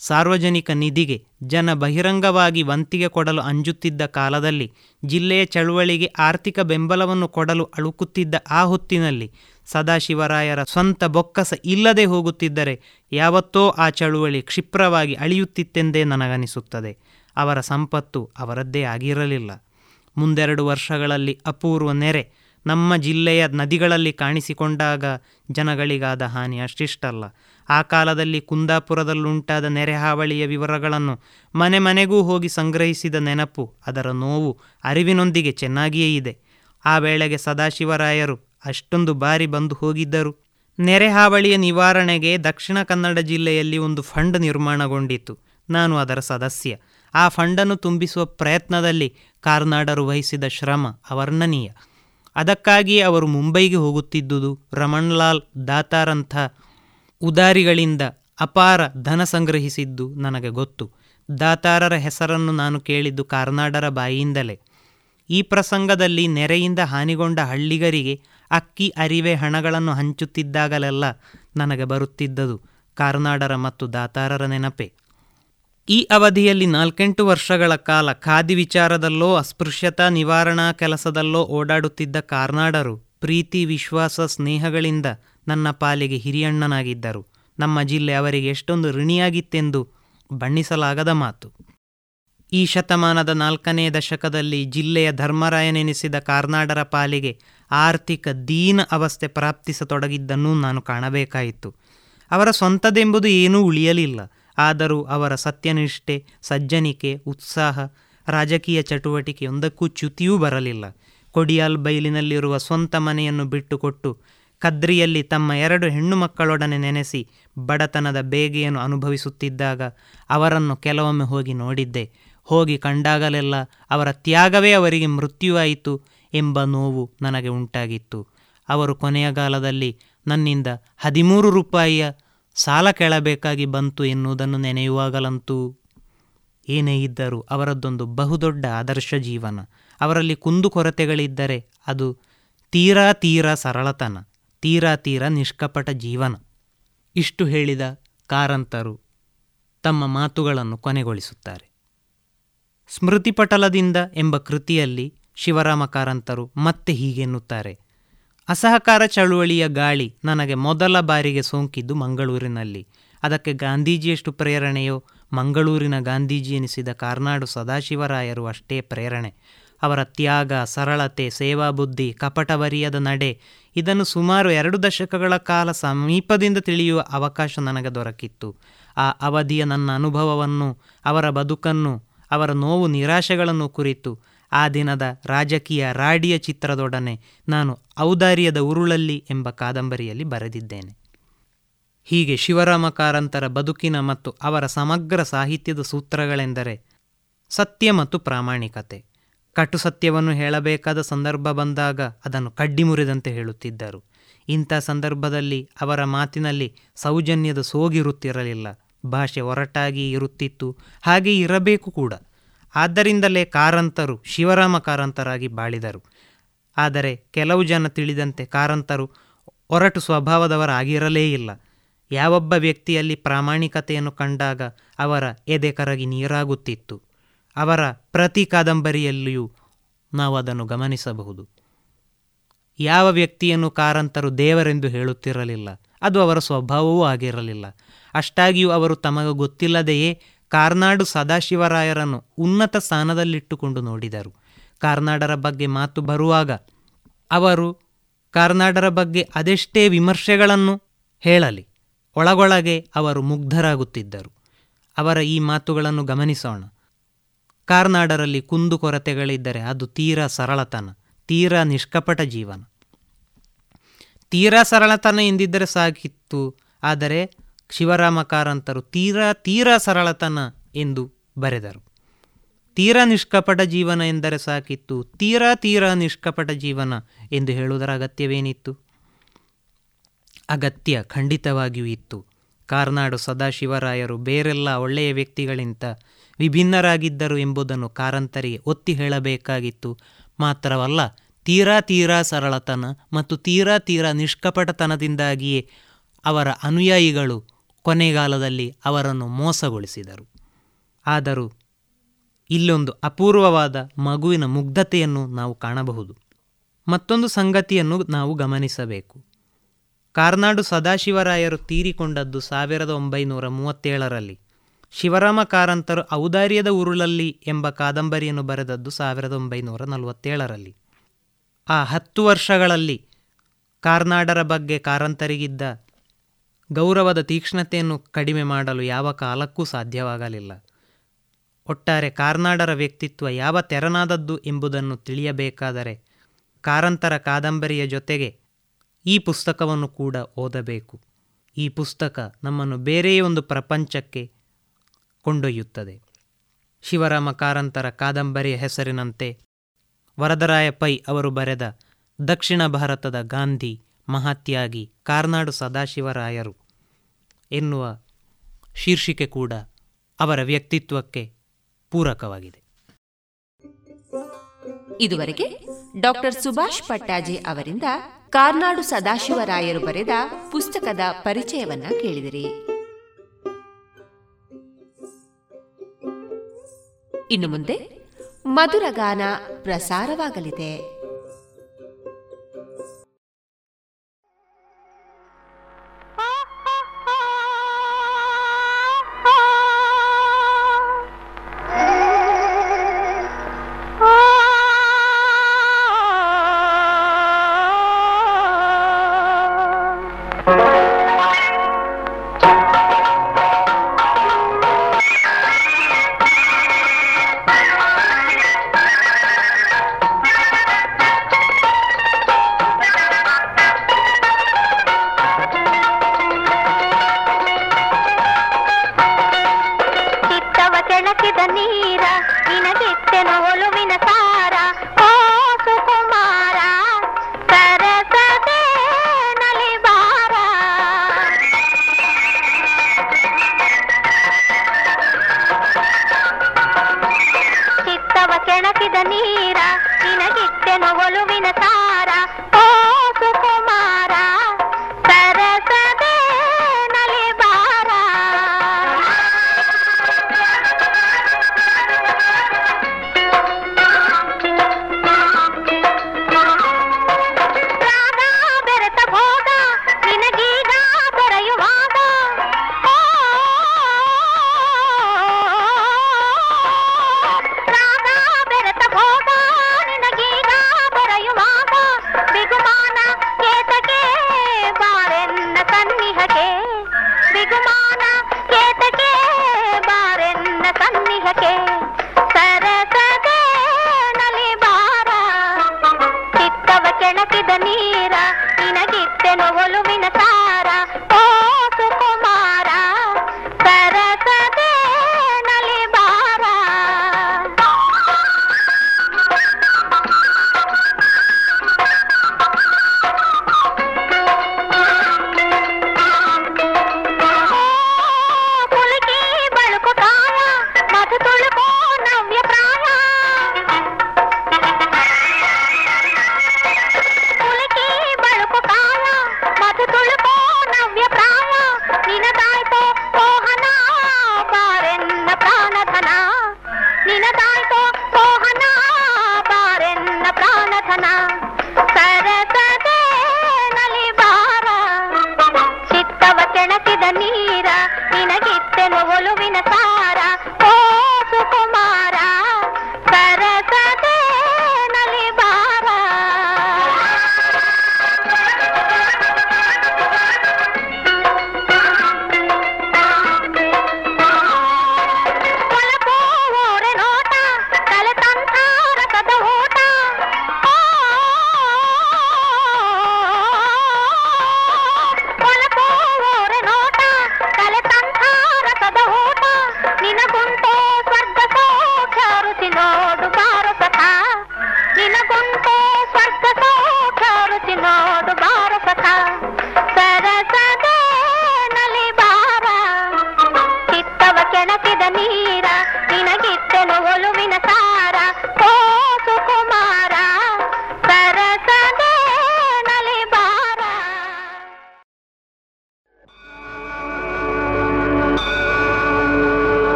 ಸಾರ್ವಜನಿಕ ನಿಧಿಗೆ ಜನ ಬಹಿರಂಗವಾಗಿ ವಂತಿಗೆ ಕೊಡಲು ಅಂಜುತ್ತಿದ್ದ ಕಾಲದಲ್ಲಿ ಜಿಲ್ಲೆಯ ಚಳುವಳಿಗೆ ಆರ್ಥಿಕ ಬೆಂಬಲವನ್ನು ಕೊಡಲು ಅಳುಕುತ್ತಿದ್ದ ಆ ಹೊತ್ತಿನಲ್ಲಿ ಸದಾಶಿವರಾಯರ ಸ್ವಂತ ಬೊಕ್ಕಸ ಇಲ್ಲದೆ ಹೋಗುತ್ತಿದ್ದರೆ ಯಾವತ್ತೋ ಆ ಚಳುವಳಿ ಕ್ಷಿಪ್ರವಾಗಿ ಅಳಿಯುತ್ತಿತ್ತೆಂದೇ ನನಗನಿಸುತ್ತದೆ. ಅವರ ಸಂಪತ್ತು ಅವರದ್ದೇ ಆಗಿರಲಿಲ್ಲ. ಮುಂದೆರಡು ವರ್ಷಗಳಲ್ಲಿ ಅಪೂರ್ವ ನೆರೆ ನಮ್ಮ ಜಿಲ್ಲೆಯ ನದಿಗಳಲ್ಲಿ ಕಾಣಿಸಿಕೊಂಡಾಗ ಜನಗಳಿಗಾದ ಹಾನಿ ಅಷ್ಟಿಷ್ಟಲ್ಲ. ಆ ಕಾಲದಲ್ಲಿ ಕುಂದಾಪುರದಲ್ಲುಂಟಾದ ನೆರೆ ಹಾವಳಿಯ ವಿವರಗಳನ್ನು ಮನೆ ಮನೆಗೂ ಹೋಗಿ ಸಂಗ್ರಹಿಸಿದ ನೆನಪು ಅದರ ನೋವು, ಅರಿವಿನೊಂದಿಗೆ ಚೆನ್ನಾಗಿಯೇ ಇದೆ. ಆ ವೇಳೆಗೆ ಸದಾಶಿವರಾಯರು ಅಷ್ಟೊಂದು ಬಾರಿ ಬಂದು ಹೋಗಿದ್ದರು. ನೆರೆ ಹಾವಳಿಯ ನಿವಾರಣೆಗೆ ದಕ್ಷಿಣ ಕನ್ನಡ ಜಿಲ್ಲೆಯಲ್ಲಿ ಒಂದು ಫಂಡ್ ನಿರ್ಮಾಣಗೊಂಡಿತು ನಾನು ಅದರ ಸದಸ್ಯ. ಆ ಫಂಡನ್ನು ತುಂಬಿಸುವ ಪ್ರಯತ್ನದಲ್ಲಿ ಕಾರ್ನಾಡರು ವಹಿಸಿದ ಶ್ರಮ ಅವರ್ಣನೀಯ. ಅದಕ್ಕಾಗಿ ಅವರು ಮುಂಬೈಗೆ ಹೋಗುತ್ತಿದ್ದುದು ರಮಣ್ಲಾಲ್ ದಾತಾರಂಥ ಉದಾರಿಗಳಿಂದ ಅಪಾರ ಧನ ಸಂಗ್ರಹಿಸಿದ್ದು ನನಗೆ ಗೊತ್ತು. ದಾತಾರರ ಹೆಸರನ್ನು ನಾನು ಕೇಳಿದ್ದು ಕಾರ್ನಾಡರ ಬಾಯಿಯಿಂದಲೇ. ಈ ಪ್ರಸಂಗದಲ್ಲಿ ನೆರೆಯಿಂದ ಹಾನಿಗೊಂಡ ಹಳ್ಳಿಗರಿಗೆ ಅಕ್ಕಿ, ಅರಿವೆ, ಹಣಗಳನ್ನು ಹಂಚುತ್ತಿದ್ದಾಗಲೆಲ್ಲ ನನಗೆ ಬರುತ್ತಿದ್ದದು ಕಾರ್ನಾಡರ ಮತ್ತು ದಾತಾರರ ನೆನಪೆ. ಈ ಅವಧಿಯಲ್ಲಿ ನಾಲ್ಕೆಂಟು ವರ್ಷಗಳ ಕಾಲ ಖಾದಿ ವಿಚಾರದಲ್ಲೋ, ಅಸ್ಪೃಶ್ಯತಾ ನಿವಾರಣಾ ಕೆಲಸದಲ್ಲೋ ಓಡಾಡುತ್ತಿದ್ದ ಕಾರ್ನಾಡರು ಪ್ರೀತಿ, ವಿಶ್ವಾಸ, ಸ್ನೇಹಗಳಿಂದ ನನ್ನ ಪಾಲಿಗೆ ಹಿರಿಯಣ್ಣನಾಗಿದ್ದರು. ನಮ್ಮ ಜಿಲ್ಲೆ ಅವರಿಗೆ ಎಷ್ಟೊಂದು ಋಣಿಯಾಗಿತ್ತೆಂದು ಬಣ್ಣಿಸಲಾಗದ ಮಾತು. ಈ ಶತಮಾನದ ನಾಲ್ಕನೇ ದಶಕದಲ್ಲಿ ಜಿಲ್ಲೆಯ ಧರ್ಮರಾಯನೆನಿಸಿದ ಕಾರ್ನಾಡರ ಪಾಲಿಗೆ ಆರ್ಥಿಕ ದೀನ ಅವಸ್ಥೆ ಪ್ರಾಪ್ತಿಸತೊಡಗಿದ್ದನ್ನು ನಾನು ಕಾಣಬೇಕಾಯಿತು. ಅವರ ಸ್ವಂತದೆಂಬುದು ಏನೂ ಉಳಿಯಲಿಲ್ಲ. ಆದರೂ ಅವರ ಸತ್ಯನಿಷ್ಠೆ, ಸಜ್ಜನಿಕೆ, ಉತ್ಸಾಹ, ರಾಜಕೀಯ ಚಟುವಟಿಕೆಯೊಂದಕ್ಕೂ ಚ್ಯುತಿಯೂ ಬರಲಿಲ್ಲ. ಕೊಡಿಯಾಲ್ ಬೈಲಿನಲ್ಲಿರುವ ಸ್ವಂತ ಮನೆಯನ್ನು ಬಿಟ್ಟುಕೊಟ್ಟು ಕದ್ರಿಯಲ್ಲಿ ತಮ್ಮ ಎರಡು ಹೆಣ್ಣು ಮಕ್ಕಳೊಡನೆ ನೆನೆಸಿ ಬಡತನದ ಬೇಗೆಯನ್ನು ಅನುಭವಿಸುತ್ತಿದ್ದಾಗ ಅವರನ್ನು ಕೆಲವೊಮ್ಮೆ ಹೋಗಿ ನೋಡಿದ್ದೆ. ಹೋಗಿ ಕಂಡಾಗಲೆಲ್ಲ ಅವರ ತ್ಯಾಗವೇ ಅವರಿಗೆ ಮೃತ್ಯುವಾಯಿತು. ಎಂಬ ನೋವು ನನಗೆ ಉಂಟಾಗಿತ್ತು. ಅವರು ಕೊನೆಯ ಕಾಲದಲ್ಲಿ ನನ್ನಿಂದ ಹದಿಮೂರು ರೂಪಾಯಿಯ ಸಾಲ ಕೇಳಬೇಕಾಗಿ ಬಂತು ಎನ್ನುವುದನ್ನು ನೆನೆಯುವಾಗಲಂತೂ ಏನೇ ಇದ್ದರೂ ಅವರದ್ದೊಂದು ಬಹುದೊಡ್ಡ ಆದರ್ಶ ಜೀವನ. ಅವರಲ್ಲಿ ಕುಂದುಕೊರತೆಗಳಿದ್ದರೆ ಅದು ತೀರಾ ತೀರಾ ಸರಳತನ, ತೀರಾ ತೀರಾ ನಿಷ್ಕಪಟ ಜೀವನ. ಇಷ್ಟು ಹೇಳಿದ ಕಾರಂತರು ತಮ್ಮ ಮಾತುಗಳನ್ನು ಕೊನೆಗೊಳಿಸುತ್ತಾರೆ. ಸ್ಮೃತಿಪಟಲದಿಂದ ಎಂಬ ಕೃತಿಯಲ್ಲಿ ಶಿವರಾಮ ಕಾರಂತರು ಮತ್ತೆ ಹೀಗೆನ್ನುತ್ತಾರೆ ಅಸಹಕಾರ ಚಳುವಳಿಯ ಗಾಳಿ ನನಗೆ ಮೊದಲ ಬಾರಿಗೆ ಸೋಂಕಿದ್ದು ಮಂಗಳೂರಿನಲ್ಲಿ. ಅದಕ್ಕೆ ಗಾಂಧೀಜಿಯಷ್ಟು ಪ್ರೇರಣೆಯೋ? ಮಂಗಳೂರಿನ ಗಾಂಧೀಜಿ ಎನಿಸಿದ ಕಾರ್ನಾಡು ಸದಾಶಿವರಾಯರು ಅಷ್ಟೇ ಪ್ರೇರಣೆ. ಅವರ ತ್ಯಾಗ, ಸರಳತೆ, ಸೇವಾಬುದ್ಧಿ, ಕಪಟವರಿಯದ ನಡೆ, ಇದನ್ನು ಸುಮಾರು ಎರಡು ದಶಕಗಳ ಕಾಲ ಸಮೀಪದಿಂದ ತಿಳಿಯುವ ಅವಕಾಶ ನನಗೆ ದೊರಕಿತ್ತು. ಆ ಅವಧಿಯ ನನ್ನ ಅನುಭವವನ್ನು, ಅವರ ಬದುಕನ್ನು, ಅವರ ನೋವು ನಿರಾಶೆಗಳನ್ನು ಕುರಿತು ಆ ದಿನದ ರಾಜಕೀಯ ರಾಡಿಯ ಚಿತ್ರದೊಡನೆ ನಾನು ಔದಾರ್ಯದ ಉರುಳಲ್ಲಿ ಎಂಬ ಕಾದಂಬರಿಯಲ್ಲಿ ಬರೆದಿದ್ದೇನೆ. ಹೀಗೆ ಶಿವರಾಮ ಕಾರಂತರ ಬದುಕಿನ ಮತ್ತು ಅವರ ಸಮಗ್ರ ಸಾಹಿತ್ಯದ ಸೂತ್ರಗಳೆಂದರೆ ಸತ್ಯ ಮತ್ತು ಪ್ರಾಮಾಣಿಕತೆ. ಕಟು ಸತ್ಯವನ್ನು ಹೇಳಬೇಕಾದ ಸಂದರ್ಭ ಬಂದಾಗ ಅದನ್ನು ಕಡ್ಡಿ ಮುರಿದಂತೆ ಹೇಳುತ್ತಿದ್ದರು. ಇಂಥ ಸಂದರ್ಭದಲ್ಲಿ ಅವರ ಮಾತಿನಲ್ಲಿ ಸೌಜನ್ಯದ ಸೋಗಿರುತ್ತಿರಲಿಲ್ಲ. ಭಾಷೆ ಒರಟಾಗಿ ಇರುತ್ತಿತ್ತು. ಹಾಗೆ ಇರಬೇಕು ಕೂಡ. ಆದ್ದರಿಂದಲೇ ಕಾರಂತರು ಶಿವರಾಮ ಕಾರಂತರಾಗಿ ಬಾಳಿದರು. ಆದರೆ ಕೆಲವು ಜನ ತಿಳಿದಂತೆ ಕಾರಂತರು ಒರಟು ಸ್ವಭಾವದವರಾಗಿರಲೇ ಇಲ್ಲ. ಯಾವೊಬ್ಬ ವ್ಯಕ್ತಿಯಲ್ಲಿ ಪ್ರಾಮಾಣಿಕತೆಯನ್ನು ಕಂಡಾಗ ಅವರ ಎದೆ ಕರಗಿ ನೀರಾಗುತ್ತಿತ್ತು. ಅವರ ಪ್ರತಿ ಕಾದಂಬರಿಯಲ್ಲಿಯೂ ನಾವು ಅದನ್ನು ಗಮನಿಸಬಹುದು. ಯಾವ ವ್ಯಕ್ತಿಯನ್ನು ಕಾರಂತರು ದೇವರೆಂದು ಹೇಳುತ್ತಿರಲಿಲ್ಲ, ಅದು ಅವರ ಸ್ವಭಾವವೂ ಆಗಿರಲಿಲ್ಲ. ಅಷ್ಟಾಗಿಯೂ ಅವರು ತಮಗೆ ಗೊತ್ತಿಲ್ಲದೆಯೇ ಕಾರ್ನಾಡು ಸದಾಶಿವರಾಯರನ್ನು ಉನ್ನತ ಸ್ಥಾನದಲ್ಲಿಟ್ಟುಕೊಂಡು ನೋಡಿದರು. ಕಾರ್ನಾಡರ ಬಗ್ಗೆ ಮಾತು ಬರುವಾಗ ಅವರು ಕಾರ್ನಾಡರ ಬಗ್ಗೆ ಅದೆಷ್ಟೇ ವಿಮರ್ಶೆಗಳನ್ನು ಹೇಳಲಿ, ಒಳಗೊಳಗೆ ಅವರು ಮುಗ್ಧರಾಗುತ್ತಿದ್ದರು. ಅವರ ಈ ಮಾತುಗಳನ್ನು ಗಮನಿಸೋಣ. ಕಾರ್ನಾಡರಲ್ಲಿ ಕುಂದುಕೊರತೆಗಳಿದ್ದರೆ ಅದು ತೀರಾ ಸರಳತನ, ತೀರಾ ನಿಷ್ಕಪಟ ಜೀವನ. ತೀರಾ ಸರಳತನ ಎಂದಿದ್ದರೆ ಸಾಕಿತ್ತು, ಆದರೆ ಶಿವರಾಮ ಕಾರಂತರು ತೀರಾ ತೀರಾ ಸರಳತನ ಎಂದು ಬರೆದರು. ತೀರಾ ನಿಷ್ಕಪಟ ಜೀವನ ಎಂದರೆ ಸಾಕಿತ್ತು. ತೀರಾ ತೀರಾ ನಿಷ್ಕಪಟ ಜೀವನ ಎಂದು ಹೇಳುವುದರ ಅಗತ್ಯವೇನಿತ್ತು? ಅಗತ್ಯ ಖಂಡಿತವಾಗಿಯೂ ಇತ್ತು. ಕಾರ್ನಾಡು ಸದಾಶಿವರಾಯರು ಬೇರೆಲ್ಲ ಒಳ್ಳೆಯ ವ್ಯಕ್ತಿಗಳಿಂತ ವಿಭಿನ್ನರಾಗಿದ್ದರು ಎಂಬುದನ್ನು ಕಾರಂತರಿಗೆ ಒತ್ತಿ ಹೇಳಬೇಕಾಗಿತ್ತು. ಮಾತ್ರವಲ್ಲ, ತೀರಾ ತೀರಾ ಸರಳತನ ಮತ್ತು ತೀರಾ ತೀರಾ ನಿಷ್ಕಪಟತನದಿಂದಾಗಿಯೇ ಅವರ ಅನುಯಾಯಿಗಳು ಕೊನೆಗಾಲದಲ್ಲಿ ಅವರನ್ನು ಮೋಸಗೊಳಿಸಿದರು. ಆದರೂ ಇಲ್ಲೊಂದು ಅಪೂರ್ವವಾದ ಮಗುವಿನ ಮುಗ್ಧತೆಯನ್ನು ನಾವು ಕಾಣಬಹುದು. ಮತ್ತೊಂದು ಸಂಗತಿಯನ್ನು ನಾವು ಗಮನಿಸಬೇಕು. ಕಾರ್ನಾಡು ಸದಾಶಿವರಾಯರು ತೀರಿಕೊಂಡದ್ದು ಸಾವಿರದ ಒಂಬೈನೂರ ಮೂವತ್ತೇಳರಲ್ಲಿ. ಶಿವರಾಮ ಕಾರಂತರು ಔದಾರ್ಯದ ಉರುಳಲ್ಲಿ ಎಂಬ ಕಾದಂಬರಿಯನ್ನು ಬರೆದದ್ದು ಸಾವಿರದ ಒಂಬೈನೂರ ನಲವತ್ತೇಳರಲ್ಲಿ. ಆ ಹತ್ತು ವರ್ಷಗಳಲ್ಲಿ ಕಾರ್ನಾಡರ ಬಗ್ಗೆ ಕಾರಂತರಿಗಿದ್ದ ಗೌರವದ ತೀಕ್ಷ್ಣತೆಯನ್ನು ಕಡಿಮೆ ಮಾಡಲು ಯಾವ ಕಾಲಕ್ಕೂ ಸಾಧ್ಯವಾಗಲಿಲ್ಲ. ಒಟ್ಟಾರೆ ಕಾರ್ನಾಡರ ವ್ಯಕ್ತಿತ್ವ ಯಾವ ತೆರನಾದದ್ದು ಎಂಬುದನ್ನು ತಿಳಿಯಬೇಕಾದರೆ ಕಾರಂತರ ಕಾದಂಬರಿಯ ಜೊತೆಗೆ ಈ ಪುಸ್ತಕವನ್ನು ಕೂಡ ಓದಬೇಕು. ಈ ಪುಸ್ತಕ ನಮ್ಮನ್ನು ಬೇರೆಯೇ ಒಂದು ಪ್ರಪಂಚಕ್ಕೆ ಕೊಂಡೊಯ್ಯುತ್ತದೆ. ಶಿವರಾಮ ಕಾರಂತರ ಕಾದಂಬರಿಯ ಹೆಸರಿನಂತೆ ವರದರಾಯ ಪೈ ಅವರು ಬರೆದ ದಕ್ಷಿಣ ಭಾರತದ ಗಾಂಧಿ ಮಹಾತ್ಯಾಗಿ ಕಾರ್ನಾಡು ಸದಾಶಿವರಾಯರು ಎನ್ನುವ ಶೀರ್ಷಿಕೆ ಕೂಡ ಅವರ ವ್ಯಕ್ತಿತ್ವಕ್ಕೆ ಪೂರಕವಾಗಿದೆ. ಇದುವರೆಗೆ ಡಾಕ್ಟರ್ ಸುಭಾಷ್ ಪಟ್ಟಾಜಿ ಅವರಿಂದ ಕಾರ್ನಾಡು ಸದಾಶಿವರಾಯರು ಬರೆದ ಪುಸ್ತಕದ ಪರಿಚಯವನ್ನ ಕೇಳಿದಿರಿ. ಇನ್ನು ಮುಂದೆ ಮಧುರಗಾನ ಪ್ರಸಾರವಾಗಲಿದೆ.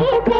कैसे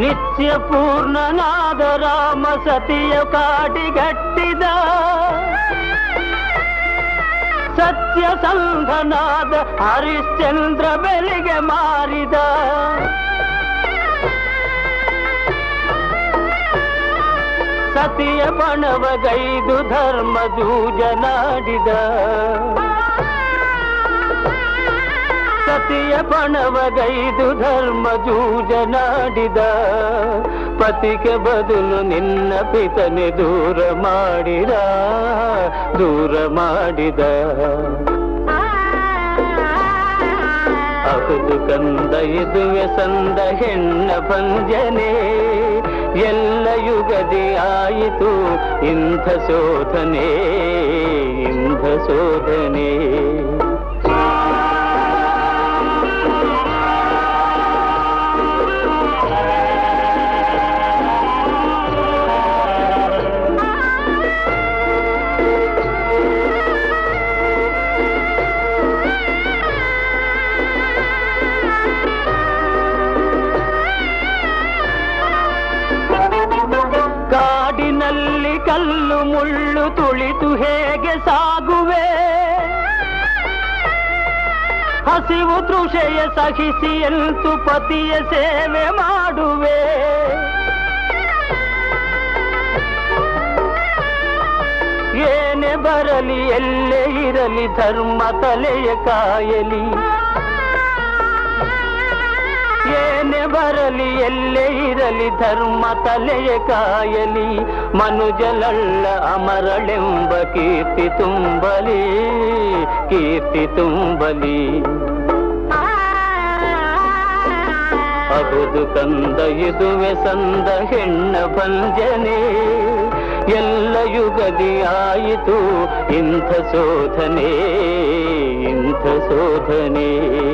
ನಿತ್ಯ ಪೂರ್ಣನಾದ ರಾಮ ಸತಿಯ ಕಾಟಿಗಟ್ಟಿದ ಸತ್ಯ ಸಂಧನಾದ ಹರಿಶ್ಚಂದ್ರ ಬೆಲೆಗೆ ಮಾರಿದ. ಸತಿಯ ಪಣವಗೈದು ಧರ್ಮ ಜೂಜನಾಡಿದ. ಸತಿಯ ಪಣವಗೈದು ಧರ್ಮ ಜೂಜನಾಡಿದ ಪತಿಗೆ ಬದಲು ನಿನ್ನ ಪಿತನೆ ದೂರ ಮಾಡಿದ ದೂರ ಮಾಡಿದ. ಅಹುದು ಕಂದ ಇದುವೆ ಸಂದ ಹೆಣ್ಣ ಪಂಜನೇ ಎಲ್ಲ ಯುಗದಿ ಆಯಿತು ಇಂಥ ಶೋಧನೆ ಇಂಥ ಶೋಧನೆ. ಹಸಿವು ತೃಷೆಯ ಸಹಿಸಿ ಎಂತು ಪತಿಯ ಸೇವೆ ಮಾಡುವೆ? ಏನೇ ಬರಲಿ, ಎಲ್ಲೇ ಇರಲಿ, ಧರ್ಮ ತಲೆಯ ಕಾಯಲಿ. ಏನೇ ಬರಲಿ, ಎಲ್ಲೇ ಇರಲಿ, ಧರ್ಮ ತಲೆಯ ಕಾಯಲಿ. ಮನುಜಲಳ್ಳ ಅಮರಳೆಂಬ ಕೀರ್ತಿ ತುಂಬಲಿ ಕೀರ್ತಿ ತುಂಬಲಿ. ಅಹುದು ಕಂದ ಇದುವೆ ಸಂದ ಹೆಣ್ಣ ಭಂಜನೆ. ಎಲ್ಲ ಯುಗದಿ ಆಯಿತು ಇಂಥ ಶೋಧನೆ ಇಂಥ ಶೋಧನೆ.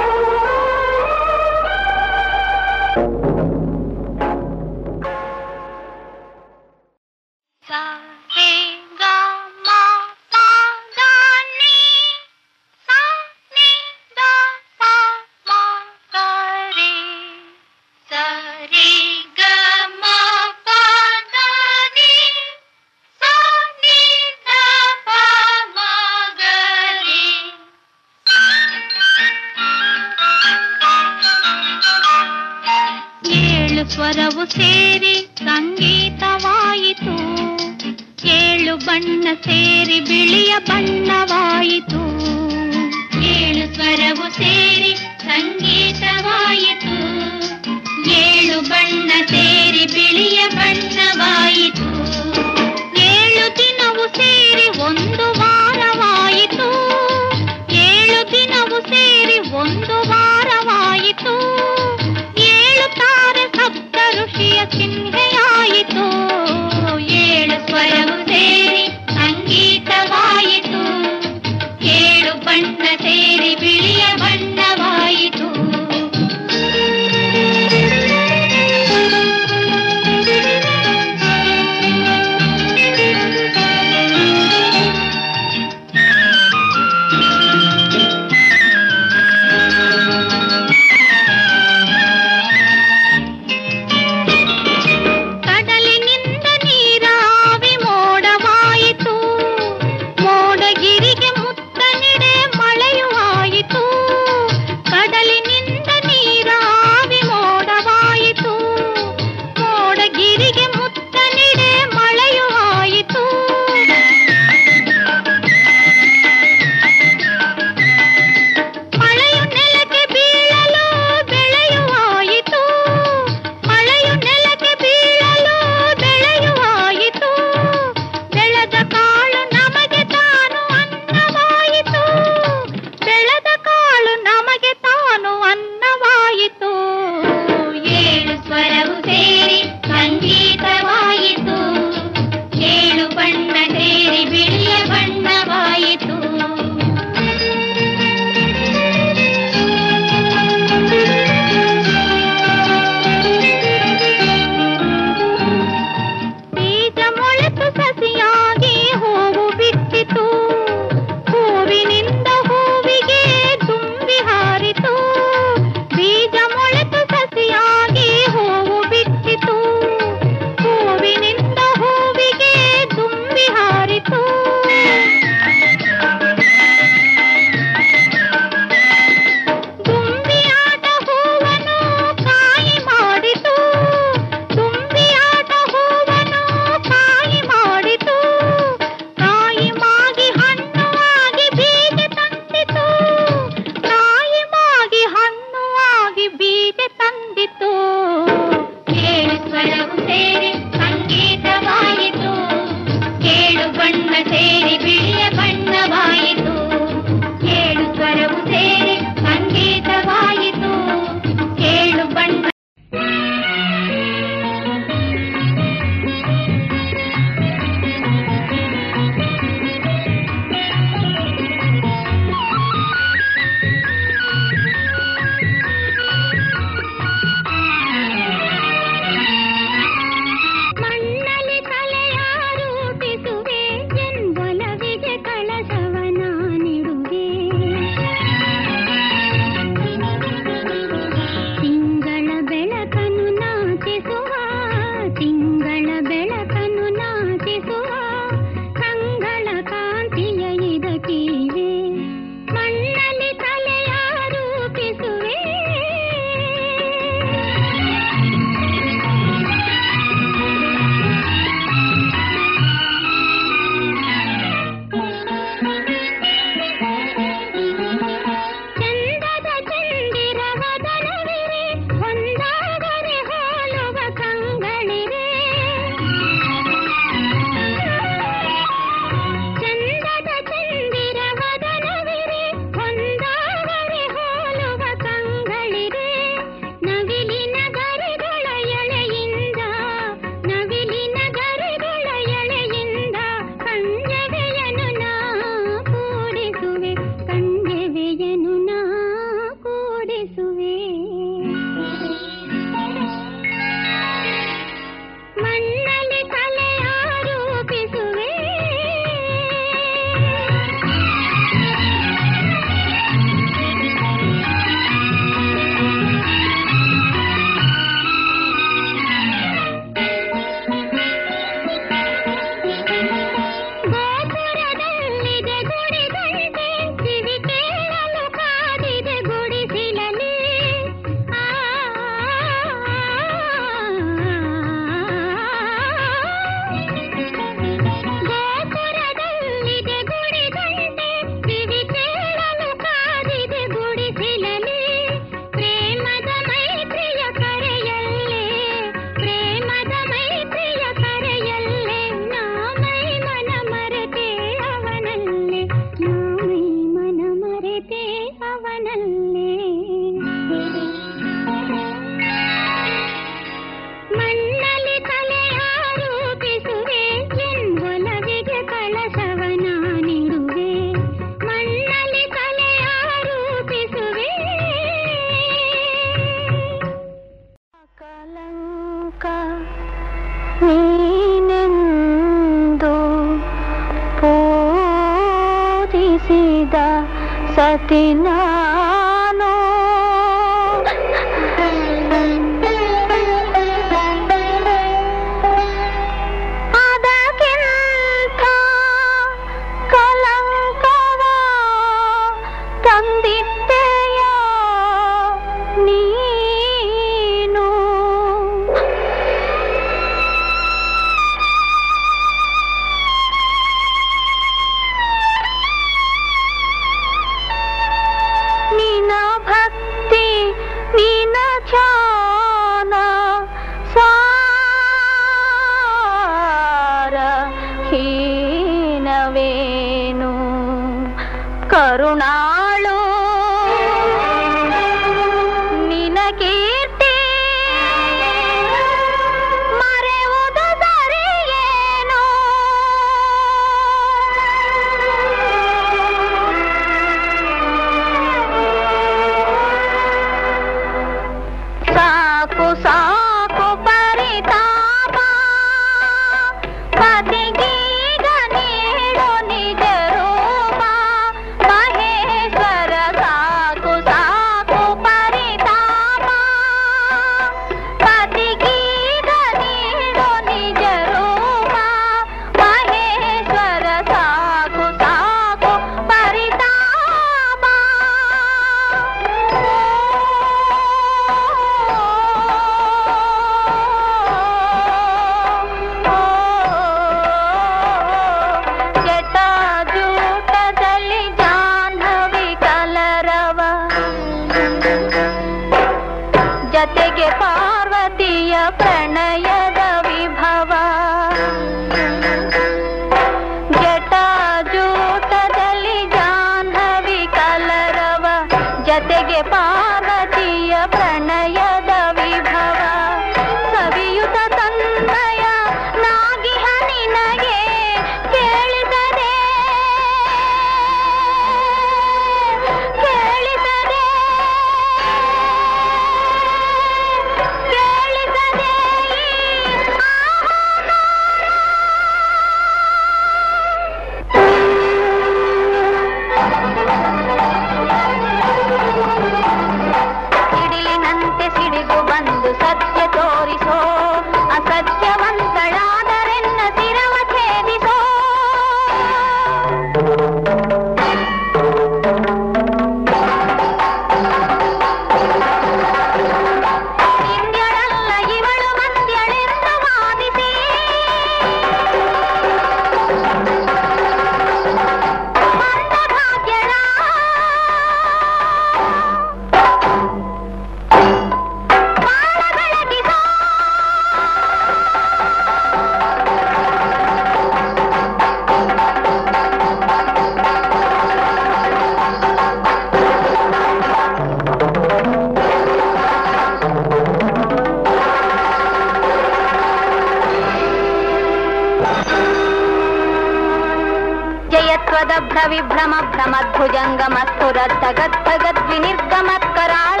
विभ्रम भ्रमद्भुजङ्गमस्तुरद्धगद्धगद्विनिर्गमत्कराळ